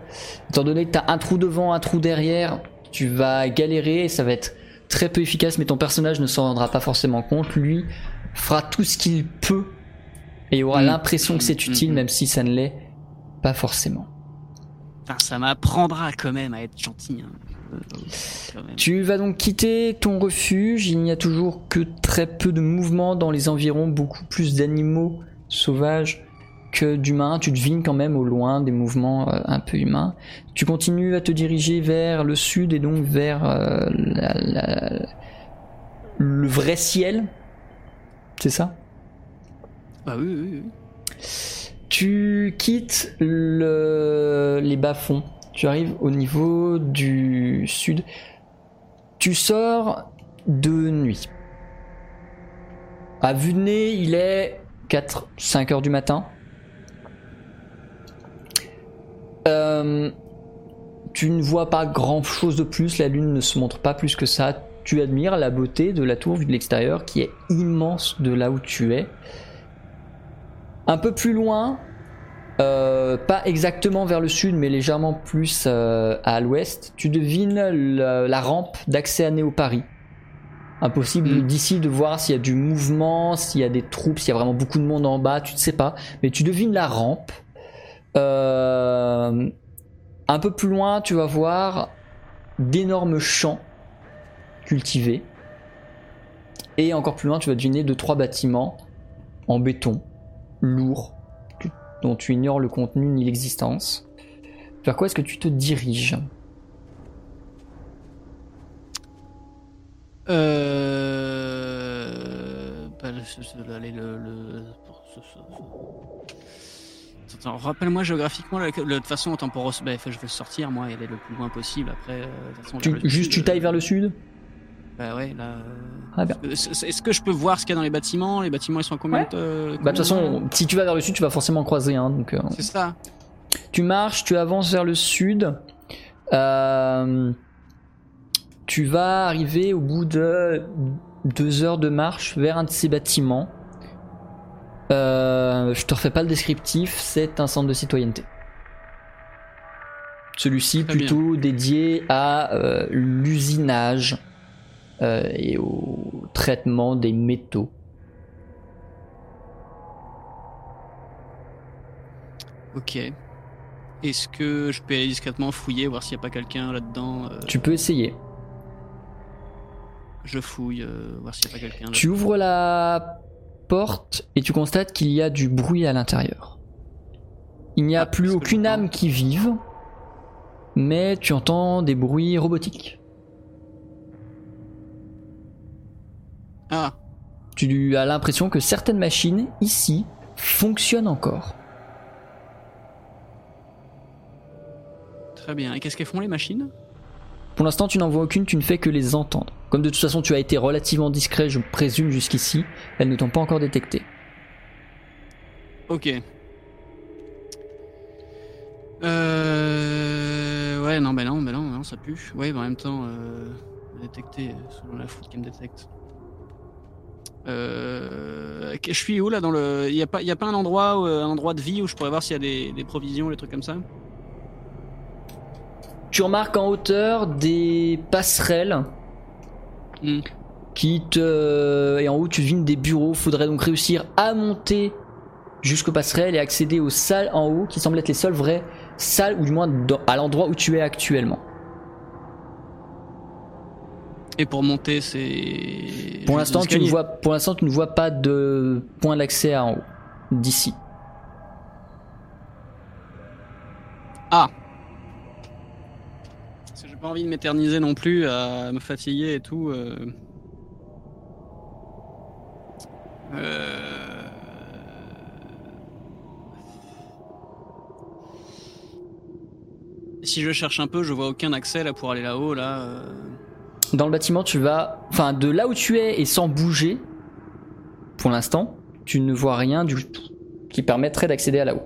Étant donné que tu as un trou devant, un trou derrière, tu vas galérer et ça va être très peu efficace, mais ton personnage ne s'en rendra pas forcément compte. Lui fera tout ce qu'il peut et aura Mm. l'impression que c'est Mm, utile, mm, même si ça ne l'est pas forcément. Putain, ça m'apprendra quand même à être gentil. hein. Euh. Tu vas donc quitter ton refuge. Il n'y a toujours que très peu de mouvements dans les environs, beaucoup plus d'animaux sauvages que d'humains. Tu devines quand même au loin des mouvements euh, un peu humains. Tu continues à te diriger vers le sud et donc vers euh, la- la- le vrai ciel. C'est ça? Bah oui, oui, oui. Tu quittes le- les bas-fonds. Tu arrives au niveau du sud. Tu sors de nuit. À vue de nez, il est 4-5 heures du matin. Euh, tu ne vois pas grand chose de plus, la lune ne se montre pas plus que ça. Tu admires la beauté de la tour vue de l'extérieur qui est immense de là où tu es. Un peu plus loin, euh, pas exactement vers le sud, mais légèrement plus euh, à l'ouest, tu devines la, la rampe d'accès à Néo-Paris. Impossible Mm. d'ici de voir s'il y a du mouvement, s'il y a des troupes, s'il y a vraiment beaucoup de monde en bas, tu ne sais pas. Mais tu devines la rampe. Euh, un peu plus loin, tu vas voir d'énormes champs cultivés. Et encore plus loin, tu vas deviner deux trois bâtiments en béton, lourds, tu- dont tu ignores le contenu ni l'existence. Vers quoi est-ce que tu te diriges Euh... Bah, le- le... le- rappelle-moi géographiquement, le- de toute façon, autant pour... Bah, je vais le sortir, moi, et aller le plus loin possible, après... euh, façon, Tu- Juste tu tailles euh, vers le sud Bah ouais, là... euh, Ah bien. Est-ce que je peux voir ce qu'il y a dans les bâtiments? Les bâtiments, ils sont à combien Ouais. de... Bah de combien toute façon, si tu vas vers le sud, tu vas forcément croiser. Hein, donc, euh, C'est ça. tu marches, tu avances vers le sud. Euh, tu vas arriver au bout de deux heures de marche vers un de ces bâtiments. Euh, je te refais pas le descriptif, c'est un centre de citoyenneté. Celui-ci bien. plutôt dédié à euh, l'usinage euh, et au traitement des métaux. Ok. Est-ce que je peux aller discrètement fouiller, voir s'il n'y a pas quelqu'un là-dedans euh, Tu peux essayer. Je fouille, euh, voir s'il n'y a pas quelqu'un. Tu ouvres la porte et tu constates qu'il y a du bruit à l'intérieur. Il n'y a Ah, plus aucune âme qui vive, mais tu entends des bruits robotiques. Ah, Tu as l'impression que certaines machines ici fonctionnent encore. très bien. Et qu'est-ce qu'elles font les machines? Pour l'instant, tu n'en vois aucune, tu ne fais que les entendre. Comme de toute façon, tu as été relativement discret, je présume, jusqu'ici, elles ne t'ont pas encore détecté. Ok. Euh... Ouais, non, bah non, bah non, non, ça pue. Ouais, bah en même temps, euh... détecter euh, selon la foot qui me détecte. Euh... Je suis où là dans le. Il y a pas, il y a pas un endroit, où, euh, un endroit de vie où je pourrais voir s'il y a des, des provisions, des trucs comme ça? Tu remarques en hauteur des passerelles Hmm. qui te et en haut tu devines des bureaux. Faudrait donc réussir à monter jusqu'aux passerelles et accéder aux salles en haut qui semblent être les seules vraies salles ou du moins dans- à l'endroit où tu es actuellement. Et pour monter, c'est. Pour l'instant, tu ne vois, pour l'instant, tu ne vois pas de point d'accès en haut d'ici. Parce que j'ai pas envie de m'éterniser non plus, à me fatiguer et tout. euh. Euh, Si je cherche un peu, je vois aucun accès là pour aller là-haut là. euh. Dans le bâtiment, tu vas, enfin, de là où tu es et sans bouger, pour l'instant, tu ne vois rien du tout qui permettrait d'accéder à là-haut.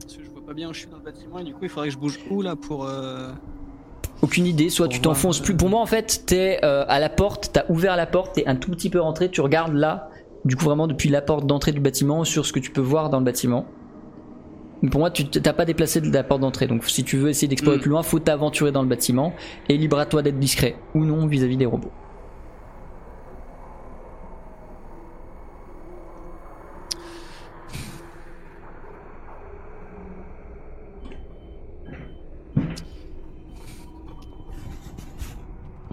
Parce que je vois pas bien où je suis dans le bâtiment et du coup il faudrait que je bouge où là pour. euh, Aucune idée, soit Pour tu t'enfonces euh, plus. Pour moi, en fait, t'es euh, à la porte, t'as ouvert la porte, t'es un tout petit peu rentré, tu regardes là, du coup, vraiment depuis la porte d'entrée du bâtiment sur ce que tu peux voir dans le bâtiment. Pour moi, tu t'as pas déplacé de la porte d'entrée, donc si tu veux essayer d'explorer Mm. plus loin, faut t'aventurer dans le bâtiment et libre à toi d'être discret ou non vis-à-vis des robots.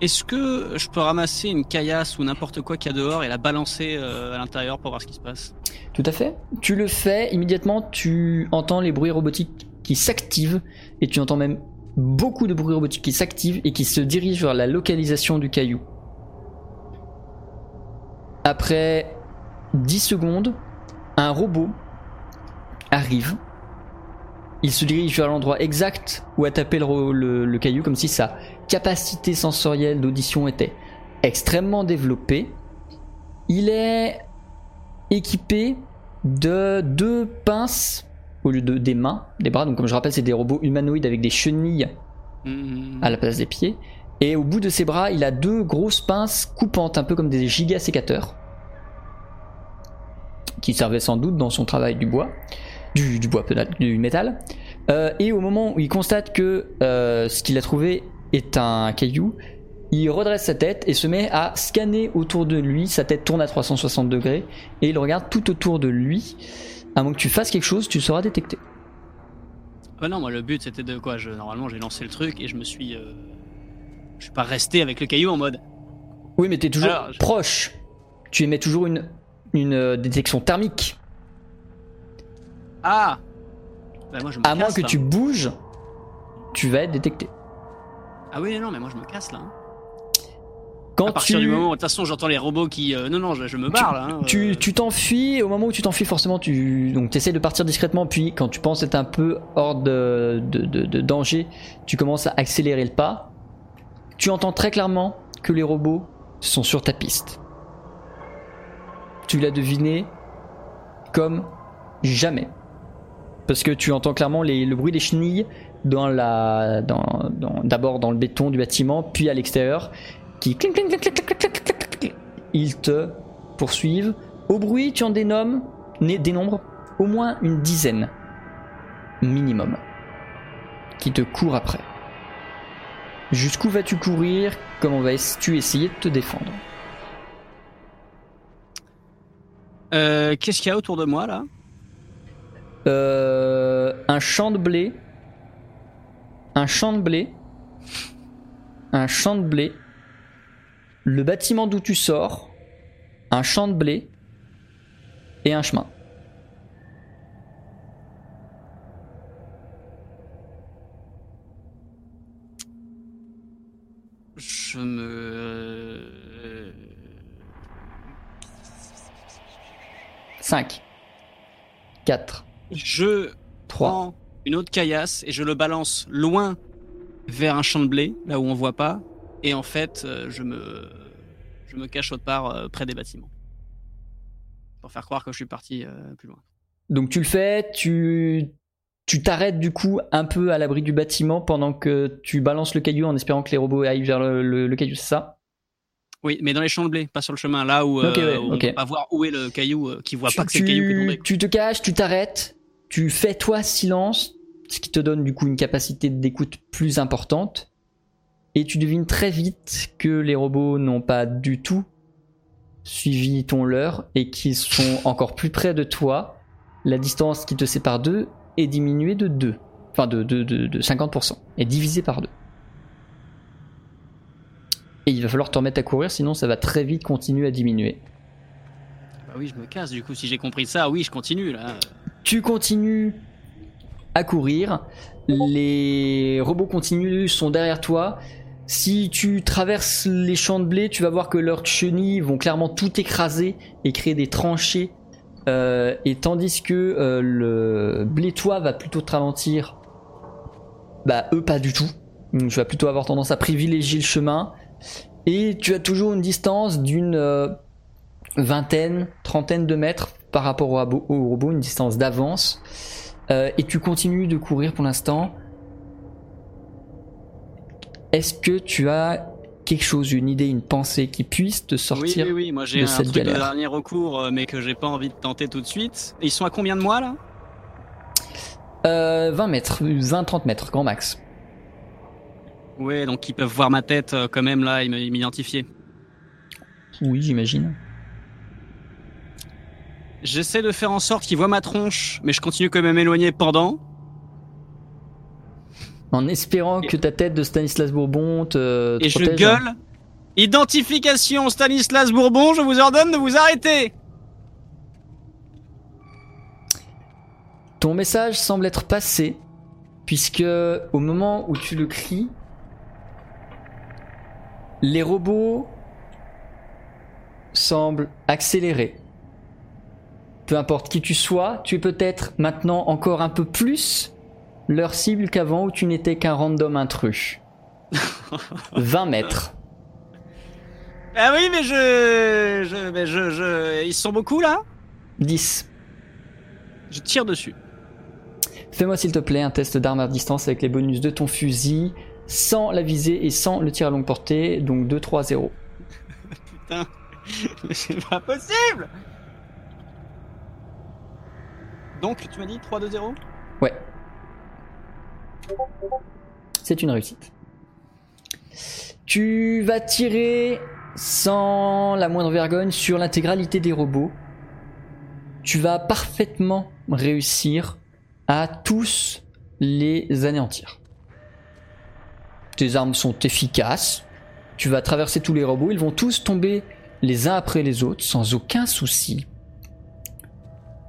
Est-ce que je peux ramasser une caillasse ou n'importe quoi qu'il y a dehors et la balancer euh, à l'intérieur pour voir ce qui se passe? Tout à fait. Tu le fais, immédiatement tu entends les bruits robotiques qui s'activent et tu entends même beaucoup de bruits robotiques qui s'activent et qui se dirigent vers la localisation du caillou. Après 10 secondes, un robot arrive. Il se dirige vers l'endroit exact où a tapé le, le- caillou, comme si sa capacité sensorielle d'audition était extrêmement développée. Il est équipé de deux pinces au lieu de des mains, des bras. Donc comme je rappelle, c'est des robots humanoïdes avec des chenilles Hmm. à la place des pieds. Et au bout de ses bras, il a deux grosses pinces coupantes, un peu comme des gigasécateurs, qui servaient sans doute dans son travail du bois, du, du bois peut-être, du métal. Euh, et au moment où il constate que euh, ce qu'il a trouvé est un caillou, il redresse sa tête et se met à scanner autour de lui. Sa tête tourne à 360 degrés et il regarde tout autour de lui. À moins que tu fasses quelque chose, tu seras détecté. Ah non, moi le but c'était de quoi? Je, Normalement j'ai lancé le truc et je me suis. euh, Je suis pas resté avec le caillou en mode. Oui, mais t'es toujours Alors, je- proche. Tu émets toujours une, une euh, détection thermique. Ah Bah moi je me À moins que là. tu bouges, tu vas être détecté. Ah oui, non, mais moi je me casse là. hein. Quand à partir tu, du moment où de toute façon j'entends les robots qui. euh, Non, non, je, je me barre là. hein, tu, euh. tu t'enfuis, au moment où tu t'enfuis, forcément, tu donc essaies de partir discrètement. Puis, quand tu penses être un peu hors de, de, de- de danger, tu commences à accélérer le pas. Tu entends très clairement que les robots sont sur ta piste. Tu l'as deviné comme jamais. Parce que tu entends clairement les- le bruit des chenilles dans la, dans, d'abord dans le béton du bâtiment, puis à l'extérieur, qui clink, clink, clink. ils te poursuivent. Au bruit, tu en dénommes, dénombres au moins une dizaine minimum qui te courent après. Jusqu'où vas-tu courir? Comment vas-tu essayer de te défendre? Euh, Qu'est-ce qu'il y a autour de moi là? Euh, un champ de blé, un champ de blé, un champ de blé, le bâtiment d'où tu sors, un champ de blé. Et un chemin. Je me. euh, 5, 4, Je 3, prends une autre caillasse et je le balance loin vers un champ de blé, là où on voit pas. Et en fait, euh, je me, je me cache autre part euh, près des bâtiments. Pour faire croire que je suis parti euh, plus loin. Donc tu le fais, tu tu t'arrêtes du coup un peu à l'abri du bâtiment pendant que tu balances le caillou en espérant que les robots aillent vers le, le- le caillou, c'est ça? Oui, mais dans les champs de blé, pas sur le chemin, là où, euh, Ok, ouais, où ok. on peut pas voir où est le caillou, euh, qui voit tu, pas que c'est le caillou qui est tombé. tu te caches, tu t'arrêtes, tu fais toi silence, ce qui te donne du coup une capacité d'écoute plus importante. Et tu devines très vite que les robots n'ont pas du tout suivi ton leurre et qu'ils sont encore plus près de toi. La distance qui te sépare d'eux est diminuée de 2. Enfin de, de, de, de 50%. Est divisée par 2. Et il va falloir te remettre à courir, sinon ça va très vite continuer à diminuer. Bah oui, je me casse du coup. Si j'ai compris ça, oui, je continue là. Tu continues courir. Les robots continuent, sont derrière toi. Si tu traverses les champs de blé, tu vas voir que leurs chenilles vont clairement tout écraser et créer des tranchées. Euh, et tandis que euh, le blétois va plutôt te ralentir, bah eux pas du tout. Donc, tu vas plutôt avoir tendance à privilégier le chemin. Et tu as toujours une distance d'une euh, vingtaine, trentaine de mètres par rapport au robot, une distance d'avance. Euh, et tu continues de courir pour l'instant. Est-ce que tu as quelque chose, une idée, une pensée qui puisse te Oui, sortir oui, oui. Moi, j'ai de un cette truc de dernier recours, euh, mais que j'ai pas envie de tenter tout de suite. Ils sont à combien de mois là? Euh, 20 mètres, 20-30 mètres, grand max. Ouais, donc ils peuvent voir ma tête euh, quand même là et m'identifier. Oui, j'imagine. J'essaie de faire en sorte qu'ils voient ma tronche, mais je continue quand même à m'éloigner pendant. En espérant que ta tête de Stanislas Bourbon te Et je gueule. Identification Stanislas Bourbon, je vous ordonne de vous arrêter. Ton message semble être passé, puisque au moment où tu le cries, les robots semblent accélérer. Peu importe qui tu sois, tu es peut-être maintenant encore un peu plus leur cible qu'avant où tu n'étais qu'un random intrus. 20 mètres. Ah oui, mais je, je, mais je, je, ils sont beaucoup là? 10. Je tire dessus. Fais-moi s'il te plaît un test d'arme à distance avec les bonus de ton fusil, sans la visée et sans le tir à longue portée, donc 2, 3, 0. Putain, mais c'est pas possible. Donc, tu m'as dit 3, 2, 0 Ouais. C'est une réussite. Tu vas tirer sans la moindre vergogne sur l'intégralité des robots. Tu vas parfaitement réussir à tous les anéantir. Tes armes sont efficaces. Tu vas traverser tous les robots. Ils vont tous tomber les uns après les autres sans aucun souci.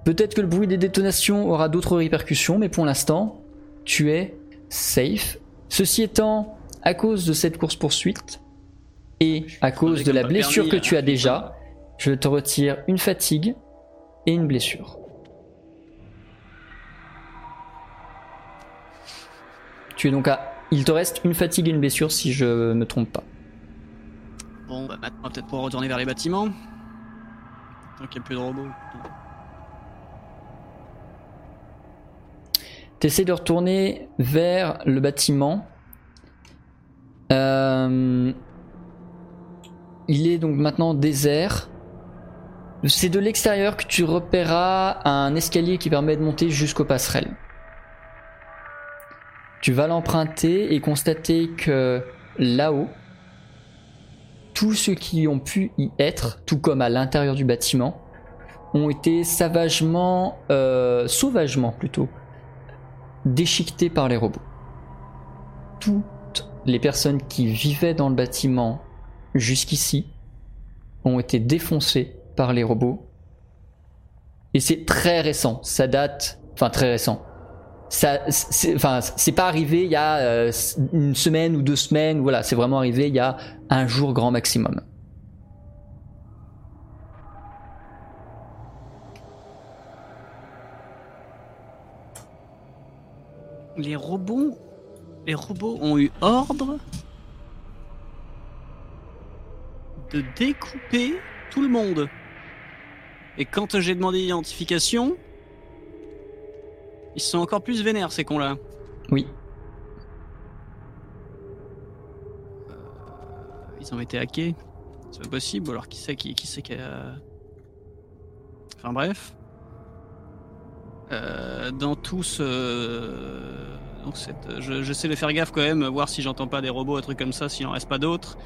Peut-être que le bruit des détonations aura d'autres répercussions, mais pour l'instant, tu es safe. Ceci étant, à cause de cette course-poursuite et à cause de la blessure permis, que tu as déjà, je te retire une fatigue et une blessure. Tu es donc à... Il te reste une fatigue et une blessure si je me trompe pas. Bon, bah maintenant, on va peut-être pouvoir retourner vers les bâtiments. Tant qu'il n'y a plus de robots. T'essaies de retourner vers le bâtiment. Euh, Il est donc maintenant désert. C'est de l'extérieur que tu repéreras un escalier qui permet de monter jusqu'aux passerelles. Tu vas l'emprunter et constater que là-haut, tous ceux qui ont pu y être, tout comme à l'intérieur du bâtiment, ont été savagement, euh, sauvagement plutôt, déchiquetés par les robots. Toutes les personnes qui vivaient dans le bâtiment jusqu'ici ont été défoncées par les robots. Et c'est très récent, ça date, enfin très récent. Ça, c'est, enfin, c'est pas arrivé il y a euh, une semaine ou deux semaines, voilà, c'est vraiment arrivé il y a un jour grand maximum. Les robots, les robots ont eu ordre de découper tout le monde. Et quand j'ai demandé l'identification, ils sont encore plus vénères ces cons-là. Oui. Ils ont été hackés. C'est pas possible. ou Alors qui c'est qui, qui c'est qui a... Enfin bref. Euh, dans tout ce... Donc je- j'essaie de faire gaffe quand même, voir si j'entends pas des robots, un truc comme ça, s'il en reste pas d'autres.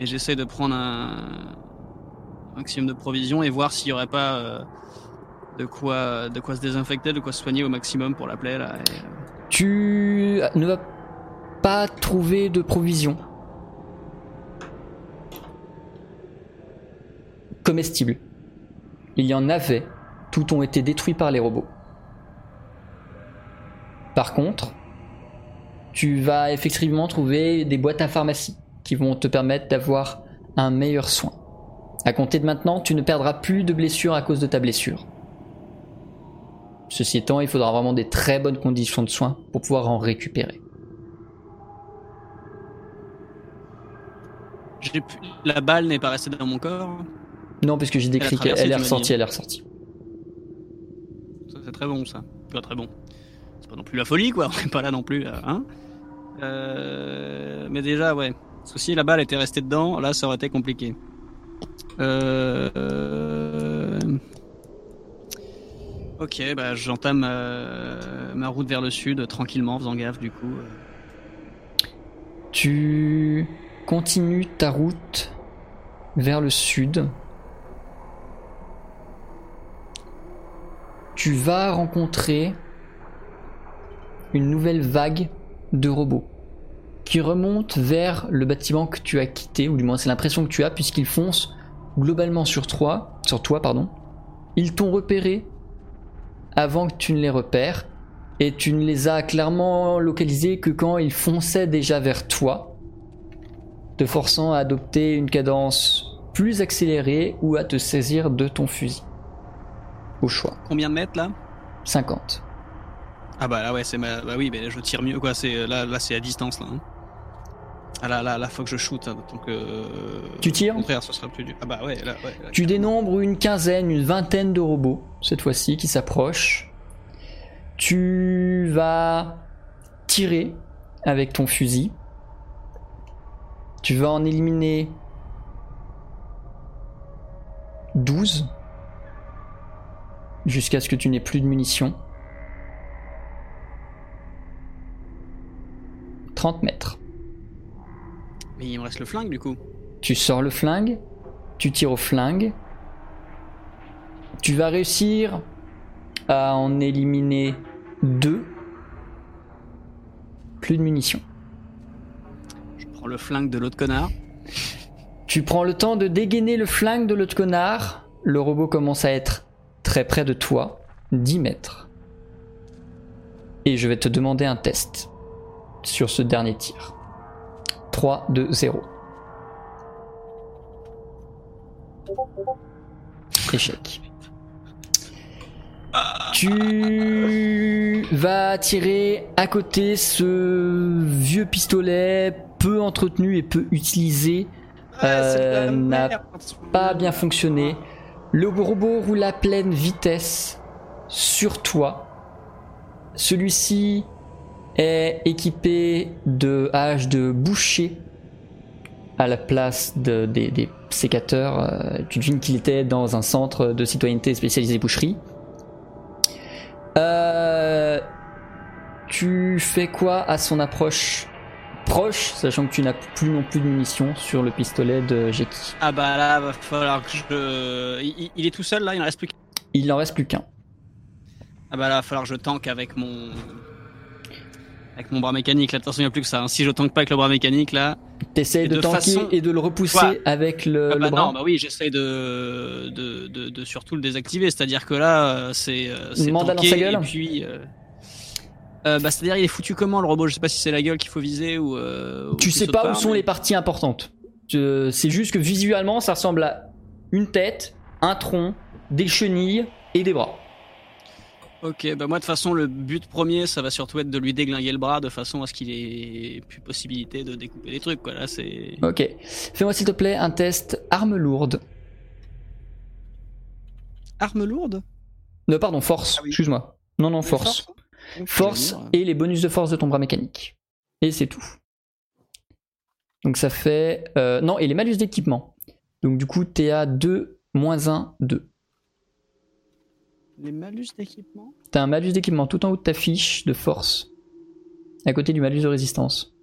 Et j'essaie de prendre un... maximum de provisions et voir s'il y aurait pas euh, de quoi de quoi se désinfecter, de quoi se soigner au maximum pour la plaie là. euh, Tu ne vas pas trouver de provisions. comestibles. Il y en avait, tout ont été détruits par les robots. Par contre, tu vas effectivement trouver des boîtes à pharmacie qui vont te permettre d'avoir un meilleur soin. À compter de maintenant, tu ne perdras plus de blessures à cause de ta blessure. Ceci étant, il faudra vraiment des très bonnes conditions de soins pour pouvoir en récupérer. Pu- La balle n'est pas restée dans mon corps. Non, parce que j'ai décrit qu'elle est ressortie, elle est ressortie. C'est très bon, ça. Pas très bon. C'est pas non plus la folie, quoi. On est pas là non plus, là, hein. Euh, Mais déjà, ouais. Parce si la balle était restée dedans, là, ça aurait été compliqué. Euh... euh, Ok, bah j'entame euh, ma route vers le sud tranquillement, en faisant gaffe du coup. Tu continues ta route vers le sud. Tu vas rencontrer une nouvelle vague de robots qui remontent vers le bâtiment que tu as quitté, ou du moins c'est l'impression que tu as, puisqu'ils foncent globalement sur toi, sur toi, pardon. Ils t'ont repéré avant que tu ne les repères, et tu ne les as clairement localisés que quand ils fonçaient déjà vers toi, te forçant à adopter une cadence plus accélérée ou à te saisir de ton fusil. Au choix. Combien de mètres là? 50. Ah bah là ouais c'est ma... bah oui mais je tire mieux quoi c'est là là c'est à distance là. hein. Ah là là là faut que je shoot hein, donc euh... Tu tires Au contraire ce sera plus dur. Ah bah ouais là ouais. là, Tu dénombres une quinzaine, une vingtaine de robots, cette fois-ci, qui s'approchent. Tu vas tirer avec ton fusil. Tu vas en éliminer 12 jusqu'à ce que tu n'aies plus de munitions. 30 mètres. Mais il me reste le flingue du coup. Tu sors le flingue, tu tires au flingue. Tu vas réussir à en éliminer deux. Plus de munitions. Je prends le flingue de l'autre connard. Tu prends le temps de dégainer le flingue de l'autre connard. Le robot commence à être très près de toi, 10 mètres. Et je vais te demander un test sur ce dernier tir. 3, 2, 0. Échec. Tu vas tirer à côté ce vieux pistolet peu entretenu et peu utilisé Euh, n'a pas bien fonctionné. Le robot roule à pleine vitesse sur toi. Celui-ci est équipé de haches de boucher à la place de- des, des sécateurs. Euh, tu devines qu'il était dans un centre de citoyenneté spécialisé boucherie. Euh, tu fais quoi à son approche? Proche, sachant que tu n'as plus non plus de munitions sur le pistolet de Jeki Ah bah là va falloir que je. Il, il est tout seul là il ne reste plus. qu'un. Il n'en reste plus qu'un. Ah bah là va falloir que je tank avec mon. Avec mon bras mécanique là de toute façon il n'y a plus que ça. hein. Si je tank pas avec le bras mécanique là. T'essayes de, de tanker façon- et de le repousser Quoi avec le, Ah le bah bras non, bah oui, j'essaye de, de, de, de surtout le désactiver. C'est-à-dire que là, euh, c'est. euh, c'est Mandale dans sa gueule Et puis. euh, euh, bah, c'est-à-dire, il est foutu comment le robot? Je sais pas si c'est la gueule qu'il faut viser ou. euh, ou Tu plus sais pas où part, sont mais- les parties importantes. Tu- C'est juste que visuellement, ça ressemble à une tête, un tronc, des chenilles et des bras. Ok, bah moi de toute façon, le but premier, ça va surtout être de lui déglinguer le bras de façon à ce qu'il ait plus possibilité de découper des trucs. Quoi. Là, c'est. Ok. Fais-moi s'il te plaît un test arme lourde. Arme lourde? Non, pardon, force. Ah oui. Excuse-moi. Non, non, force. hein Force dire, et les bonus de force de ton bras mécanique. Et c'est tout. Donc ça fait... euh, non, et les malus d'équipement. Donc du coup, t'es à 2, moins 1, 2. Les malus d'équipement? T'as un malus d'équipement tout en haut de ta fiche de force. À côté du malus de résistance.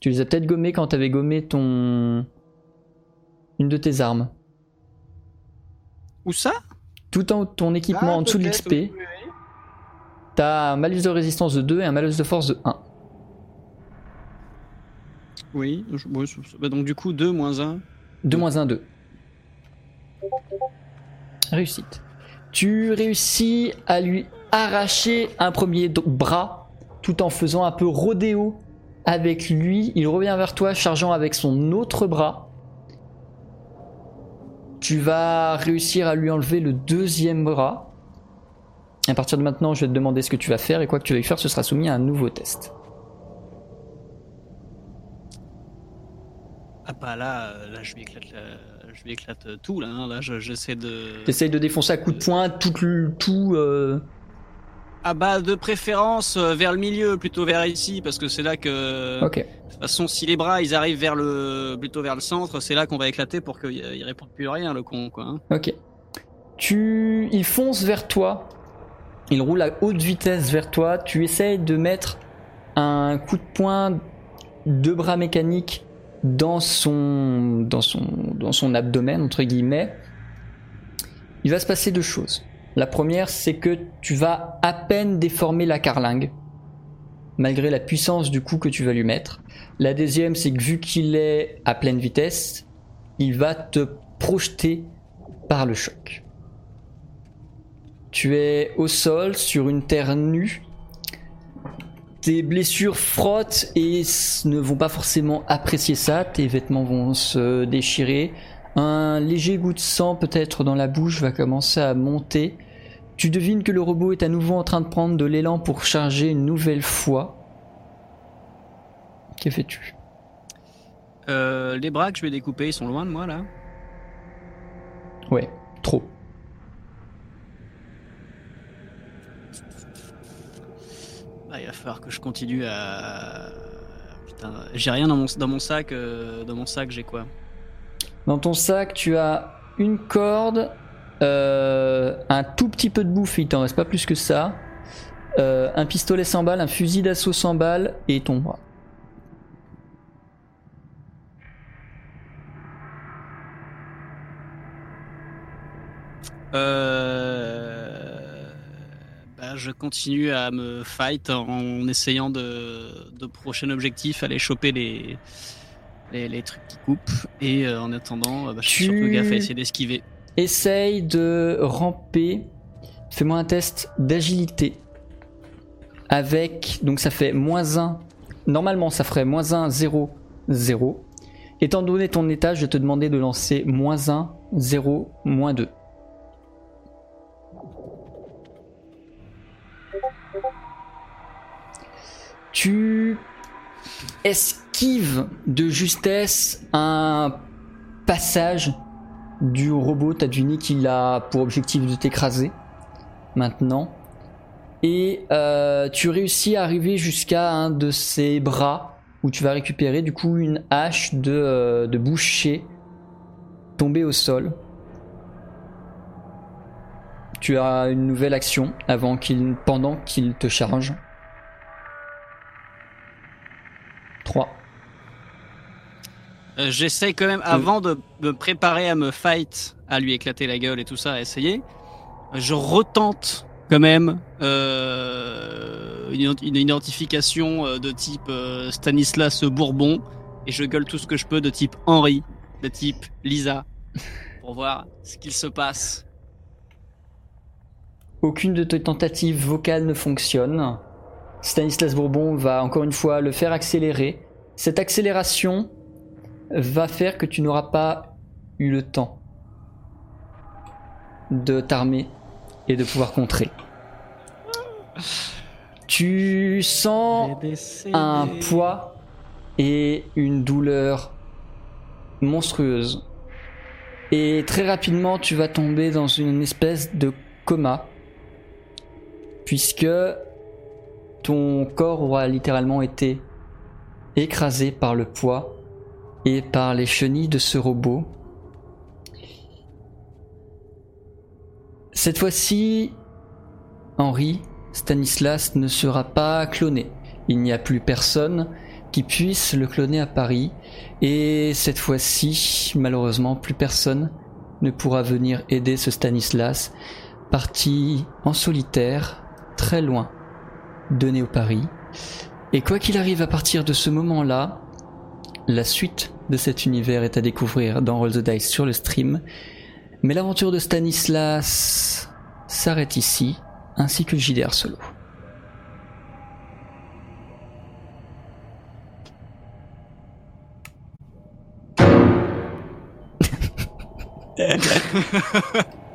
Tu les as peut-être gommés quand t'avais gommé ton... Une de tes armes. Où ça? Tout en haut de ton équipement, Ah, en dessous de l'XP, oui, t'as un malus de résistance de 2 et un malus de force de 1. Oui, je- ouais, je- bah donc du coup 2 moins 1. 2 moins 1, 2. Réussite. Tu réussis à lui arracher un premier bras tout en faisant un peu rodéo avec lui. Il revient vers toi chargeant avec son autre bras. Tu vas réussir à lui enlever le deuxième bras. À partir de maintenant, je vais te demander ce que tu vas faire et quoi que tu vas faire, ce sera soumis à un nouveau test. Ah bah là, euh, là je lui éclate, la- je lui éclate tout là. hein. Là, je- j'essaie de. T'essayes de défoncer à coups de poing tout le tout. euh, Ah bah de préférence euh, vers le milieu, plutôt vers ici, parce que c'est là que. Ok. De toute façon, si les bras ils arrivent vers le, plutôt vers le centre, c'est là qu'on va éclater pour qu'il il réponde plus à rien, le con quoi. hein. Ok. Tu, il fonce vers toi. Il roule à haute vitesse vers toi. Tu essayes de mettre un coup de poing de bras mécanique dans son, dans son, dans son abdomen entre guillemets. Il va se passer deux choses. La première, c'est que tu vas à peine déformer la carlingue, malgré la puissance du coup que tu vas lui mettre. La deuxième, c'est que vu qu'il est à pleine vitesse, il va te projeter par le choc. Tu es au sol sur une terre nue. Tes blessures frottent et ne vont pas forcément apprécier ça. Tes vêtements vont se déchirer. Un léger goût de sang peut-être dans la bouche va commencer à monter. Tu devines que le robot est à nouveau en train de prendre de l'élan pour charger une nouvelle fois. Que fais-tu? Euh, les bras que je vais découper, ils sont loin de moi là. Ouais, trop. Ah, il va falloir que je continue à. Putain, j'ai rien dans mon, dans mon sac. euh, dans mon sac, j'ai quoi Dans ton sac, tu as une corde, euh, un tout petit peu de bouffe, il t'en reste pas plus que ça, euh, un pistolet 100 balles, un fusil d'assaut 100 balles et ton bras. Euh, bah, je continue à me fight en essayant de, de prochain objectif, aller choper les, les, les trucs qui coupent. Et euh, en attendant, euh, bah, je suis Tu- surtout gaffe à essayer d'esquiver. Essaye de ramper. Fais-moi un test d'agilité. Avec. Donc ça fait moins 1. Normalement, ça ferait moins 1, 0, 0. Étant donné ton état, je vais te demander de lancer moins 1, 0, moins 2. Tu esquives de justesse un passage du robot. T'as deviné qu'il a pour objectif de t'écraser maintenant. Et euh, tu réussis à arriver jusqu'à un de ses bras où tu vas récupérer du coup une hache de, euh, boucher tombée au sol. Tu as une nouvelle action avant qu'il, pendant qu'il te charge. 3. Euh, J'essaie quand même, avant de me préparer à me fight, à lui éclater la gueule et tout ça, à essayer, je retente quand même euh, une, une identification euh, de type euh, Stanislas Bourbon et je gueule tout ce que je peux de type Henri, de type Lisa, pour voir ce qu'il se passe. Aucune de tes tentatives vocales ne fonctionne. Stanislas Bourbon va encore une fois le faire accélérer. Cette accélération va faire que tu n'auras pas eu le temps de t'armer et de pouvoir contrer. Tu sens un poids et une douleur monstrueuse. Et très rapidement, tu vas tomber dans une espèce de coma. Puisque ton corps aura littéralement été écrasé par le poids et par les chenilles de ce robot. Cette fois-ci, Henri, Stanislas ne sera pas cloné. Il n'y a plus personne qui puisse le cloner à Paris. Et cette fois-ci, malheureusement, plus personne ne pourra venir aider ce Stanislas, parti en solitaire, très loin donné au pari. Et quoi qu'il arrive à partir de ce moment-là, la suite de cet univers est à découvrir dans Roll the Dice sur le stream. Mais l'aventure de Stanislas s'arrête ici, ainsi que JDR Solo.